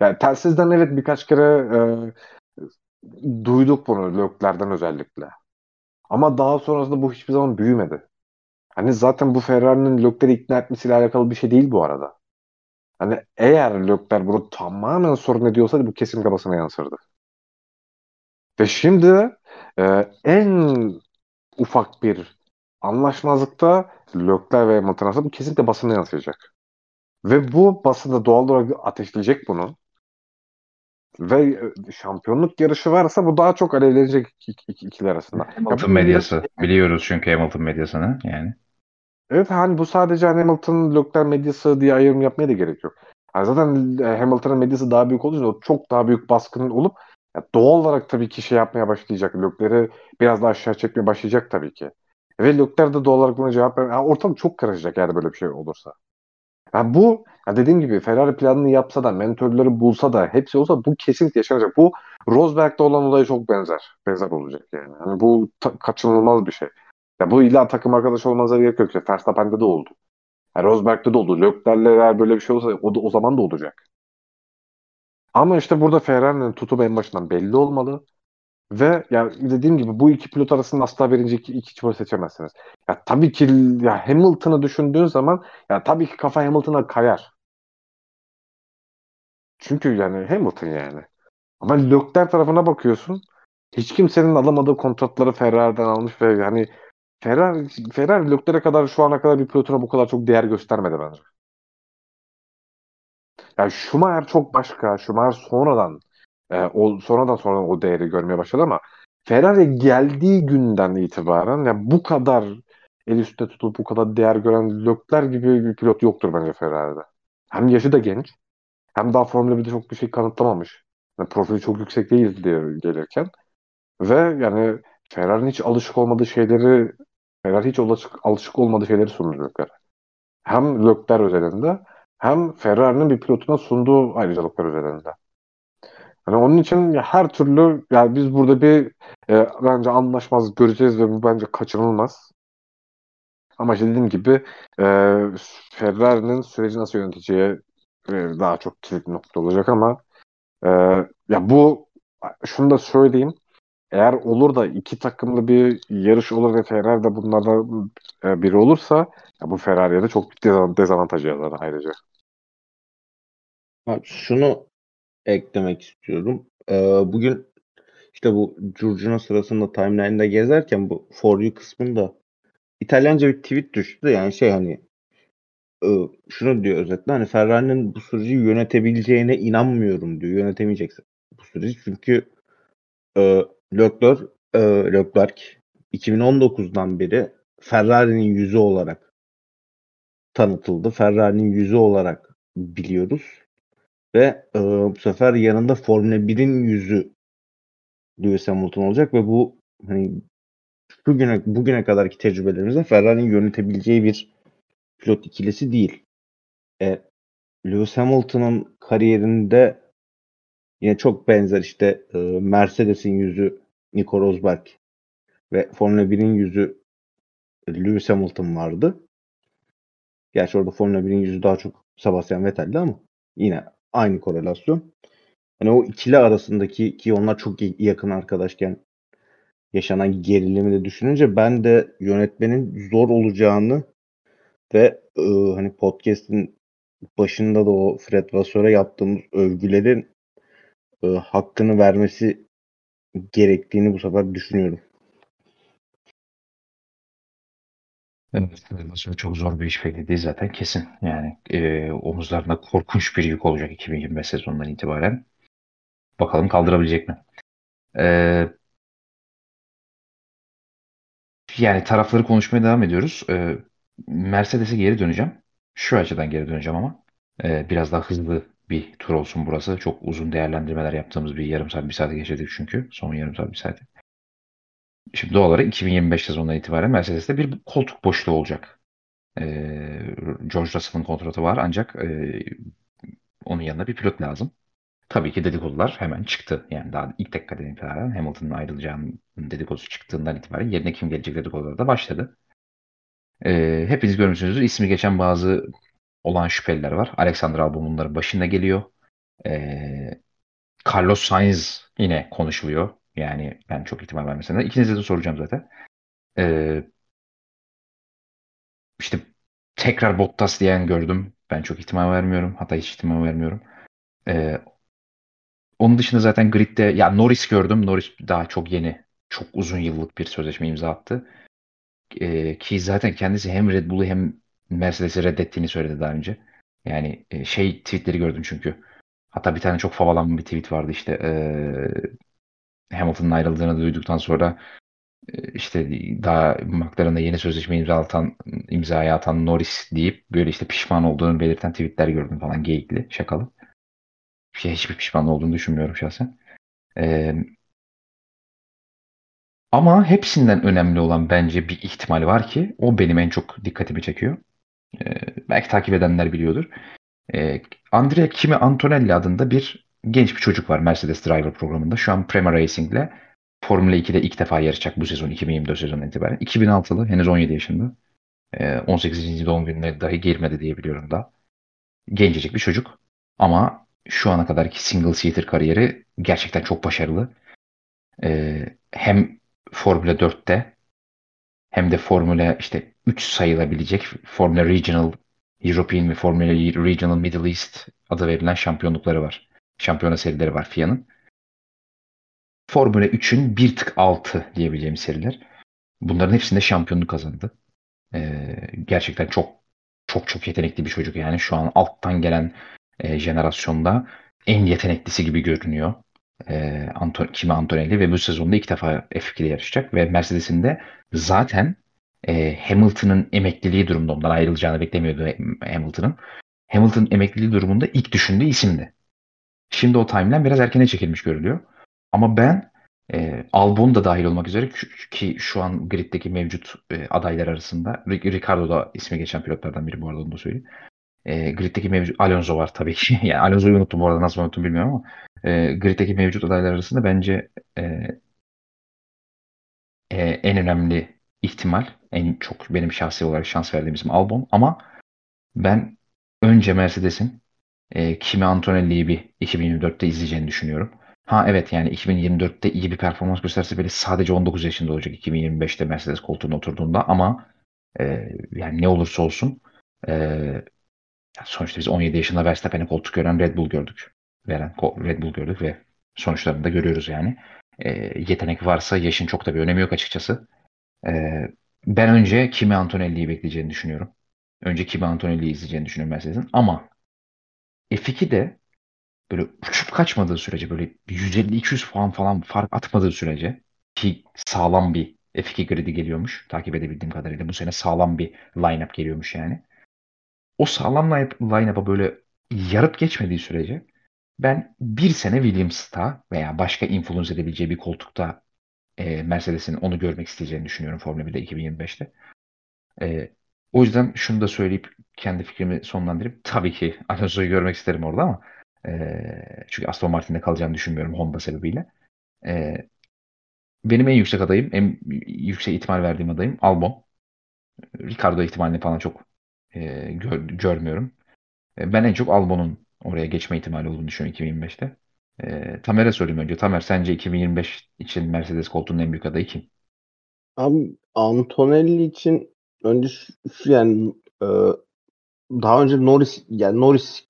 Yani telsizden evet birkaç kere e, duyduk bunu Leclerc'den özellikle. Ama daha sonrasında bu hiçbir zaman büyümedi. Hani zaten bu Ferrari'nin Leclerc'i ikna etmesiyle alakalı bir şey değil bu arada. Hani eğer Leclerc bunu tamamen sorun ediyorsa bu kesin kafasına yansırdı. Ve şimdi e, en ufak bir anlaşmazlıkta Leclerc ve arasında bu kesinlikle basına yansıyacak. Ve bu basında doğal olarak ateşleyecek bunu. Ve e, şampiyonluk yarışı varsa bu daha çok alevlenecek ikili arasında. Hamilton medyası. Biliyoruz çünkü Hamilton medyasını yani. Evet hani bu sadece hani Hamilton Leclerc medyası diye ayrım yapmaya da gerek yok. Yani zaten e, Hamilton'ın medyası daha büyük olduğu için o çok daha büyük baskının olup ya doğal olarak tabii ki şey yapmaya başlayacak. Leclerc'i biraz daha aşağı çekmeye başlayacak tabii ki. Ve Leclerc de doğal olarak buna cevap vermiyor. Yani ortam çok karışacak eğer böyle bir şey olursa. Yani bu ya dediğim gibi Ferrari planını yapsa da mentörleri bulsa da hepsi olsa bu kesinlikle yaşanacak. Bu Rosberg'de olan olaya çok benzer. Benzer olacak yani. yani bu ta- kaçınılmaz bir şey. Ya bu illa takım arkadaşı olmanıza gerek yok. Verstappen'de de oldu. Yani Rosberg'de de oldu. Leclerc'le eğer böyle bir şey olsa o, da, o zaman da olacak. Ama işte burada Ferrari'nin tutumu en başından belli olmalı. Ve ya dediğim gibi bu iki pilot arasında asla birinci iki, iki pilot seçemezsiniz. Ya tabii ki ya Hamilton'ı düşündüğün zaman ya tabii ki kafa Hamilton'a kayar. Çünkü yani Hamilton yani. Ama Leclerc tarafına bakıyorsun. Hiç kimsenin alamadığı kontratları Ferrari'den almış ve yani Ferrari, Ferrari Leclerc'e kadar şu ana kadar bir pilotuna bu kadar çok değer göstermedi bence. Yani Schumacher çok başka. Schumacher sonradan e, o, sonradan sonradan o değeri görmeye başladı ama Ferrari geldiği günden itibaren yani bu kadar el üstte tutulup bu kadar değer gören Leclerc gibi bir pilot yoktur bence Ferrari'de. Hem yaşı da genç hem daha Formula 1'de çok bir şey kanıtlamamış. Yani profili çok yüksek değil diye gelirken. Ve yani Ferrari'nin hiç alışık olmadığı şeyleri Ferrari hiç alışık, alışık olmadığı şeyleri sunacaklar. Hem Leclerc özelinde hem Ferrari'nin bir pilotuna sunduğu ayrıcalıklar özelinde. Yani onun için her türlü yani biz burada bir e, bence anlaşmaz göreceğiz ve bu bence kaçınılmaz. Ama işte dediğim gibi e, Ferrari'nin süreci nasıl yöneteceği e, daha çok kilit nokta olacak ama e, ya bu şunu da söyleyeyim. Eğer olur da iki takımlı bir yarış olur ve Ferrari de bunlardan e, biri olursa ya bu Ferrari'ye de çok dezavantaj yazar ayrıca. Abi şunu eklemek istiyorum. Ee, bugün işte bu Curcuna sırasında timeline'da gezerken bu For You kısmında İtalyanca bir tweet düştü. Yani şey hani e, şunu diyor özetle hani Ferrari'nin bu süreci yönetebileceğine inanmıyorum diyor. Yönetemeyeceksin bu süreci. Çünkü e, Leclerc, e, Leclerc 2019'dan beri Ferrari'nin yüzü olarak tanıtıldı. Ferrari'nin yüzü olarak biliyoruz. Ve e, bu sefer yanında Formula 1'in yüzü Lewis Hamilton olacak ve bu hani bugüne bugüne kadarki tecrübelerimizde Ferrari'nin yönetebileceği bir pilot ikilisi değil. E, Lewis Hamilton'ın kariyerinde yine çok benzer işte e, Mercedes'in yüzü Nico Rosberg ve Formula 1'in yüzü Lewis Hamilton vardı. Gerçi orada Formula 1'in yüzü daha çok Sebastian Vettel'di ama yine aynı korelasyon. Hani o ikili arasındaki ki onlar çok yakın arkadaşken yaşanan gerilimi de düşününce ben de yönetmenin zor olacağını ve e, hani podcast'in başında da o Fred Vasseur'a yaptığımız övgülerin e, hakkını vermesi gerektiğini bu sefer düşünüyorum. Evet, çok zor bir iş beklediği zaten kesin. Yani e, omuzlarında korkunç bir yük olacak 2025 sezonundan itibaren. Bakalım kaldırabilecek mi? Ee, yani tarafları konuşmaya devam ediyoruz. Ee, Mercedes'e geri döneceğim. Şu açıdan geri döneceğim ama. Ee, biraz daha hızlı bir tur olsun burası. Çok uzun değerlendirmeler yaptığımız bir yarım saat, bir saate geçirdik çünkü. Son yarım saat, bir saate. Şimdi doğal olarak 2025 sezonundan itibaren Mercedes'te bir koltuk boşluğu olacak. Ee, George Russell'ın kontratı var ancak e, onun yanında bir pilot lazım. Tabii ki dedikodular hemen çıktı. Yani daha ilk dakikadan itibaren Hamilton'ın ayrılacağının dedikodusu çıktığından itibaren yerine kim gelecek dedikoduları da başladı. Ee, hepiniz görmüşsünüzdür. İsmi geçen bazı olan şüpheliler var. Alexander Albon bunların başında geliyor. Ee, Carlos Sainz yine konuşuluyor. Yani ben çok ihtimal vermesem de. İkinize de soracağım zaten. Ee, işte tekrar Bottas diyen gördüm. Ben çok ihtimal vermiyorum. Hatta hiç ihtimal vermiyorum. Ee, onun dışında zaten gridde ya Norris gördüm. Norris daha çok yeni. Çok uzun yıllık bir sözleşme imza attı. Ee, ki zaten kendisi hem Red Bull'u hem Mercedes'i reddettiğini söyledi daha önce. Yani e, şey tweetleri gördüm çünkü. Hatta bir tane çok favalanan bir tweet vardı işte. E, Hamilton'ın ayrıldığını duyduktan sonra e, işte daha McLaren'da yeni sözleşme imza atan, imzaya atan Norris deyip böyle işte pişman olduğunu belirten tweetler gördüm falan geyikli, şakalı. Şey, hiçbir pişman olduğunu düşünmüyorum şahsen. Ee, ama hepsinden önemli olan bence bir ihtimal var ki o benim en çok dikkatimi çekiyor. Ee, belki takip edenler biliyordur. Ee, Andrea Kimi Antonelli adında bir genç bir çocuk var Mercedes Driver programında. Şu an Prema Racing'le Formula 2'de ilk defa yarışacak bu sezon 2024 sezonundan itibaren. 2006'lı henüz 17 yaşında. Ee, 18. doğum gününe dahi girmedi diye biliyorum da. Gencecik bir çocuk. Ama şu ana kadarki single seater kariyeri gerçekten çok başarılı. Ee, hem Formula 4'te hem de Formula işte 3 sayılabilecek Formula Regional European ve Formula Regional Middle East adı verilen şampiyonlukları var. Şampiyona serileri var FIA'nın. Formula 3'ün bir tık altı diyebileceğim seriler. Bunların hepsinde şampiyonluk kazandı. Ee, gerçekten çok çok çok yetenekli bir çocuk yani. Şu an alttan gelen e, jenerasyonda en yeteneklisi gibi görünüyor. E, Anton, Kimi Antonelli ve bu sezonda ilk defa F2'de yarışacak ve Mercedes'in de zaten e, Hamilton'ın emekliliği durumunda ondan ayrılacağını beklemiyordu Hamilton'ın. Hamilton emekliliği durumunda ilk düşündüğü isimdi. Şimdi o timeline biraz erkene çekilmiş görülüyor. Ama ben e, Albon da dahil olmak üzere ki şu an griddeki mevcut e, adaylar arasında Ricardo da ismi geçen pilotlardan biri bu arada onu da söyleyeyim. E, griddeki mevcut Alonso var tabii ki. [laughs] yani Alonso'yu unuttum bu arada nasıl unuttum bilmiyorum ama e, griddeki mevcut adaylar arasında bence e, e, en önemli ihtimal en çok benim şahsi olarak şans verdiğim isim Albon ama ben önce Mercedes'in e, Kimi Antonelli'yi bir 2024'te izleyeceğini düşünüyorum. Ha evet yani 2024'te iyi bir performans gösterse bile sadece 19 yaşında olacak 2025'te Mercedes koltuğuna oturduğunda ama e, yani ne olursa olsun e, sonuçta biz 17 yaşında Verstappen'e koltuk gören Red Bull gördük. Veren Red Bull gördük ve sonuçlarını da görüyoruz yani. E, yetenek varsa yaşın çok da bir önemi yok açıkçası. E, ben önce Kimi Antonelli'yi bekleyeceğini düşünüyorum. Önce Kimi Antonelli'yi izleyeceğini düşünüyorum Mercedes'in ama F2'de böyle uçup kaçmadığı sürece böyle 150-200 puan falan fark atmadığı sürece ki sağlam bir F2 gridi geliyormuş. Takip edebildiğim kadarıyla bu sene sağlam bir line-up geliyormuş yani. O sağlam line-up'a böyle yarıp geçmediği sürece ben bir sene Williams'ta veya başka influence edebileceği bir koltukta e, Mercedes'in onu görmek isteyeceğini düşünüyorum Formula 1'de 2025'te. E, o yüzden şunu da söyleyip kendi fikrimi sonlandırayım. [laughs] Tabii ki Alonso'yu görmek isterim orada ama e, çünkü Aston Martin'de kalacağını düşünmüyorum Honda sebebiyle. E, benim en yüksek adayım, en yüksek ihtimal verdiğim adayım Albon. Ricardo ihtimalini falan çok e, gör, görmüyorum. E, ben en çok Albon'un oraya geçme ihtimali olduğunu düşünüyorum 2025'te. E, Tamer'e sorayım önce. Tamer sence 2025 için Mercedes koltuğunun en büyük adayı kim? Abi Antonelli için önce şu, yani e, daha önce Norris yani Norris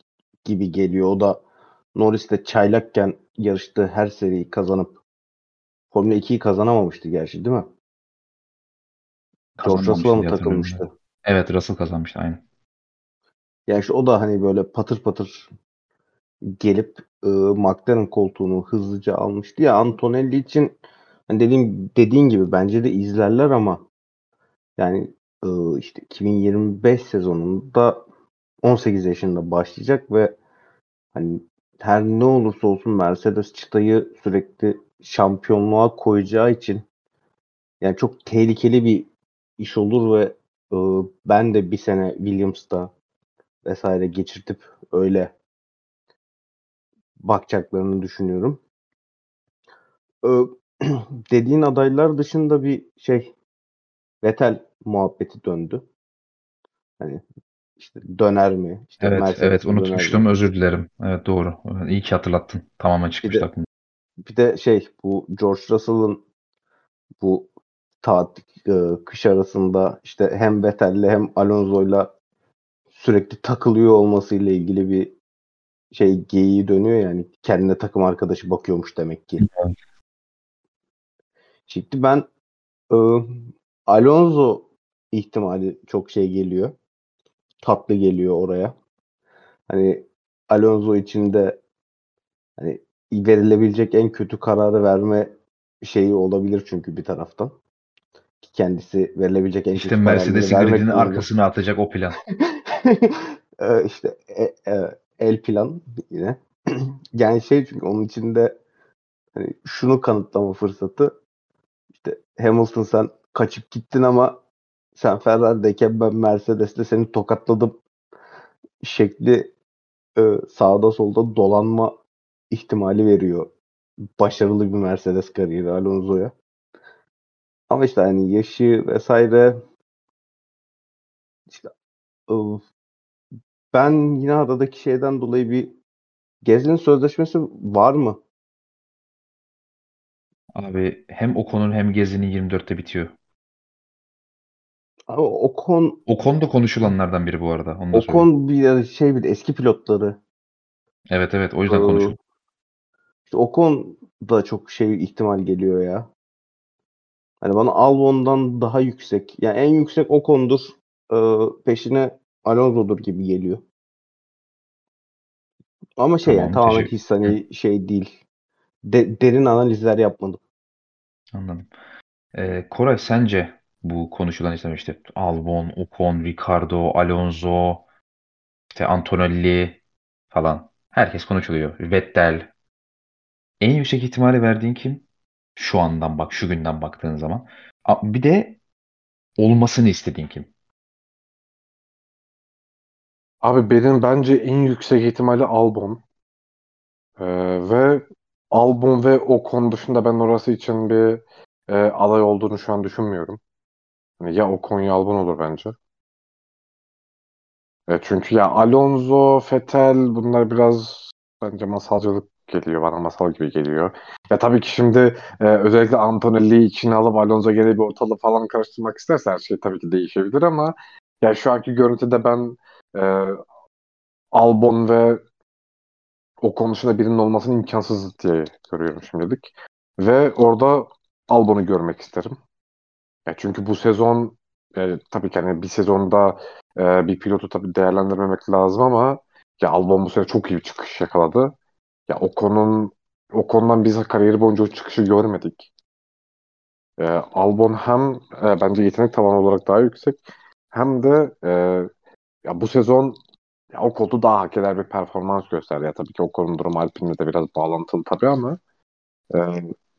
gibi geliyor. O da Norris'te çaylakken yarıştığı her seriyi kazanıp Formula 2'yi kazanamamıştı gerçi değil mi? George Russell'a mı takılmıştı? Evet Russell kazanmıştı aynen. Yani işte o da hani böyle patır patır gelip e, McLaren koltuğunu hızlıca almıştı. Ya Antonelli için hani dediğim dediğin gibi bence de izlerler ama yani e, işte 2025 sezonunda 18 yaşında başlayacak ve hani her ne olursa olsun Mercedes çıtayı sürekli şampiyonluğa koyacağı için yani çok tehlikeli bir iş olur ve e, ben de bir sene Williams'ta vesaire geçirtip öyle bakacaklarını düşünüyorum. E, [clears throat] dediğin adaylar dışında bir şey Vettel muhabbeti döndü. Hani işte döner mi? İşte evet, Mercedes evet unutmuştum. Özür dilerim. Evet doğru. İyi ki hatırlattın. Tamamen çıkmıştı aklımda. Bir de şey bu George Russell'ın bu tatil e, kış arasında işte hem Vettel'le hem Alonso'yla sürekli takılıyor olması ile ilgili bir şey geyiği dönüyor yani kendine takım arkadaşı bakıyormuş demek ki. Şimdi ben e, Alonso ihtimali çok şey geliyor. Tatlı geliyor oraya. Hani Alonso için de hani verilebilecek en kötü kararı verme şeyi olabilir çünkü bir taraftan. Kendisi verilebilecek en işte kötü kararı İşte Mercedes'in arkasına atacak o plan. ee, [laughs] işte e, e, el plan yine. [clears throat] yani şey çünkü onun içinde hani şunu kanıtlama fırsatı işte Hamilton sen kaçıp gittin ama sen Ferrari'deyken ben Mercedes'te seni tokatladım şekli e, sağda solda dolanma ihtimali veriyor. Başarılı bir Mercedes kariyeri Alonso'ya. Ama işte hani yaşı vesaire işte ben yine adadaki şeyden dolayı bir Gezli'nin sözleşmesi var mı? Abi hem Ocon'un hem Gezi'nin 24'te bitiyor. Abi Ocon Ocon da konuşulanlardan biri bu arada. Onu da Ocon bir şey bir eski pilotları. Evet evet o yüzden ee, konuşuyor. İşte Ocon da çok şey ihtimal geliyor ya. Hani bana Albon'dan daha yüksek. Yani en yüksek Ocon'dur. E, peşine Alonso'dur gibi geliyor. Ama şey tamam, yani tamamen his hani şey değil. De, derin analizler yapmadım. Anladım. Ee, Koray sence bu konuşulan işte, işte Albon, Ocon, Ricardo, Alonso, işte Antonelli falan. Herkes konuşuluyor. Vettel. En yüksek ihtimali verdiğin kim? Şu andan bak, şu günden baktığın zaman. Bir de olmasını istediğin kim? Abi benim bence en yüksek ihtimali Albon. Ee, ve Albon ve Ocon dışında ben orası için bir e, aday olduğunu şu an düşünmüyorum. Yani ya Ocon ya Albon olur bence. E, çünkü ya Alonso, Vettel bunlar biraz bence masalcılık geliyor bana masal gibi geliyor. Ya tabii ki şimdi e, özellikle Antonelli'yi içine alıp Alonso gene bir ortalığı falan karıştırmak isterse her şey tabii ki değişebilir ama ya şu anki görüntüde ben e, Albon ve o konusunda birinin olmasının imkansız diye görüyorum şimdilik. Ve orada Albon'u görmek isterim. Ya çünkü bu sezon e, tabii ki hani bir sezonda e, bir pilotu tabii değerlendirmemek lazım ama ya Albon bu sene çok iyi bir çıkış yakaladı. Ya Ocon'un Ocon'dan biz kariyeri boyunca o çıkışı görmedik. E, Albon hem e, bence yetenek tavanı olarak daha yüksek hem de e, ya bu sezon ya o koltuğu daha hak eder bir performans gösterdi. Ya tabii ki o konum durum Alpine'le de biraz bağlantılı tabii ama e,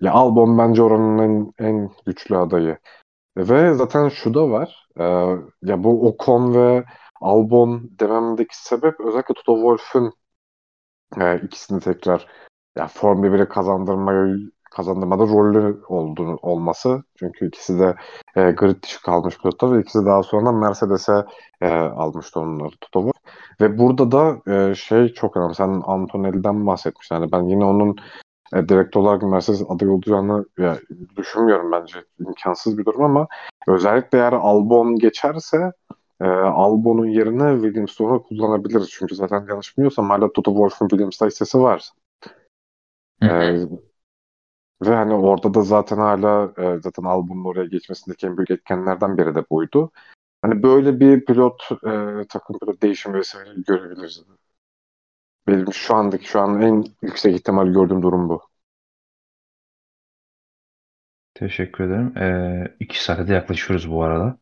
ya Albon bence oranın en, en güçlü adayı. Ve zaten şu da var. E, ya bu Ocon ve Albon dememdeki sebep özellikle Toto Wolff'ün e, ikisini tekrar ya Formula 1'e kazandırmayı kazandırmada rolü olduğunu olması. Çünkü ikisi de e, grid dışı kalmış pilotlar ve ikisi daha sonra Mercedes'e e, almıştı onları Toto. Ve burada da e, şey çok önemli. Sen Antonelli'den bahsetmiştin. Yani ben yine onun e, direkt olarak Mercedes aday olacağını ya, düşünmüyorum bence. imkansız bir durum ama özellikle eğer Albon geçerse e, Albon'un yerine Williams'ı kullanabiliriz. Çünkü zaten yanlış bilmiyorsam hala Toto Wolff'un Williams'ta hissesi var. E, ve hani orada da zaten hala e, zaten Albon'un oraya geçmesindeki en büyük etkenlerden biri de buydu. Hani böyle bir pilot e, takım pilot değişim vesaire görebiliriz. Benim şu andaki şu an en yüksek ihtimal gördüğüm durum bu. Teşekkür ederim. Ee, iki saate de yaklaşıyoruz bu arada.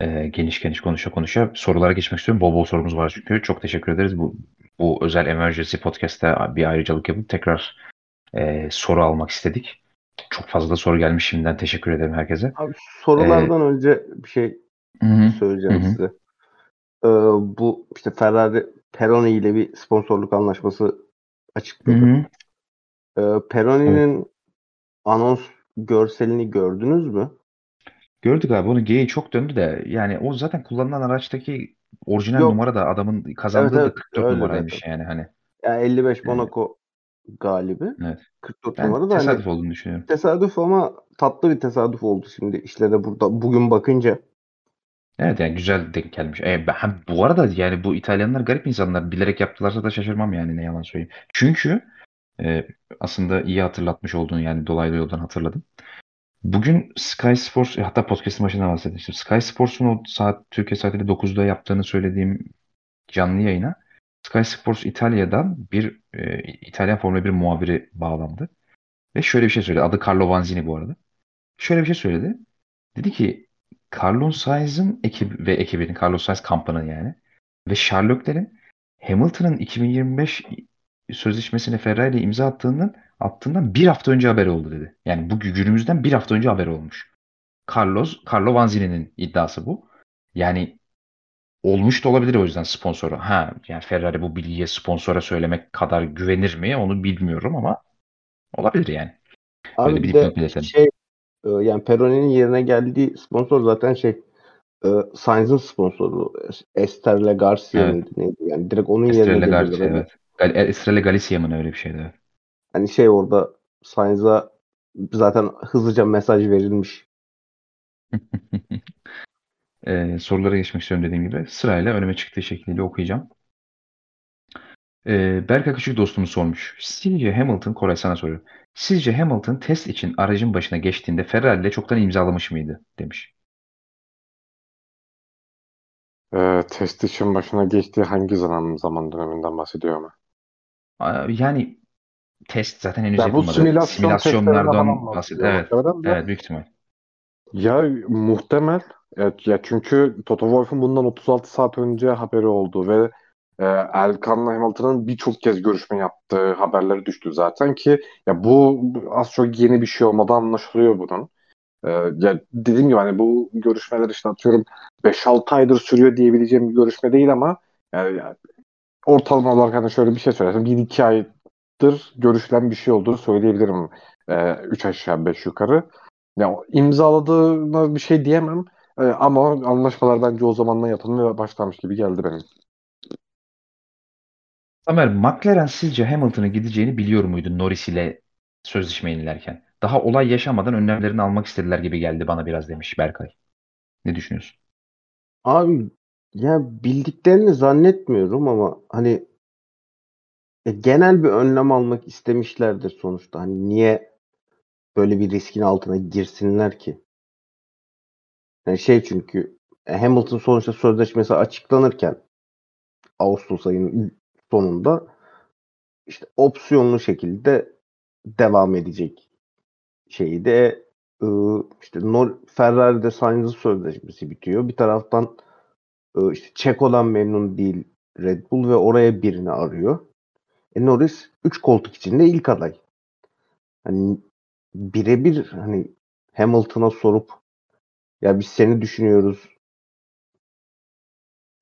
Ee, geniş geniş konuşa konuşa sorulara geçmek istiyorum. Bol bol sorumuz var çünkü. Çok teşekkür ederiz. Bu, bu özel Emergency Podcast'te bir ayrıcalık yapıp tekrar e, soru almak istedik. Çok fazla da soru gelmiş şimdiden. Teşekkür ederim herkese. Abi sorulardan önce bir şey Hı-hı. söyleyeceğim Hı-hı. size. Ee, bu işte Ferrari Peroni ile bir sponsorluk anlaşması açıkladı. Ee, Peroni'nin anons görselini gördünüz mü? Gördük abi. Onun geyiği çok döndü de yani o zaten kullanılan araçtaki orijinal Yok. numara da adamın kazandığı Evet, da evet. 44 Öyle numaraymış zaten. yani hani. Yani 55 Evet. Monaco galibi. Evet. 44 Ben numara da hani tesadüf olduğunu düşünüyorum. tesadüf ama tatlı bir tesadüf oldu şimdi işlere burada bugün bakınca. Evet yani güzel denk gelmiş. E, ben, bu arada yani bu İtalyanlar garip insanlar. Bilerek yaptılarsa da şaşırmam yani ne yalan söyleyeyim. Çünkü e, aslında iyi hatırlatmış olduğunu yani dolaylı yoldan hatırladım. Bugün Sky Sports e, hatta podcast'ın başında bahsetmiştim. Sky Sports'un o saat Türkiye saatiyle 9'da yaptığını söylediğim canlı yayına Sky Sports İtalya'dan bir e, İtalyan Formula 1 muhabiri bağlandı. Ve şöyle bir şey söyledi. Adı Carlo Vanzini bu arada. Şöyle bir şey söyledi. Dedi ki Carlos Sainz'ın ekibi ve ekibinin Carlos Sainz kampının yani ve Sherlock'lerin Hamilton'ın 2025 sözleşmesine Ferrari ile imza attığından attığından bir hafta önce haber oldu dedi. Yani bu günümüzden bir hafta önce haber olmuş. Carlos, Carlo Vanzini'nin iddiası bu. Yani olmuş da olabilir o yüzden sponsoru. Ha yani Ferrari bu bilgiye sponsora söylemek kadar güvenir mi onu bilmiyorum ama olabilir yani. Abi Öyle bir bir de şey e, yani Peroni'nin yerine geldiği sponsor zaten şey e, Sainz'ın sponsoru Esterle Garcia Evet. neydi yani direkt onun yerine Estrella geliyorlar. Garcia Hani- evet. Gal- Estrella Galicia mı öyle bir şeydi. Hani şey orada Sainz'a zaten hızlıca mesaj verilmiş. [laughs] Ee, sorulara geçmek istiyorum dediğim gibi. Sırayla önüme çıktığı şekliyle okuyacağım. Ee, Berk Akıcı dostumuz sormuş. Sizce Hamilton, Koray sana soruyor. Sizce Hamilton test için aracın başına geçtiğinde Ferrari ile çoktan imzalamış mıydı? Demiş. E, test için başına geçtiği hangi zaman, zaman döneminden bahsediyor ama? Aa, Yani test zaten henüz Ya bu yapılmadı. simülasyon Simülasyonlardan bahsediyor. Evet, de. evet büyük ihtimal. Ya muhtemel. Evet, ya çünkü Toto Wolff'un bundan 36 saat önce haberi oldu ve e, Elkan'la Hamilton'ın birçok kez görüşme yaptığı haberleri düştü zaten ki ya bu az çok yeni bir şey olmadan anlaşılıyor bunun. E, ya dediğim gibi hani bu görüşmeler işte atıyorum 5-6 aydır sürüyor diyebileceğim bir görüşme değil ama yani, yani ortalama olarak hani şöyle bir şey söylesem 1-2 aydır görüşülen bir şey olduğunu söyleyebilirim. 3 aşağı 5 yukarı. Ya imzaladığına bir şey diyemem. Ee, ama anlaşmalar bence o zamanla yapılmaya başlamış gibi geldi benim. Tamer, McLaren sizce Hamilton'ın gideceğini biliyor muydu Norris ile sözleşme yenilerken? Daha olay yaşamadan önlemlerini almak istediler gibi geldi bana biraz demiş Berkay. Ne düşünüyorsun? Abi ya bildiklerini zannetmiyorum ama hani e, genel bir önlem almak istemişlerdir sonuçta. Hani niye böyle bir riskin altına girsinler ki? Yani şey çünkü e, Hamilton sonuçta sözleşmesi açıklanırken Ağustos ayının sonunda işte opsiyonlu şekilde devam edecek şeyi de ıı, işte Ferrari'de Sainz'ın sözleşmesi bitiyor. Bir taraftan ıı, işte Checo'dan memnun değil Red Bull ve oraya birini arıyor. E Norris 3 koltuk içinde ilk aday. Hani birebir hani Hamilton'a sorup ya biz seni düşünüyoruz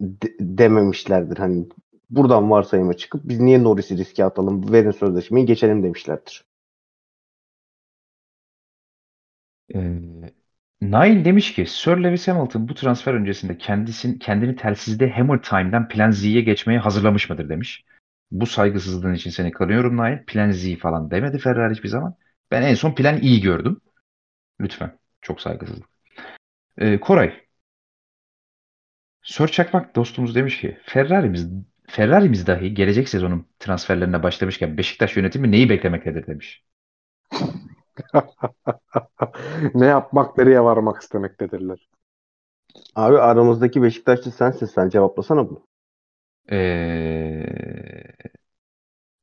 de- dememişlerdir. Hani buradan varsayıma çıkıp biz niye Norris'i riske atalım verin sözleşmeyi geçelim demişlerdir. Ee, Nail demiş ki Sir Lewis Hamilton bu transfer öncesinde kendisin, kendini telsizde Hammer Time'dan Plan Z'ye geçmeye hazırlamış mıdır demiş. Bu saygısızlığın için seni kınıyorum Nail. Plan Z falan demedi Ferrari hiçbir zaman. Ben en son Plan E gördüm. Lütfen. Çok saygısızlık. Ee, Koray. Sör Çakmak dostumuz demiş ki Ferrari'miz Ferrari'miz dahi gelecek sezonun transferlerine başlamışken Beşiktaş yönetimi neyi beklemektedir demiş. [laughs] ne yapmak nereye varmak istemektedirler. Abi aramızdaki Beşiktaşlı sensin. Sen cevaplasana bunu. Ee,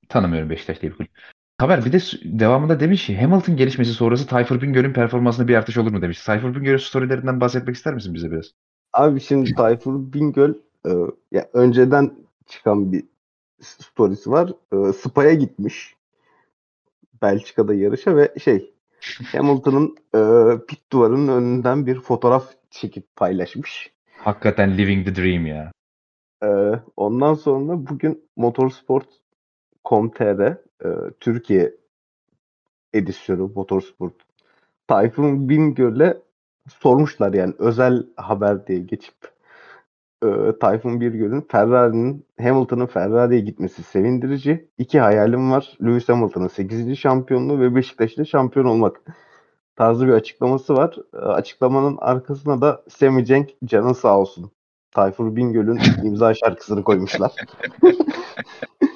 tanımıyorum Beşiktaş diye bir kulüp. Haber bir de s- devamında demiş ki Hamilton gelişmesi sonrası Tayfur Bingöl'ün performansında bir artış olur mu demiş. Tayfur Bingöl'ün storylerinden bahsetmek ister misin bize biraz? Abi şimdi Tayfur Bingöl e, ya önceden çıkan bir storiesi var. E, Spa'ya gitmiş. Belçika'da yarışa ve şey [laughs] Hamilton'ın e, pit duvarının önünden bir fotoğraf çekip paylaşmış. Hakikaten living the dream ya. E, ondan sonra bugün Motorsport.com.tr e, Türkiye edisyonu Motorsport Tayfun Bingöl'e sormuşlar yani özel haber diye geçip e, Tayfun Bingöl'ün Ferrari'nin Hamilton'ın Ferrari'ye gitmesi sevindirici. İki hayalim var. Lewis Hamilton'ın 8. şampiyonluğu ve Beşiktaş'ta şampiyon olmak tarzı bir açıklaması var. E, açıklamanın arkasına da Sammy Cenk canın sağ olsun. Tayfur Bingöl'ün imza şarkısını koymuşlar. [laughs]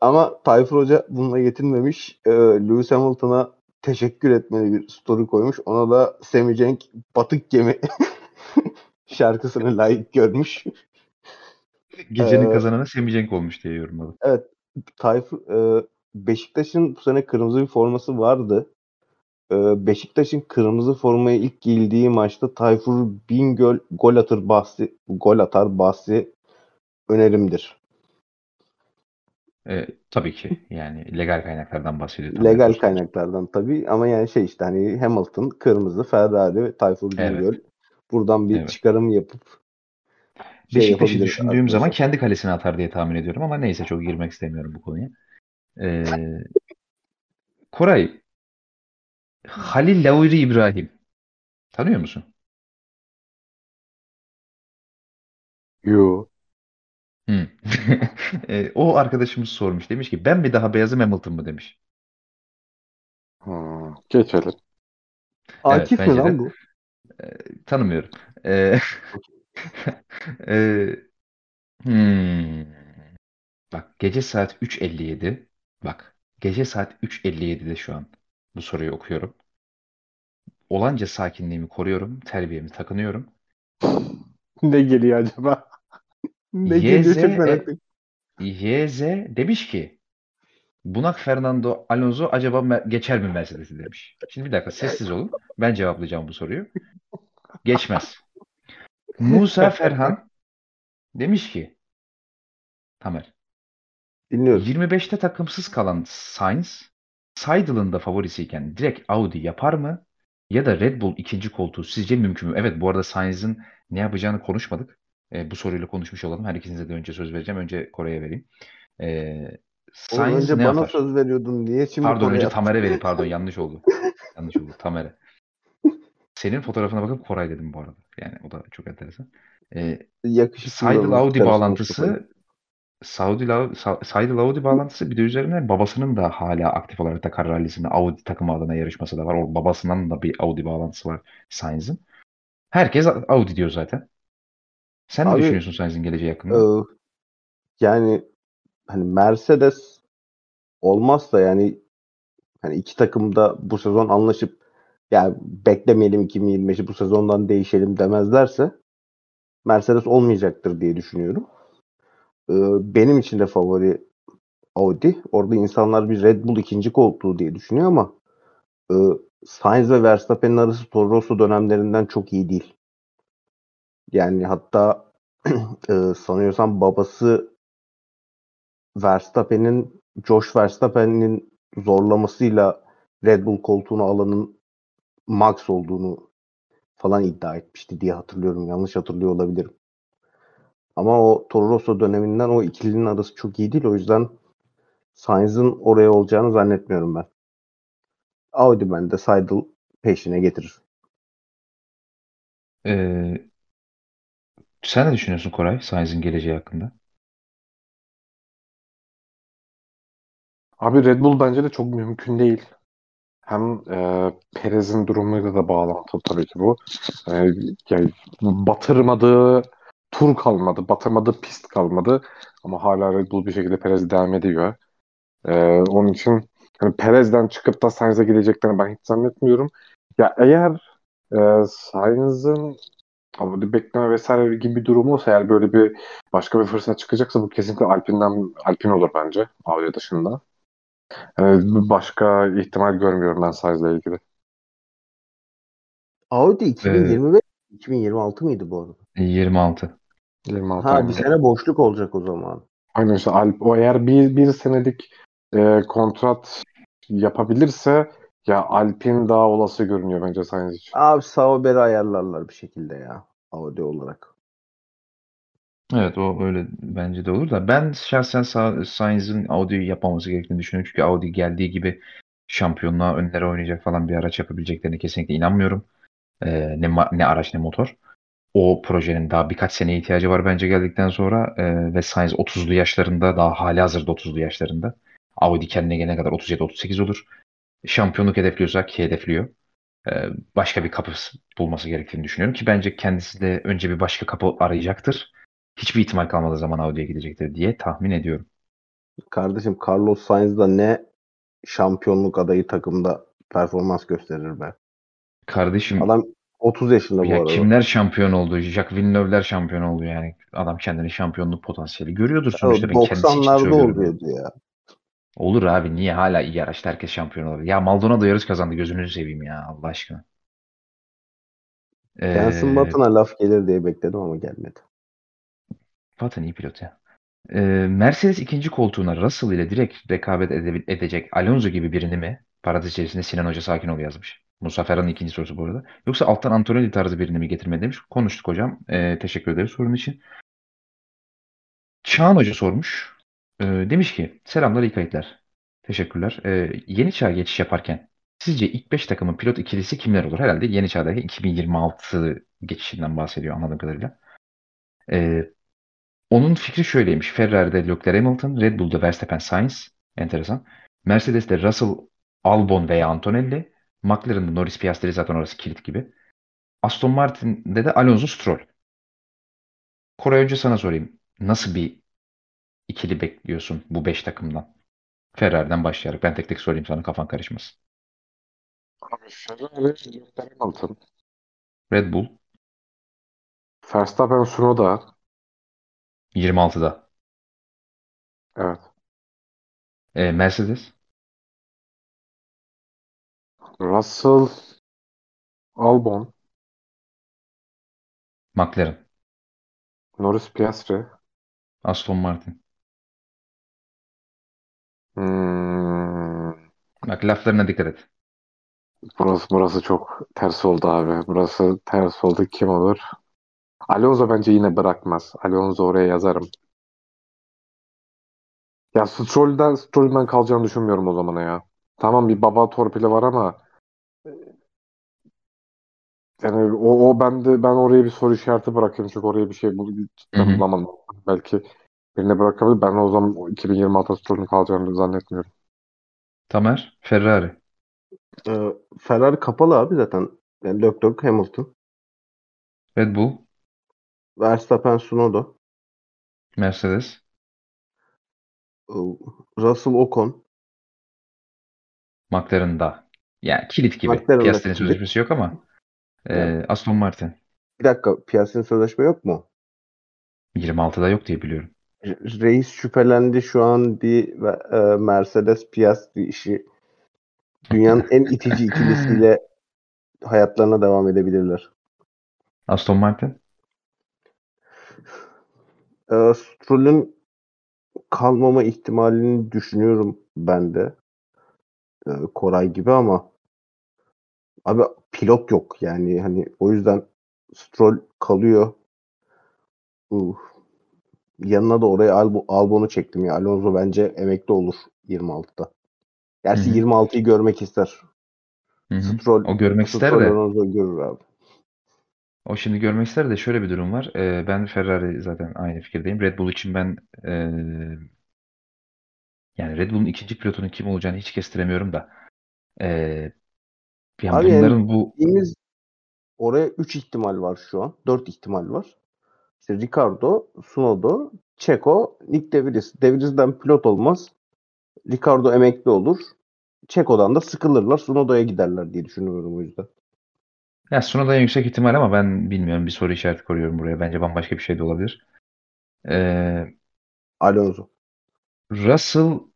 Ama Tayfur Hoca bununla yetinmemiş. E, Lewis Hamilton'a teşekkür etmeli bir story koymuş. Ona da Sammy Cenk batık gemi [laughs] şarkısını layık görmüş. [laughs] Gecenin Ee, kazananı Semih Cenk olmuş diye yorumladı. Tayfur e, Beşiktaş'ın bu sene kırmızı bir forması vardı. E, Beşiktaş'ın kırmızı formayı ilk giyildiği maçta Tayfur Bingöl gol atar bahsi gol atar bahsi önerimdir. Ee, tabii ki yani legal kaynaklardan bahsediyor. Legal kaynaklardan tabii ama yani şey işte hani Hamilton kırmızı, Ferrari, Tayfur Evet. Bingöl buradan bir Evet. çıkarım yapıp şey Beşiktaş'ı düşündüğüm zaman arkadaşlar. kendi kalesine atar diye tahmin ediyorum ama neyse çok girmek istemiyorum bu konuya. Ee, Koray, Halil Lauri İbrahim. Tanıyor musun? Yo. Hı. Ee, [laughs] o arkadaşımız sormuş. Demiş ki ben bir daha beyazım Hamilton mı demiş. Hmm, geçelim. Akif mi bence de. lan bu? Tanımıyorum. Ee, ee, [laughs] hmm. Bak gece saat 3.57. Bak gece saat 3.57'de şu an bu soruyu okuyorum. Olanca sakinliğimi koruyorum. Terbiyemi takınıyorum. [laughs] Ne geliyor acaba? Ne YZ, çok merak ettim. YZ demiş ki Bunak Fernando Alonso acaba geçer mi Mercedes'i demiş. Şimdi bir dakika sessiz olun. Ben cevaplayacağım bu soruyu. Geçmez. [laughs] Musa Ferhan demiş ki Tamer Dinliyorum. 25'te takımsız kalan Sainz Seidl'ın da favorisiyken direkt Audi yapar mı? Ya da Red Bull ikinci koltuğu sizce mümkün mü? Evet bu arada Sainz'ın ne yapacağını konuşmadık. E, bu soruyla konuşmuş olalım. Her ikinize de önce söz vereceğim. Önce Kore'ye vereyim. E, Sainz önce ne bana yapar? söz veriyordun. Niye şimdi Pardon Kore'ye önce? Tamer'e vereyim. Pardon [laughs] yanlış oldu. Yanlış oldu. Tamer'e. Senin fotoğrafına bakıp Koray dedim bu arada. Yani o da çok enteresan. E, adamın Audi bağlantısı. Saudi Lau- Sa- Said Audi bağlantısı bir de üzerine babasının da hala aktif olarak Dakar Rally'sinde Audi takımı adına yarışması da var. O babasından da bir Audi bağlantısı var Sainz'in. Herkes Audi diyor zaten. Sen ne Abi, düşünüyorsun Sainz'in geleceği hakkında? Ee, yani hani Mercedes olmazsa yani hani iki takım da bu sezon anlaşıp yani beklemeyelim 2025'i bu sezondan değişelim demezlerse Mercedes olmayacaktır diye düşünüyorum. Ee, benim için de favori Audi. Orada insanlar bir Red Bull ikinci koltuğu diye düşünüyor ama e, Sainz ve Verstappen'in arası Toro Rosso dönemlerinden çok iyi değil. Yani hatta [clears throat] e, sanıyorsam babası Verstappen'in Josh Verstappen'in zorlamasıyla Red Bull koltuğunu alanın Max olduğunu falan iddia etmişti diye hatırlıyorum. Yanlış hatırlıyor olabilirim. Ama o Toro Rosso döneminden o ikilinin arası çok iyi değil. O yüzden Sainz'ın oraya olacağını zannetmiyorum ben. Audi bende Seidel peşine getirir. Ee, sen ne düşünüyorsun Koray Sainz'in geleceği hakkında? Abi Red Bull bence de çok mümkün değil. Hem e, Perez'in durumuyla da bağlantılı tabii ki bu. E, yani batırmadığı tur kalmadı, batırmadığı pist kalmadı. Ama hala Red Bull bir şekilde Perez devam ediyor. E, onun için yani Perez'den çıkıp da Sainz'e gideceklerini ben hiç zannetmiyorum. Ya eğer e, Sainz'ın Audi bekleme vesaire gibi bir durum olsa eğer böyle bir başka bir fırsat çıkacaksa bu kesinlikle Alpine'den Alpine olur bence Audi dışında. Yani başka ihtimal görmüyorum ben Sainz'le ilgili. Audi 2025 2026 mıydı bu arada? 26. 26 Ha aynen. bir sene boşluk olacak o zaman. Aynen işte Alp, o eğer bir, bir senelik e, kontrat yapabilirse ya Alpin daha olası görünüyor bence Sainz için. Abi Sauber'i ayarlarlar bir şekilde ya. Audi olarak. Evet o öyle bence de olur da ben şahsen Sa- Sainz'in Audi'yi yapmaması gerektiğini düşünüyorum. Çünkü Audi geldiği gibi şampiyonluğa önlere oynayacak falan bir araç yapabileceklerine kesinlikle inanmıyorum. Ee, ne, ne araç ne motor. O projenin daha birkaç seneye ihtiyacı var bence geldikten sonra Ee, ve Sainz 30'lu yaşlarında daha hali hazırda 30'lu yaşlarında. Audi kendine gelene kadar 37-38 olur. Şampiyonluk hedefliyorsa ki hedefliyor. Ee, başka bir kapı bulması gerektiğini düşünüyorum ki bence kendisi de önce bir başka kapı arayacaktır. Hiçbir ihtimal kalmadığı zaman Audi'ye gidecektir diye tahmin ediyorum. Kardeşim Carlos Sainz da ne şampiyonluk adayı takımda performans gösterir be. Kardeşim Adam 30 yaşında bu ya arada. kimler şampiyon oldu? Jacques Villeneuve'ler şampiyon oldu yani. Adam kendini şampiyonluk potansiyeli görüyordur sonuçta. Ben kendisi için 90'larda söylüyorum. oluyordu ya. Olur abi niye hala iyi araçta herkes şampiyon olur? Ya Maldonado yarış kazandı gözünüzü seveyim ya Allah aşkına. Ee, Jenson Button'a laf gelir diye bekledim ama gelmedi. Button iyi pilot ya. Ee, Mercedes ikinci koltuğuna Russell ile direkt rekabet ede- edecek Alonso gibi birini mi? Parantez içerisinde Sinan Hoca sakin ol yazmış. Musa Ferhan'ın ikinci sorusu bu arada. Yoksa alttan Antonelli tarzı birini mi getirme demiş. Konuştuk hocam. Ee, teşekkür ederiz sorun için. Çağan Hoca sormuş. Ee, demiş ki selamlar iyi kayıtlar. Teşekkürler. Ee, yeni çağa geçiş yaparken sizce ilk 5 takımın pilot ikilisi kimler olur? Herhalde yeni çağdaki 2026 geçişinden bahsediyor anladığım kadarıyla. Ee, onun fikri şöyleymiş. Ferrari'de Leclerc Hamilton, Red Bull'da Verstappen Sainz. Enteresan. Mercedes'te Russell Albon veya Antonelli. McLaren'da Norris Piastri zaten orası kilit gibi. Aston Martin'de de Alonso Stroll. Koray önce sana sorayım. Nasıl bir ikili bekliyorsun bu 5 takımdan? Ferrari'den başlayarak. Ben tek tek sorayım sana kafan karışmasın. Abi Ferrari, Hamilton, Red Bull Verstappen Tsunoda, 26'da. evet. Ee, Mercedes Russell, Albon, McLaren, Norris Piastri, Aston Martin. Hmm, Bak laflarına dikkat et. burası burası çok ters oldu abi. Burası ters oldu. Kim olur? Alonso bence yine bırakmaz. Alonso oraya yazarım. Ya Stroll'den Stroll'den kalacağını düşünmüyorum o zamana ya. Tamam bir baba torpili var ama yani o, o ben de ben oraya bir soru işareti bırakıyorum çünkü oraya bir şey bul bulamadım. Belki Birine bırakabilir. Ben o zaman o 2026 Stroll'ün kalacağını zannetmiyorum. Tamer, Ferrari. Ee, Ferrari kapalı abi zaten. Yani Leclerc, Hamilton. Red Bull, Verstappen, Tsunoda. Mercedes, Ee, Russell, Ocon. McLaren'da. Yani kilit gibi. Piastri'nin sözleşmesi yok ama. e. Aston Martin. Bir dakika. Piastri'nin sözleşme yok mu? 26'da yok diye biliyorum. Re- Reis şüphelendi şu an bir e, Mercedes Piastri işi dünyanın en itici ikilisiyle [laughs] hayatlarına devam edebilirler. Aston Martin. E, Stroll'ün kalmama ihtimalini düşünüyorum ben de. E, Koray gibi ama abi pilot yok yani hani o yüzden Stroll kalıyor. Uh. Yanına da oraya Albo, Albon'u çektim ya. Alonso bence emekli olur 26'da. Gerçi Hı hı. 26'yı görmek ister. Hı hı. Stroll, O görmek ister Stroll de. Alonso görür abi. O şimdi görmek ister de şöyle bir durum var. Ee, ben Ferrari zaten aynı fikirdeyim. Red Bull için ben e, yani Red Bull'un ikinci pilotunun kim olacağını hiç kestiremiyorum da. E, yani Abi yani bunların bu Bildiğimiz oraya 3 ihtimal var şu an. 4 ihtimal var. İşte Ricardo, Tsunoda, Checo, Nick De Vries. De Vries'den pilot olmaz. Ricardo emekli olur. Checo'dan da sıkılırlar. Tsunoda'ya giderler diye düşünüyorum o yüzden. ya Tsunoda'ya yüksek ihtimal ama ben bilmiyorum. Bir soru işareti koyuyorum buraya. Bence bambaşka bir şey de olabilir. Ee, Alonso. Russell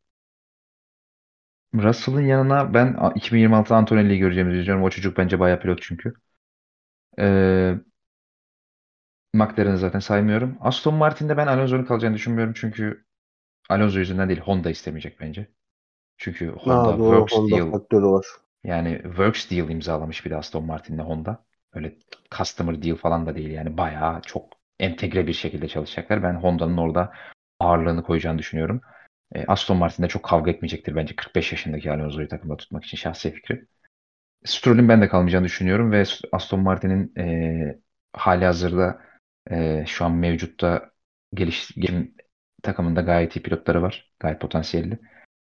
Russell'ın yanına ben 2026'da Antonelli'yi göreceğimizi düşünüyorum. O çocuk bence bayağı pilot çünkü. Ee, McLaren'ı zaten saymıyorum. Aston Martin'de ben Alonso'nun kalacağını düşünmüyorum çünkü Alonso yüzünden değil Honda istemeyecek bence. Çünkü Honda Ha, doğru Works Honda Deal faktörü var. yani Works Deal imzalamış bir de Aston Martin'le Honda. Öyle customer deal falan da değil yani bayağı çok entegre bir şekilde çalışacaklar. Ben Honda'nın orada ağırlığını koyacağını düşünüyorum. E, Aston Martin'de çok kavga etmeyecektir bence 45 yaşındaki Alonso'yu takımda tutmak için şahsi fikri. Stroll'ün ben de kalmayacağını düşünüyorum ve Aston Martin'in e, hali hazırda e, şu an mevcutta gelişim takımında gayet iyi pilotları var. Gayet potansiyelli.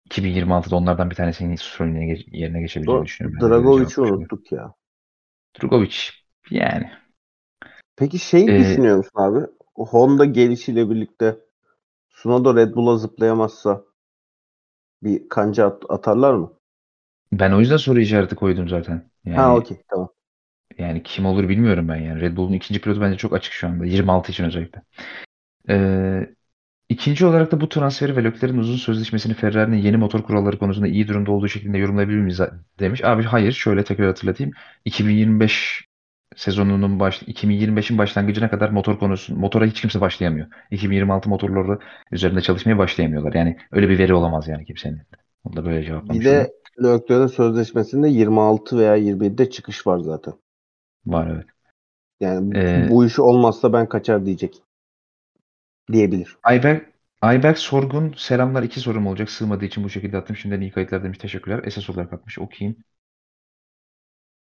2026'da onlardan bir tanesinin Stroll'ün geç- yerine geçebileceğini Do- düşünüyorum. Dragovic'i unuttuk ya. Drugovic yani Peki şeyi Ee, düşünüyor musun abi? Honda gelişiyle birlikte Tsunoda Red Bull'a zıplayamazsa bir kanca at- atarlar mı? ben o yüzden soru işareti koydum zaten. Yani Ha okey tamam. Yani kim olur bilmiyorum ben yani. Red Bull'un ikinci pilotu bence çok açık şu anda. 26 için özellikle. Ee, ikinci olarak da bu transferi ve Leclerc'in uzun sözleşmesini Ferrari'nin yeni motor kuralları konusunda iyi durumda olduğu şeklinde yorumlayabilir miyiz demiş. Abi hayır şöyle tekrar hatırlatayım. 2025 sezonunun baş 2025'in başlangıcına kadar motor konusu motora hiç kimse başlayamıyor. 2026 motorları üzerinde çalışmaya başlayamıyorlar. Yani öyle bir veri olamaz yani kimsenin. Onu da böyle cevaplamış Bir de Leclerc'in sözleşmesinde 26 veya 27'de çıkış var zaten. Var evet. Yani Ee, bu işi olmazsa ben kaçar diyecek. Diyebilir. Ayberk, Ayberk Sorgun selamlar iki sorum olacak. Sığmadığı için bu şekilde attım. Şimdiden iyi kayıtlar demiş. Teşekkürler. Esas olarak atmış. Okuyayım.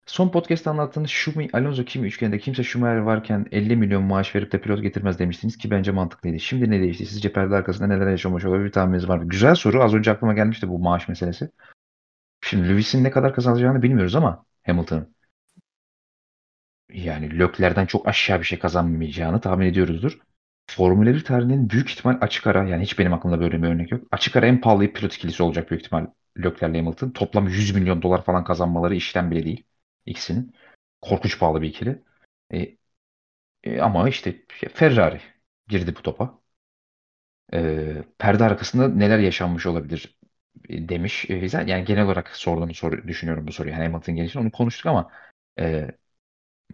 Son podcast'ta anlattığınız Schumi, Alonso Kimi üçgeninde kimse Schumacher varken 50 milyon maaş verip de pilot getirmez demiştiniz ki bence mantıklıydı. Şimdi ne değişti? Sizce perde arkasında neler yaşamış olabilir bir tahmininiz var mı? Güzel soru. Az önce aklıma gelmişti bu maaş meselesi. Şimdi Lewis'in ne kadar kazanacağını bilmiyoruz ama Hamilton'ın yani Leclerc'den çok aşağı bir şey kazanmayacağını tahmin ediyoruzdur. Formula 1 tarihinin büyük ihtimal açık ara yani hiç benim aklımda böyle bir örnek yok. Açık ara en pahalı pilot ikilisi olacak büyük ihtimal Leclerc Hamilton. Toplam 100 milyon dolar falan kazanmaları işten bile değil ikisinin. Korkunç pahalı bir ikili. E, e, ama işte Ferrari girdi bu topa. E, perde arkasında neler yaşanmış olabilir e, demiş. E, yani genel olarak sorduğunu soru, düşünüyorum bu soruyu. Yani Hamilton gelişini onu konuştuk ama e,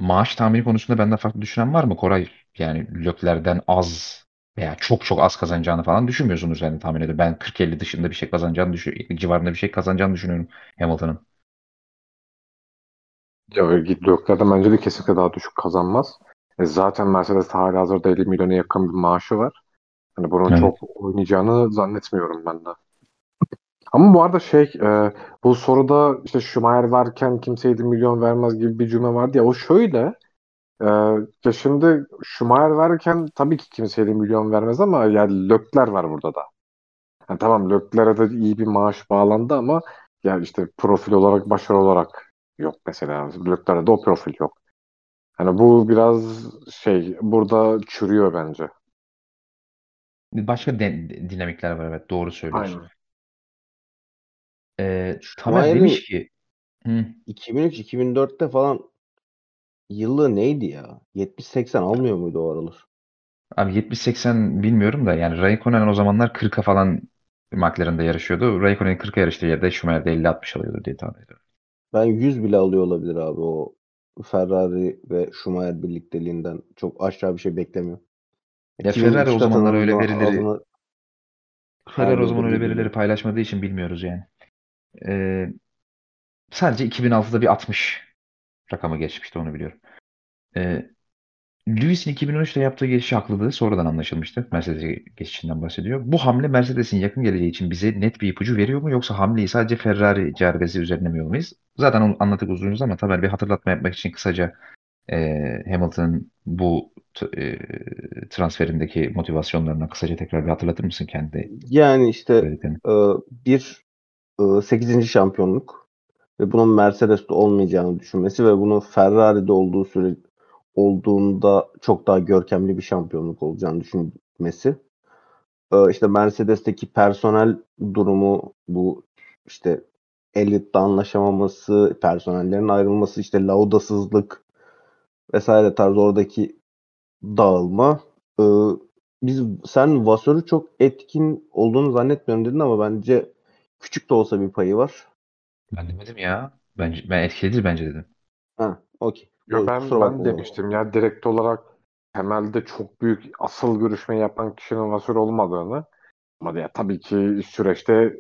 maaş tahmini konusunda benden farklı düşünen var mı Koray? Yani Leclerc'den az veya çok çok az kazanacağını falan düşünmüyorsunuz yani tahmin ediyorum. Ben 40-50 dışında bir şey kazanacağını düşün civarında bir şey kazanacağını düşünüyorum Hamilton'ın. Ya Leclerc'den bence de kesinlikle daha düşük kazanmaz. E zaten Mercedes hala hazırda 50 milyona yakın bir maaşı var. Hani bunun Evet. çok oynayacağını zannetmiyorum ben de. Ama bu arada şey e, bu soruda işte Schumacher varken kimse 7 milyon vermez gibi bir cümle vardı ya o şöyle Ee, ya şimdi Schumacher verirken tabii ki kimseye de milyon vermez ama yani Lökler var burada da. Yani tamam Lökler'e de iyi bir maaş bağlandı ama yani işte profil olarak, başarı olarak yok mesela. Lökler'e de o profil yok. Hani bu biraz şey burada çürüyor bence. Başka de- dinamikler var evet doğru söylüyorsun. Aynen. Ee, Tamer Schumacher'in demiş ki hı, 2003-2004'te falan yılı neydi ya? 70-80 almıyor muydu o aralar? abi 70-80 bilmiyorum da yani Raikkonen o zamanlar 40'a falan McLaren'da yarışıyordu. Raikkonen'in 40'a yarıştığı yerde Schumacher de 50-60 alıyordu diye tahmin ediyorum. Ben 100 bile alıyor olabilir abi o Ferrari ve Schumacher birlikteliğinden. Çok aşağı bir şey beklemiyorum. Ya Ferrari o zamanlar öyle verileri Ferrari o zaman öyle verileri paylaşmadığı için bilmiyoruz yani. Ee, sadece 2006'da bir 60 rakamı geçmişti onu biliyorum. Ee, Lewis'in 2013'te yaptığı geçiş haklılığı sonradan anlaşılmıştı. Mercedes'e geçişinden bahsediyor. Bu hamle Mercedes'in yakın geleceği için bize net bir ipucu veriyor mu yoksa hamleyi sadece Ferrari carbesi üzerine mi yormayız? Zaten onu anlattık uzun ama tabii bir hatırlatma yapmak için kısaca e, Hamilton'ın bu e, transferindeki motivasyonlarına kısaca tekrar bir hatırlatır mısın kendi Yani işte e, bir 8. şampiyonluk ve bunun Mercedes'te olmayacağını düşünmesi ve bunun Ferrari'de olduğu süre olduğunda çok daha görkemli bir şampiyonluk olacağını düşünmesi. E, işte Mercedes'teki personel durumu bu işte Elliot'la anlaşamaması, personellerin ayrılması, işte laudasızlık vesaire tarz oradaki dağılma. E, biz sen Vasör'ü çok etkin olduğunu zannetmiyorum dedin ama bence küçük de olsa bir payı var. Ben demedim ya. Bence, ben etkilidir bence dedim. Ha, okey. Yo, ben ben demiştim ya direkt olarak temelde çok büyük asıl görüşme yapan kişinin Vasur olmadığını ama ya tabii ki süreçte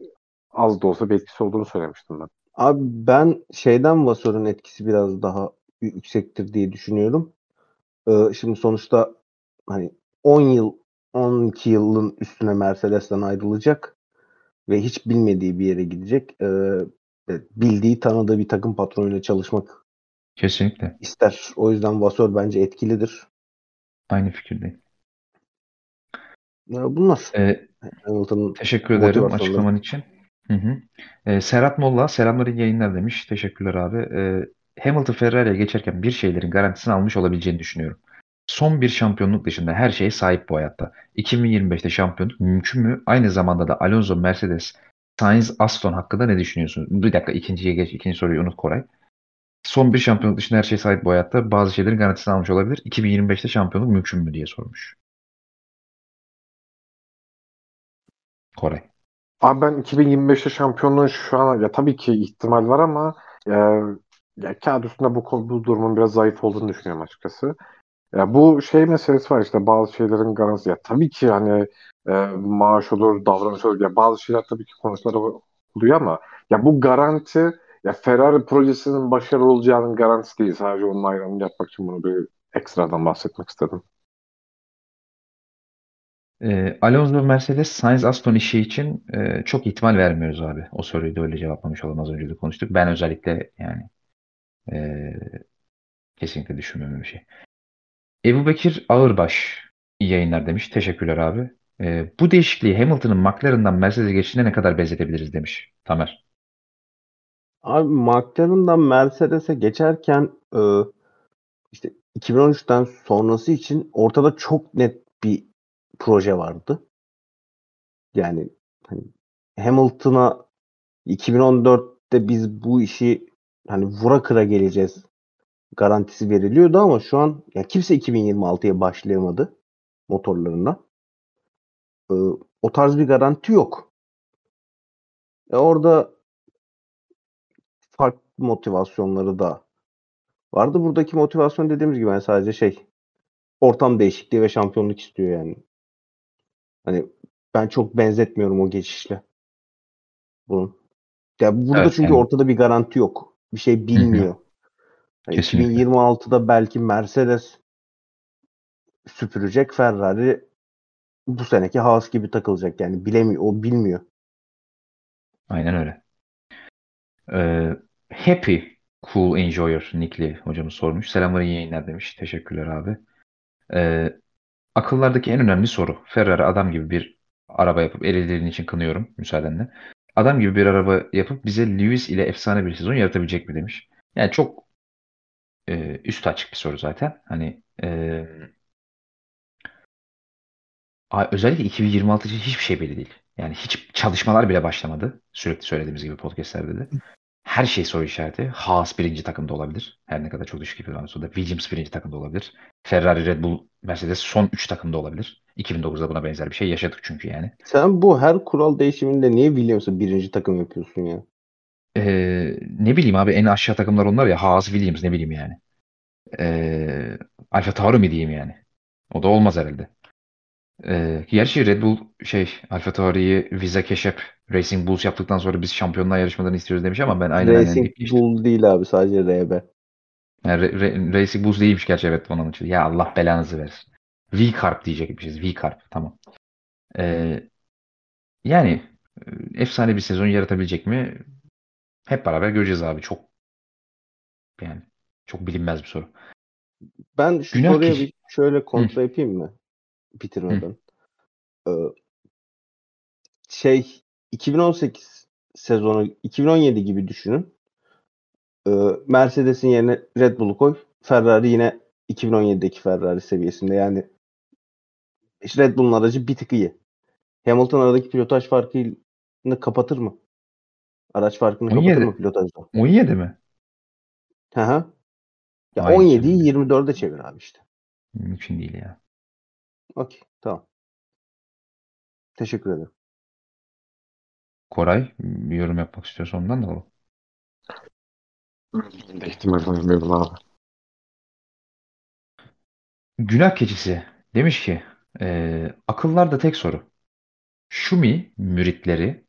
az da olsa bir etkisi olduğunu söylemiştim ben. Abi ben şeyden Vasör'ün etkisi biraz daha yüksektir diye düşünüyorum. Ee, şimdi sonuçta hani 10 yıl 12 yılın üstüne Mercedes'ten ayrılacak ve hiç bilmediği bir yere gidecek. Ee, evet, bildiği tanıdığı bir takım patronuyla çalışmak Kesinlikle. ister. O yüzden Vasör bence etkilidir. Aynı fikirdeyim. Bunlar Ee, Hamilton'ın teşekkür ederim açıklaman için. Hı hı. Ee, Serhat Molla, selamlar iyi yayınlar demiş. Teşekkürler abi. Ee, Hamilton Ferrari'ye geçerken bir şeylerin garantisini almış olabileceğini düşünüyorum. Son bir şampiyonluk dışında her şeye sahip bu hayatta. 2025'te şampiyonluk mümkün mü? Aynı zamanda da Alonso, Mercedes, Sainz, Aston hakkında ne düşünüyorsunuz? Bir dakika ikinciye geç. ikinci soruyu unut Koray. Son bir şampiyonluk dışında her şeye sahip bu hayatta. Bazı şeylerin garantisini almış olabilir. 2025'te şampiyonluk mümkün mü diye sormuş. Koray. Abi ben 2025'te şampiyonluğun şu an ya tabii ki ihtimal var ama ya, ya kağıt üstünde bu, bu durumun biraz zayıf olduğunu düşünüyorum açıkçası. Ya bu şey meselesi var işte bazı şeylerin garantisi. Ya tabii ki hani e, maaş olur, davranış olur. Ya bazı şeyler tabii ki konuşmalar oluyor ama ya bu garanti ya Ferrari projesinin başarılı olacağının garantisi değil. Sadece onun ayrımını yapmak için bunu bir ekstradan bahsetmek istedim. Ee, Alonso Mercedes Sainz Aston işi için e, çok ihtimal vermiyoruz abi. O soruyu da öyle cevaplamış olalım az önce de konuştuk. Ben özellikle yani e, kesinlikle düşünmüyorum bir şey. Ebu Bekir Ağırbaş iyi yayınlar demiş. Teşekkürler abi. E, bu değişikliği Hamilton'ın McLaren'dan Mercedes'e geçişine ne kadar benzetebiliriz demiş Tamer. Abi McLaren'dan Mercedes'e geçerken e, işte 2013'ten sonrası için ortada çok net bir proje vardı. Yani hani Hamilton'a 2014'te biz bu işi hani vura kıra geleceğiz garantisi veriliyordu ama şu an ya kimse 2026'ya başlayamadı motorlarına. Ee, o tarz bir garanti yok. E orada farklı motivasyonları da vardı. Buradaki motivasyon dediğimiz gibi yani sadece şey ortam değişikliği ve şampiyonluk istiyor yani. Hani ben çok benzetmiyorum o geçişle. Bunun. Ya burada Evet, çünkü yani- ortada bir garanti yok. Bir şey bilmiyor. Yani Kesinlikle. 2026'da belki Mercedes süpürecek Ferrari bu seneki Haas gibi takılacak yani bilemiyor o bilmiyor. Aynen öyle. Ee, Happy Cool Enjoyer Nickli hocamız sormuş. Selamlar iyi yayınlar demiş. Teşekkürler abi. Ee, akıllardaki en önemli soru. Ferrari adam gibi bir araba yapıp erilerin için kınıyorum müsaadenle. Adam gibi bir araba yapıp bize Lewis ile efsane bir sezon yaratabilecek mi demiş. Yani çok e, üstü açık bir soru zaten. Hani e, özellikle 2026 için hiçbir şey belli değil. Yani hiç çalışmalar bile başlamadı. Sürekli söylediğimiz gibi podcastlerde de. Her şey soru işareti. Haas birinci takımda olabilir. Her ne kadar çok düşük gibi olsa da Williams birinci takımda olabilir. Ferrari, Red Bull, Mercedes son 3 takımda olabilir. 2009'da buna benzer bir şey yaşadık çünkü yani. Sen bu her kural değişiminde niye Williams'ı birinci takım yapıyorsun ya? Ee, ne bileyim abi en aşağı takımlar onlar ya. Haas, Williams ne bileyim yani. Ee, Alfa Tauri mi diyeyim yani. O da olmaz herhalde. Ee, gerçi Red Bull şey Alfa Tauri'yi Visa Keşep Racing Bulls yaptıktan sonra biz şampiyonluğa yarışmalarını istiyoruz demiş ama ben aynen aynen Racing işte. Bull değil abi sadece RB. Yani Re- Re- Racing Bulls değilmiş gerçi evet onun için. Ya Allah belanızı versin. V-Carb diyecekmişiz. V-Carb tamam. Ee, yani e, efsane bir sezon yaratabilecek mi? Hep beraber göreceğiz abi. Çok yani çok bilinmez bir soru. Ben şu Günah soruya kişi- bir şöyle kontra yapayım mı? Bitirmeden. Ee, şey 2018 sezonu 2017 gibi düşünün. Ee, Mercedes'in yerine Red Bull'u koy. Ferrari yine 2017'deki Ferrari seviyesinde. Yani işte Red Bull'un aracı bir tık iyi. Hamilton aradaki pilotaj farkını kapatır mı? Araç farkını kapatır 17. mı pilotajda? 17 mi? Hı hı. Ya Vay 17'yi canına. 24'e çevir abi işte. Mümkün değil ya. Okey tamam. Teşekkür ederim. Koray bir yorum yapmak istiyorsa ondan da alalım. Ben ihtimal vermiyorum abi. Günah keçisi demiş ki e, akıllarda tek soru. Şumi müritleri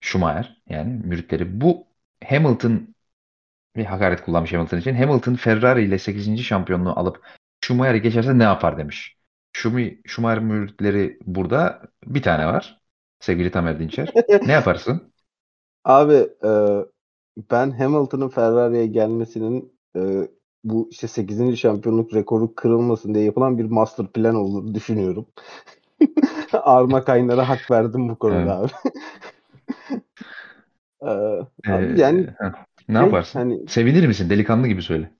Schumacher yani müritleri bu Hamilton bir hakaret kullanmış Hamilton için. Hamilton Ferrari ile 8. şampiyonluğu alıp Schumacher'i geçerse ne yapar demiş. Schumi, Schumacher müritleri burada bir tane var. Sevgili Tamer Dinçer. Ne yaparsın? [laughs] Abi e, ben Hamilton'ın Ferrari'ye gelmesinin e, bu işte 8. şampiyonluk rekoru kırılmasın diye yapılan bir master plan olduğunu düşünüyorum. [laughs] Arma Kaynar'a hak verdim bu konuda abi. E, abi Ee, yani heh, ne yaparsın? hani Sevinir misin? Delikanlı gibi söyle.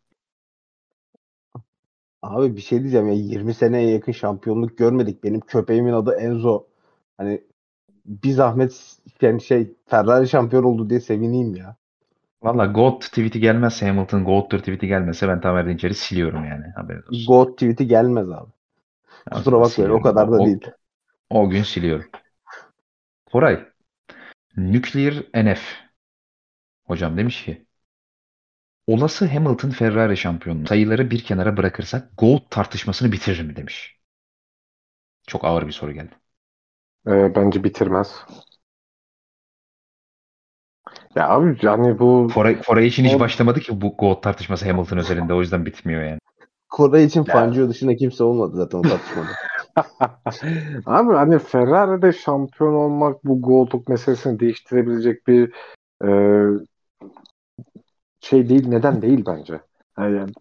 abi bir şey diyeceğim ya 20 seneye yakın şampiyonluk görmedik. Benim köpeğimin adı Enzo. Hani bir zahmet yani şey Ferrari şampiyon oldu diye sevineyim ya. Valla GOAT tweet'i gelmezse Hamilton GOAT'tur tweet'i gelmezse ben Tamer Dinçer'i siliyorum yani. Haberiniz olsun. God tweet'i gelmez abi. Ya, Kusura bakmayın o kadar da O- değil. O gün siliyorum. Koray. Nuclear NF. Hocam demiş ki olası Hamilton Ferrari şampiyonluğu sayıları bir kenara bırakırsak Gold tartışmasını bitirir mi demiş. Çok ağır bir soru geldi. Ee, bence bitirmez. Ya abi yani bu Koray, Koray için hiç başlamadı ki bu Gold tartışması Hamilton özelinde o yüzden bitmiyor yani. Kore için Ya. Fangio dışında kimse olmadı zaten o tartışmada. [laughs] [laughs] Abi hani Ferrari'de şampiyon olmak bu goldluk meselesini değiştirebilecek bir e, şey değil, neden değil bence. Yani,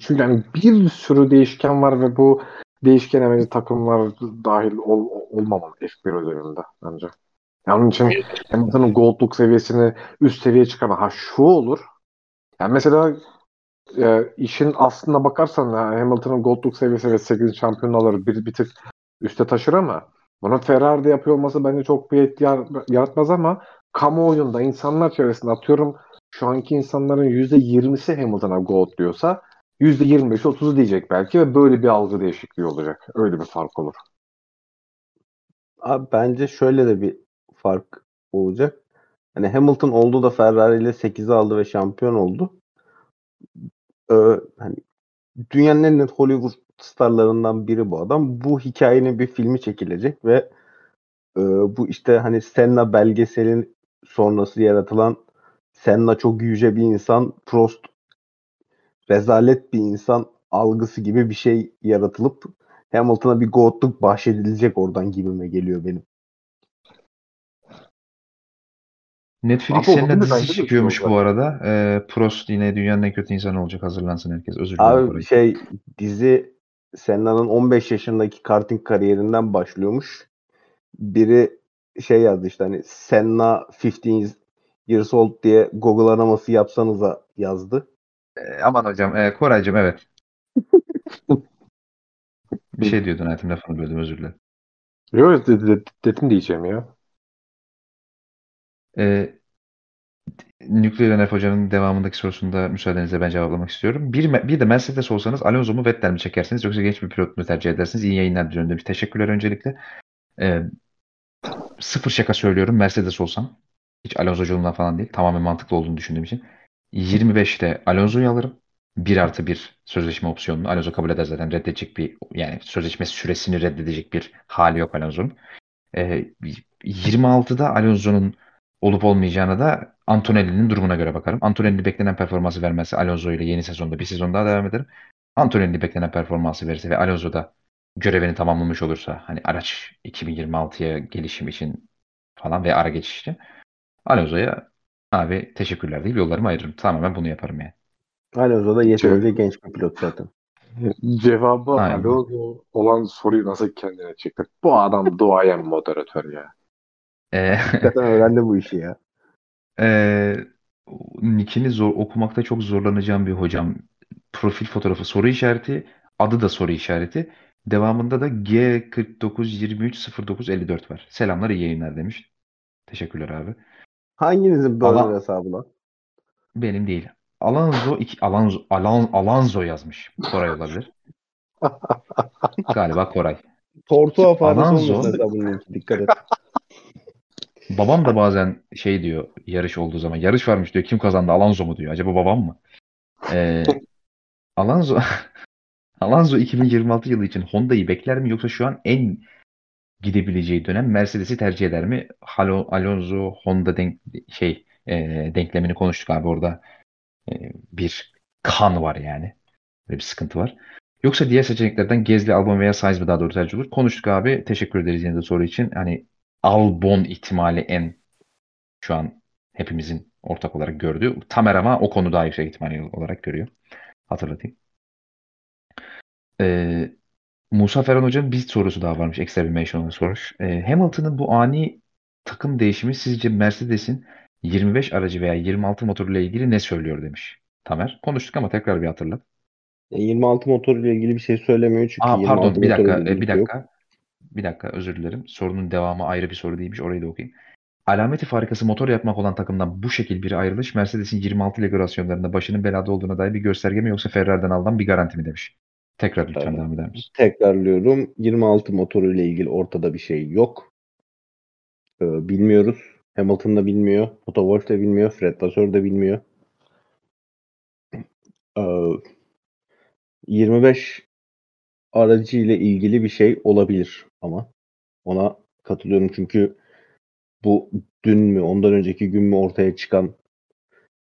çünkü hani bir sürü değişken var ve bu değişkene bence takımlar dahil ol, olmamalı F1 özelinde bence. Yani onun için Hamilton'ın goldluk seviyesini üst seviyeye çıkarma. Ha şu olur. Yani mesela e, işin aslına bakarsan ha, Hamilton'ın goldluk seviyesi ve 8 şampiyonluğu alır bir, bir tık üste taşır ama bunu Ferrari'de yapıyor olması bence çok bir etki yar- yaratmaz ama kamuoyunda insanlar çevresinde atıyorum şu anki insanların %20'si Hamilton'a gold diyorsa %25'i 30'u diyecek belki ve böyle bir algı değişikliği olacak. Öyle bir fark olur. Abi bence şöyle de bir fark olacak. Hani Hamilton oldu da Ferrari ile 8'i aldı ve şampiyon oldu. Ee, hani dünyanın en net Hollywood starlarından biri bu adam. Bu hikayenin bir filmi çekilecek ve e, bu işte hani Senna belgeselin sonrası yaratılan Senna çok yüce bir insan, Prost rezalet bir insan algısı gibi bir şey yaratılıp Hamilton'a bir goatluk bahşedilecek oradan gibime geliyor benim. Netflix Abi seninle dizi bir şey bu arada. Ee, Prost yine dünyanın en kötü insanı olacak. Hazırlansın herkes. Özür dilerim. Abi Koray. şey dizi Senna'nın 15 yaşındaki karting kariyerinden başlıyormuş. Biri şey yazdı işte hani Senna 15 years old diye Google araması yapsanıza yazdı. Ee, aman hocam. E, Koraycığım evet. [laughs] Bir şey diyordun hayatım lafını böldüm özür dilerim. Yok de- de- dedim diyeceğim ya. Ee, Nükleer Enerji Hoca'nın devamındaki sorusunda müsaadenizle ben cevaplamak istiyorum. Bir, bir de Mercedes olsanız Alonso mu Vettel mi çekersiniz yoksa genç bir pilot mu tercih edersiniz? İyi yayınlar diliyorum demiş. Teşekkürler öncelikle. Ee, sıfır şaka söylüyorum Mercedes olsam. Hiç Alonso'culuğundan falan değil. Tamamen mantıklı olduğunu düşündüğüm için. 25'te Alonso'yu alırım. 1 artı 1 sözleşme opsiyonunu. Alonso kabul eder zaten reddedecek bir yani sözleşme süresini reddedecek bir hali yok Alonso'nun. Ee, 26'da Alonso'nun olup olmayacağına da Antonelli'nin durumuna göre bakarım. Antonelli beklenen performansı vermezse Alonso ile yeni sezonda bir sezon daha devam ederim. Antonelli beklenen performansı verirse ve Alonso da görevini tamamlamış olursa hani araç 2026'ya gelişim için falan ve ara geçiş için Alonso'ya abi teşekkürler deyip yollarımı ayırırım. Tamamen bunu yaparım yani. Alonso da yeterince genç bir pilot zaten. Cevabı Aynen. Alonso olan soruyu nasıl kendine çekti? Bu adam [laughs] duayen moderatör ya. Ee, Zaten öğrendi bu işi ya. [laughs] Ee, nickini zor okumakta çok zorlanacağım bir hocam. Profil fotoğrafı soru işareti, adı da soru işareti. Devamında da G49230954 var. Selamlar iyi yayınlar demiş. Teşekkürler abi. Hanginizin burner Allah- hesabı lan? Benim değil. Alonso iki Alonso Alan, Alonso yazmış. Koray olabilir. [laughs] Galiba Koray. Faresi Alonso-. Dikkat et. Babam da bazen şey diyor yarış olduğu zaman yarış varmış diyor kim kazandı Alonso mu diyor. Acaba babam mı? Ee, [laughs] Alonso [laughs] Alonso 2026 yılı için Honda'yı bekler mi yoksa şu an en gidebileceği dönem Mercedes'i tercih eder mi? Halo, Alonso Honda denk, şey e, denklemini konuştuk abi orada e, bir kan var yani. Böyle bir sıkıntı var. Yoksa diğer seçeneklerden Gezli, Albon veya Sainz mi daha doğru tercih olur? Konuştuk abi. Teşekkür ederiz yine de soru için. Hani Albon ihtimali en şu an hepimizin ortak olarak gördüğü. Tamer ama o konu daha yüksek ihtimal olarak görüyor. Hatırlatayım. Ee, Musa Ferhan Hoca'nın bir sorusu daha varmış. Ekstra bir mention sormuş. Ee, Hamilton'ın bu ani takım değişimi sizce Mercedes'in 25 aracı veya 26 motoruyla ilgili ne söylüyor demiş. Tamer. Konuştuk ama tekrar bir hatırlat. Ya 26 motoruyla ilgili bir şey söylemiyor çünkü Aa 26 pardon bir dakika e, bir şey yok. Bir dakika özür dilerim. Sorunun devamı ayrı bir soru değilmiş. Orayı da okuyayım. Alameti farikası motor yapmak olan takımdan bu şekil bir ayrılış Mercedes'in 26 regülasyonlarında başının belada olduğuna dair bir gösterge mi yoksa Ferrari'den alınan bir garanti mi demiş. Tekrar lütfen Evet. devam eder misin? Tekrarlıyorum. 26 motoruyla ilgili ortada bir şey yok. Ee, bilmiyoruz. Hamilton da bilmiyor. Toto Wolff da bilmiyor. Fred Vasseur da bilmiyor. Ee, 25 aracı ile ilgili bir şey olabilir ama ona katılıyorum çünkü bu dün mü ondan önceki gün mü ortaya çıkan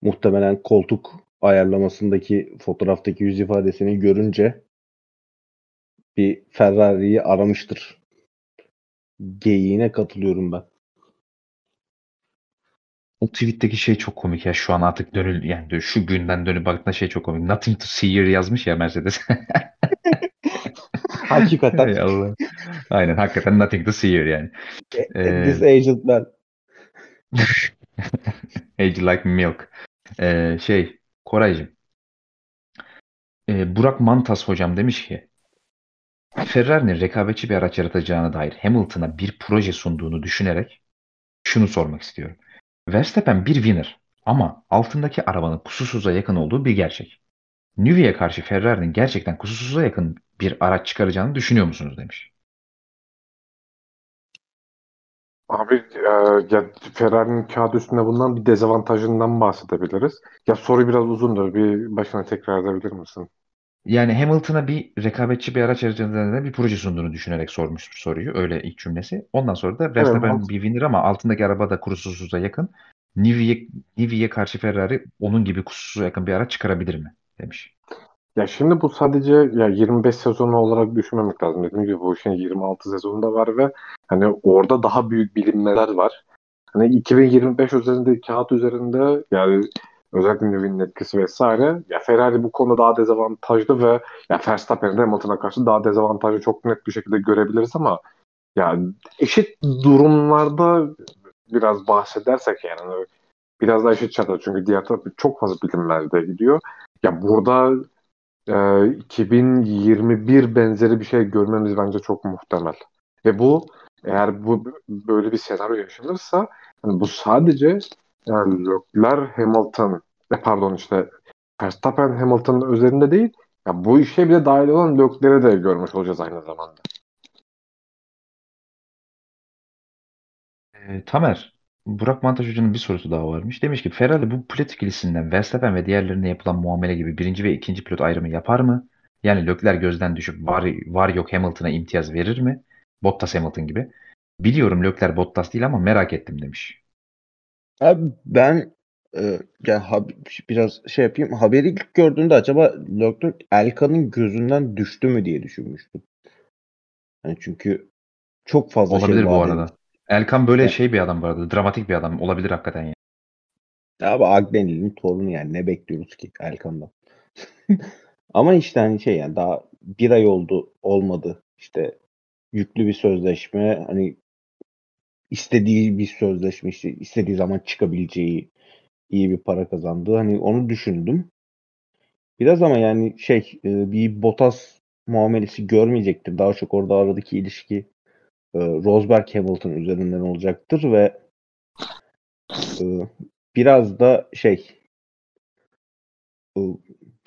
muhtemelen koltuk ayarlamasındaki fotoğraftaki yüz ifadesini görünce bir Ferrari'yi aramıştır. Geyiğine katılıyorum ben. O tweet'teki şey çok komik ya şu an artık dönül yani şu günden dönüp baktığında şey çok komik. Nothing to see here yazmış ya Mercedes. [laughs] Hakikaten. Allah. Aynen hakikaten nothing to see here yani. Ee, This agent man. [laughs] Age like milk. Ee, şey Koraycığım. Ee, Burak Mantas hocam demiş ki Ferrari'nin rekabetçi bir araç yaratacağına dair Hamilton'a bir proje sunduğunu düşünerek şunu sormak istiyorum. Verstappen bir winner ama altındaki arabanın kusursuza yakın olduğu bir gerçek. Nüvi'ye karşı Ferrari'nin gerçekten kusursuza yakın bir araç çıkaracağını düşünüyor musunuz demiş. Abi e, ya Ferrari'nin kağıt üstünde bulunan bir dezavantajından bahsedebiliriz. Ya soru biraz uzundur. Bir başına tekrar edebilir misin? Yani Hamilton'a bir rekabetçi bir araç yaratacağına bir proje sunduğunu düşünerek sormuştur soruyu. Öyle ilk cümlesi. Ondan sonra da Verstappen mantıklı. bir winner ama altındaki araba da kusursuza yakın. Nüvi'ye Nüvi'ye karşı Ferrari onun gibi kusursuza yakın bir araç çıkarabilir mi? demiş. Ya şimdi bu sadece ya 25 sezonu olarak düşünmemek lazım. Dediğim gibi bu işin 26 sezonu da var ve hani orada daha büyük bilinmeler var. hani 2025 üzerinde kağıt üzerinde yani özellikle Newey'nin etkisi vesaire ya Ferrari bu konuda daha dezavantajlı ve ya Verstappen'in Hamilton'a karşı daha dezavantajlı çok net bir şekilde görebiliriz ama yani eşit durumlarda biraz bahsedersek yani hani biraz daha eşit şartlar çünkü diğer taraf çok fazla bilinmezde gidiyor. Ya burada e, 2021 benzeri bir şey görmemiz bence çok muhtemel. Ve bu eğer bu böyle bir senaryo yaşanırsa yani bu sadece Leclerc Hamilton e, pardon işte Verstappen Hamilton'ın üzerinde değil ya bu işe bile dahil olan Leclerc'i de görmüş olacağız aynı zamanda. E, Tamer, Burak Mantaj Hoca'nın bir sorusu daha varmış. Demiş ki Ferrari bu pilot ikilisinden Verstappen ve diğerlerine yapılan muamele gibi birinci ve ikinci pilot ayrımı yapar mı? Yani Leclerc gözden düşüp var, var yok Hamilton'a imtiyaz verir mi? Bottas Hamilton gibi. Biliyorum Leclerc Bottas değil ama merak ettim demiş. Abi ben e, yani hab- biraz şey yapayım. Haberi ilk gördüğümde acaba Leclerc Elkan'ın gözünden düştü mü diye düşünmüştüm. Yani çünkü çok fazla Olabilir şey bu arada. Elkan böyle Evet. şey bir adam bu arada. Dramatik bir adam. Olabilir hakikaten ya. Abi Agbenli'nin torunu yani ne bekliyoruz ki Elkan'dan. [laughs] Ama işte hani şey yani daha bir ay oldu olmadı. İşte yüklü bir sözleşme hani istediği bir sözleşme işte istediği zaman çıkabileceği iyi bir para kazandı. Hani onu düşündüm. Biraz ama yani şey e, bir Bottas muamelesi görmeyecektir. Daha çok orada aradaki ilişki e, Rosberg Hamilton üzerinden olacaktır ve e, biraz da şey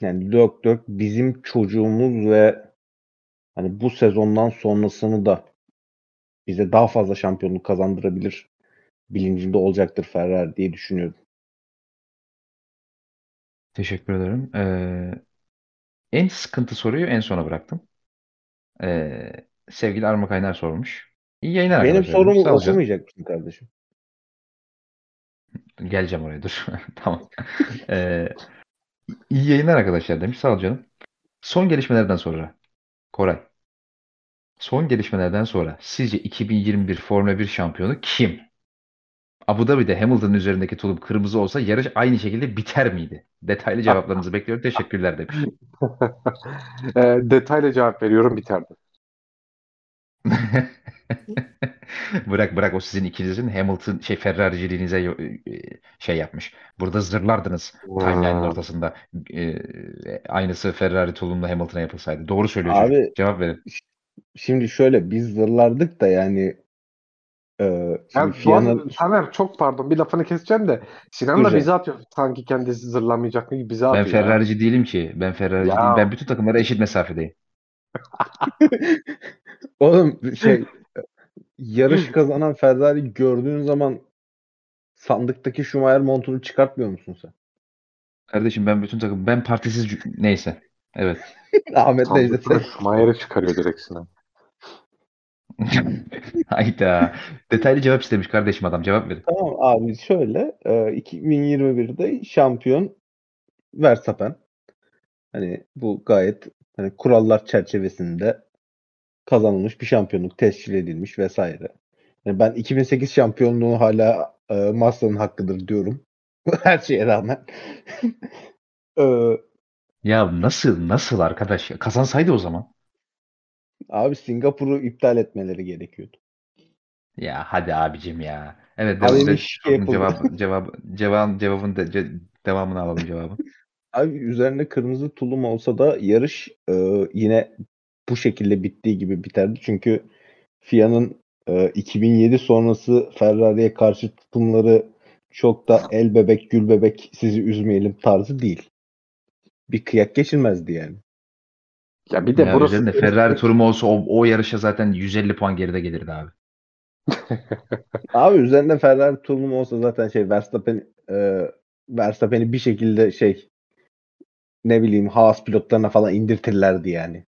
yani Leclerc bizim çocuğumuz ve hani bu sezondan sonrasını da bize daha fazla şampiyonluk kazandırabilir bilincinde olacaktır Ferrari diye düşünüyorum. Teşekkür ederim. Ee, en sıkıntı soruyu en sona bıraktım. Ee, sevgili Arma Kaynar sormuş. İyi yayınlar Benim sorumu okumayacak mısın kardeşim? Geleceğim oraya dur. [laughs] Tamam. Ee, iyi yayınlar arkadaşlar demiş. Sağ ol canım. Son gelişmelerden sonra Koray. Son gelişmelerden sonra sizce 2021 Formula 1 şampiyonu kim? Abu Dhabi'de Hamilton'ın üzerindeki tulum kırmızı olsa yarış aynı şekilde biter miydi? Detaylı cevaplarınızı [laughs] bekliyorum. Teşekkürler demiş. [laughs] e, detaylı cevap veriyorum biterdi. [laughs] Bırak bırak o sizin ikinizin Hamilton şey Ferrari'ciliğinize e, şey yapmış. Burada zırlardınız timeline'ın ortasında. E, aynısı Ferrari tulumlu Hamilton'a yapılsaydı. Doğru söylüyor çocuk. Abi Cevap verin. Şimdi şöyle biz zırlardık da yani e, şimdi Yani Doğan, Taner çok pardon bir lafını keseceğim de Sinan da bize atıyor. Sanki kendisi zırlamayacak gibi bize Ben atıyor. ya. Ferrari'ci değilim ki. Ben Ferrari'ci Ya. değilim. Ben bütün takımlara eşit mesafedeyim. [laughs] Oğlum şey yarış kazanan Ferrari gördüğün zaman sandıktaki Schumacher montunu çıkartmıyor musun sen? Kardeşim ben bütün takım ben partisiz neyse. Evet. [laughs] Ahmet Necdet'e Schumacher'i çıkarıyor direkt Sinan. [laughs] Hayda. Detaylı cevap istemiş kardeşim adam. Cevap verin. Tamam abi şöyle e, 2021'de şampiyon Verstappen. Hani bu gayet hani kurallar çerçevesinde kazanılmış bir şampiyonluk tescil edilmiş vesaire. Yani ben 2008 şampiyonluğu hala e, Massa'nın hakkıdır diyorum. [laughs] Her şeye rağmen. E, Ya nasıl nasıl arkadaş ya? Kazansaydı o zaman. abi Singapur'u iptal etmeleri gerekiyordu. Ya hadi abicim ya. Evet Abi devam, de, şey cevap, cevap, cevap, cevabın de, ce- devamını alalım cevabı. Abi üzerine kırmızı tulum olsa da yarış e, yine bu şekilde bittiği gibi biterdi. Çünkü FIA'nın e, 2007 sonrası Ferrari'ye karşı tutumları çok da el bebek gül bebek sizi üzmeyelim tarzı değil. Bir kıyak geçilmezdi yani. Ya bir de Ya burası üzerinde Ferrari turumu olsa o, o yarışa zaten 150 puan geride gelirdi abi. [laughs] Abi üzerinde Ferrari tulumu olsa zaten şey Verstappen e, Verstappen'i bir şekilde şey ne bileyim Haas pilotlarına falan indirtirlerdi yani.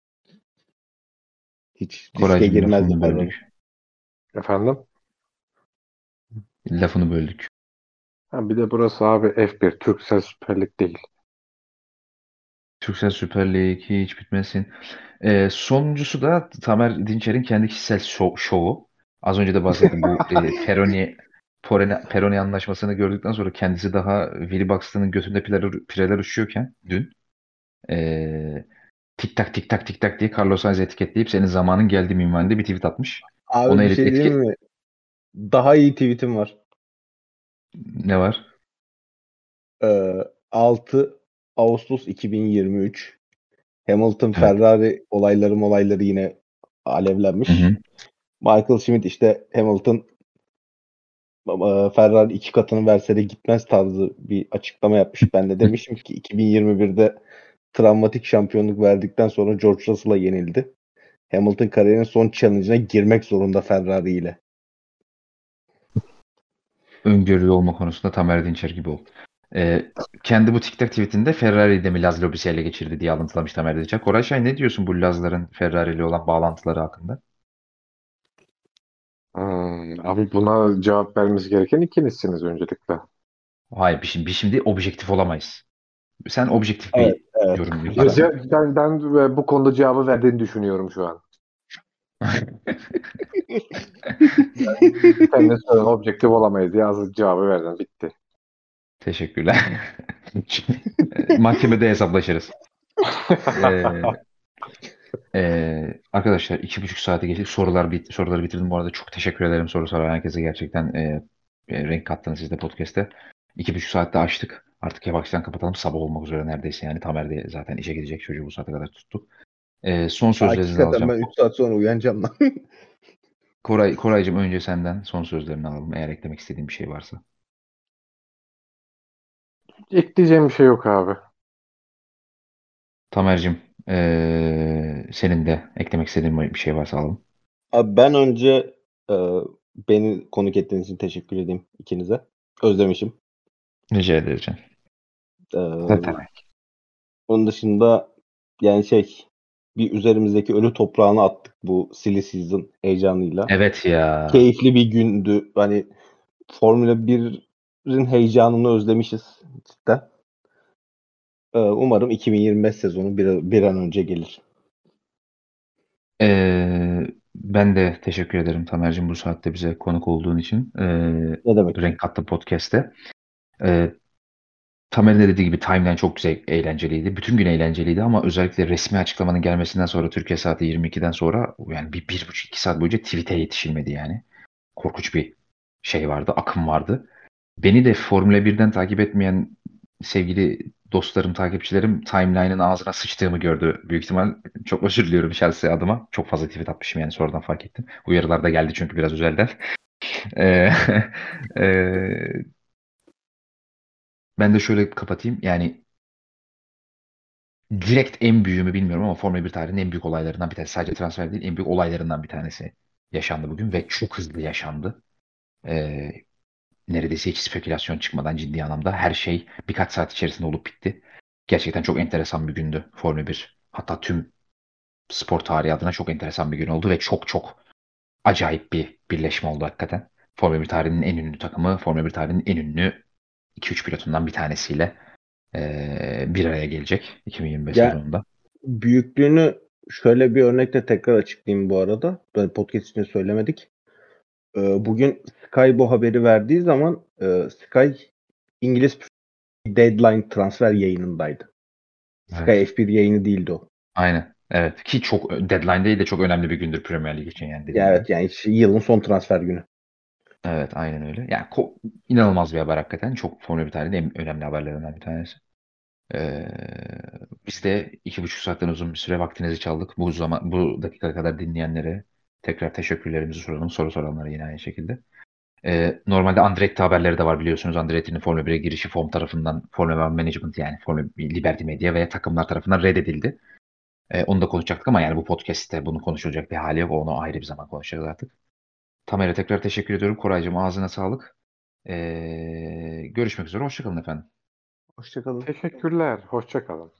Hiç riske Koraycığım girmezdi Ferrari. efendim. Lafını böldük. Ha, bir de burası abi F1 Türksel Süper Lig değil. Türksel Süper Lig hiç bitmesin. Ee, sonuncusu da Tamer Dinçer'in kendi kişisel şov- şovu. Az önce de bahsettim bu e, Ferroni [laughs] Peroni, Peroni anlaşmasını gördükten sonra kendisi daha Willy Buxton'ın götünde pireler, pireler uçuyorken dün ee, tik tak tik tak tik tak diye Carlos Sainz etiketleyip senin zamanın geldi minvalinde bir tweet atmış. Abi Ona bir şey etki- mi? Daha iyi tweetim var. Ne var? Ee, 6 Ağustos 2023 Hamilton Evet. Ferrari olayları olayları yine alevlenmiş. Hı hı. Michael Schmidt işte Hamilton e, Ferrari iki katını verse de gitmez tarzı bir açıklama yapmış. Ben de demişim ki 2021'de travmatik şampiyonluk verdikten sonra George Russell'a yenildi. Hamilton kariyerinin son challenge'ına girmek zorunda Ferrari ile. öngörülü olma konusunda Tamer Dinçer gibi ol. Ee, kendi bu TikTok tweetinde Ferrari'yi de mi Laz lobisi ele geçirdi diye alıntılamış Tamer Dinçer. Koray Şahin ne diyorsun bu Laz'ların Ferrari ile olan bağlantıları hakkında? Hmm, abi buna cevap vermesi gereken ikinizsiniz öncelikle. Hayır bir şimdi, bir şimdi objektif olamayız. Sen objektif bir Evet, evet. yorum Ya, yapıyorsun. Ben, ben bu konuda cevabı verdiğini düşünüyorum şu an. [laughs] Sen de söyle, objektif olamayız az cevabı verdin. Bitti. Teşekkürler. [laughs] Mahkemede hesaplaşırız. Ee, e, arkadaşlar iki buçuk saate geçtik. Sorular bit soruları bitirdim. Bu arada çok teşekkür ederim soru soran herkese. Gerçekten e, e, renk kattınız siz de podcast'te. İki buçuk saatte açtık. Artık yavaştan kapatalım. Sabah olmak üzere neredeyse yani. Tamer de zaten işe gidecek. Çocuğu bu saate kadar tuttuk. E, son sözlerinizi alacağım. ben 3 saat sonra uyanacağım lan. Koray, Koraycığım önce senden son sözlerini alalım. Eğer eklemek istediğin bir şey varsa. Ekleyeceğim bir şey yok abi. Tamer'cim e, senin de eklemek istediğin bir şey varsa alalım. Abi ben önce e, beni konuk ettiğiniz için teşekkür edeyim ikinize. Özlemişim. Rica ederim. E, Ne demek? onun dışında yani şey bir üzerimizdeki ölü toprağını attık bu silly season heyecanıyla. Evet ya. Keyifli bir gündü. Hani Formula 1'in heyecanını özlemişiz cidden. E, umarım 2025 sezonu bir, bir an önce gelir. Ee, ben de teşekkür ederim Tamer'cim bu saatte bize konuk olduğun için. Ee, Ne demek? Renk Kattı Podcast'te. Ee, Tamer'in de dediği gibi timeline çok güzel, eğlenceliydi. Bütün gün eğlenceliydi ama özellikle resmi açıklamanın gelmesinden sonra Türkiye saati 22'den sonra yani bir, bir buçuk iki saat boyunca tweet'e yetişilmedi yani. Korkunç bir şey vardı, akım vardı. Beni de Formula 1'den takip etmeyen sevgili dostlarım, takipçilerim timeline'ın ağzına sıçtığımı gördü. Büyük ihtimal çok özür diliyorum Chelsea adıma. Çok fazla tweet atmışım yani sonradan fark ettim. Uyarılar da geldi çünkü biraz özelden. [laughs] Ee, ee, [laughs] ben de şöyle kapatayım. Yani direkt en büyüğümü bilmiyorum ama Formula 1 tarihinin en büyük olaylarından bir tanesi. Sadece transfer değil, en büyük olaylarından bir tanesi yaşandı bugün ve çok hızlı yaşandı. Ee, neredeyse hiç spekülasyon çıkmadan ciddi anlamda her şey birkaç saat içerisinde olup bitti. Gerçekten çok enteresan bir gündü Formula 1. Hatta tüm spor tarihi adına çok enteresan bir gün oldu ve çok çok acayip bir birleşme oldu hakikaten. Formula 1 tarihinin en ünlü takımı, Formula 1 tarihinin en ünlü 2-3 pilotundan bir tanesiyle eee, bir araya gelecek 2025 Ya- sezonunda. büyüklüğünü şöyle bir örnekle tekrar açıklayayım bu arada. Böyle podcast için söylemedik. Bugün Sky bu haberi verdiği zaman e, Sky İngiliz deadline transfer yayınındaydı. Sky F1 yayını değildi o. Aynen. Evet. Ki çok deadline değil de çok önemli bir gündür Premier Lig için yani. Ya evet yani yılın son transfer günü. Evet aynen öyle. Yani ko- inanılmaz bir haber hakikaten. Çok Formula 1 tarihinin en önemli haberlerinden bir tanesi. Ee, biz de iki buçuk saatten uzun bir süre vaktinizi çaldık. Bu zaman bu dakika kadar dinleyenlere tekrar teşekkürlerimizi soralım. Soru soranlara yine aynı şekilde. Ee, normalde Andretti haberleri de var biliyorsunuz. Andretti'nin Formula 1'e girişi FOM tarafından Formula 1 Management yani Formula 1 Liberty Media ve takımlar tarafından reddedildi. Ee, onu da konuşacaktık ama yani bu podcast'te bunu konuşulacak bir hali yok. Onu ayrı bir zaman konuşacağız artık. Tamer'e tekrar teşekkür ediyorum. Koraycığım ağzına sağlık. Ee, görüşmek üzere. Hoşçakalın efendim. Hoşçakalın. Teşekkürler. Hoşça kalın.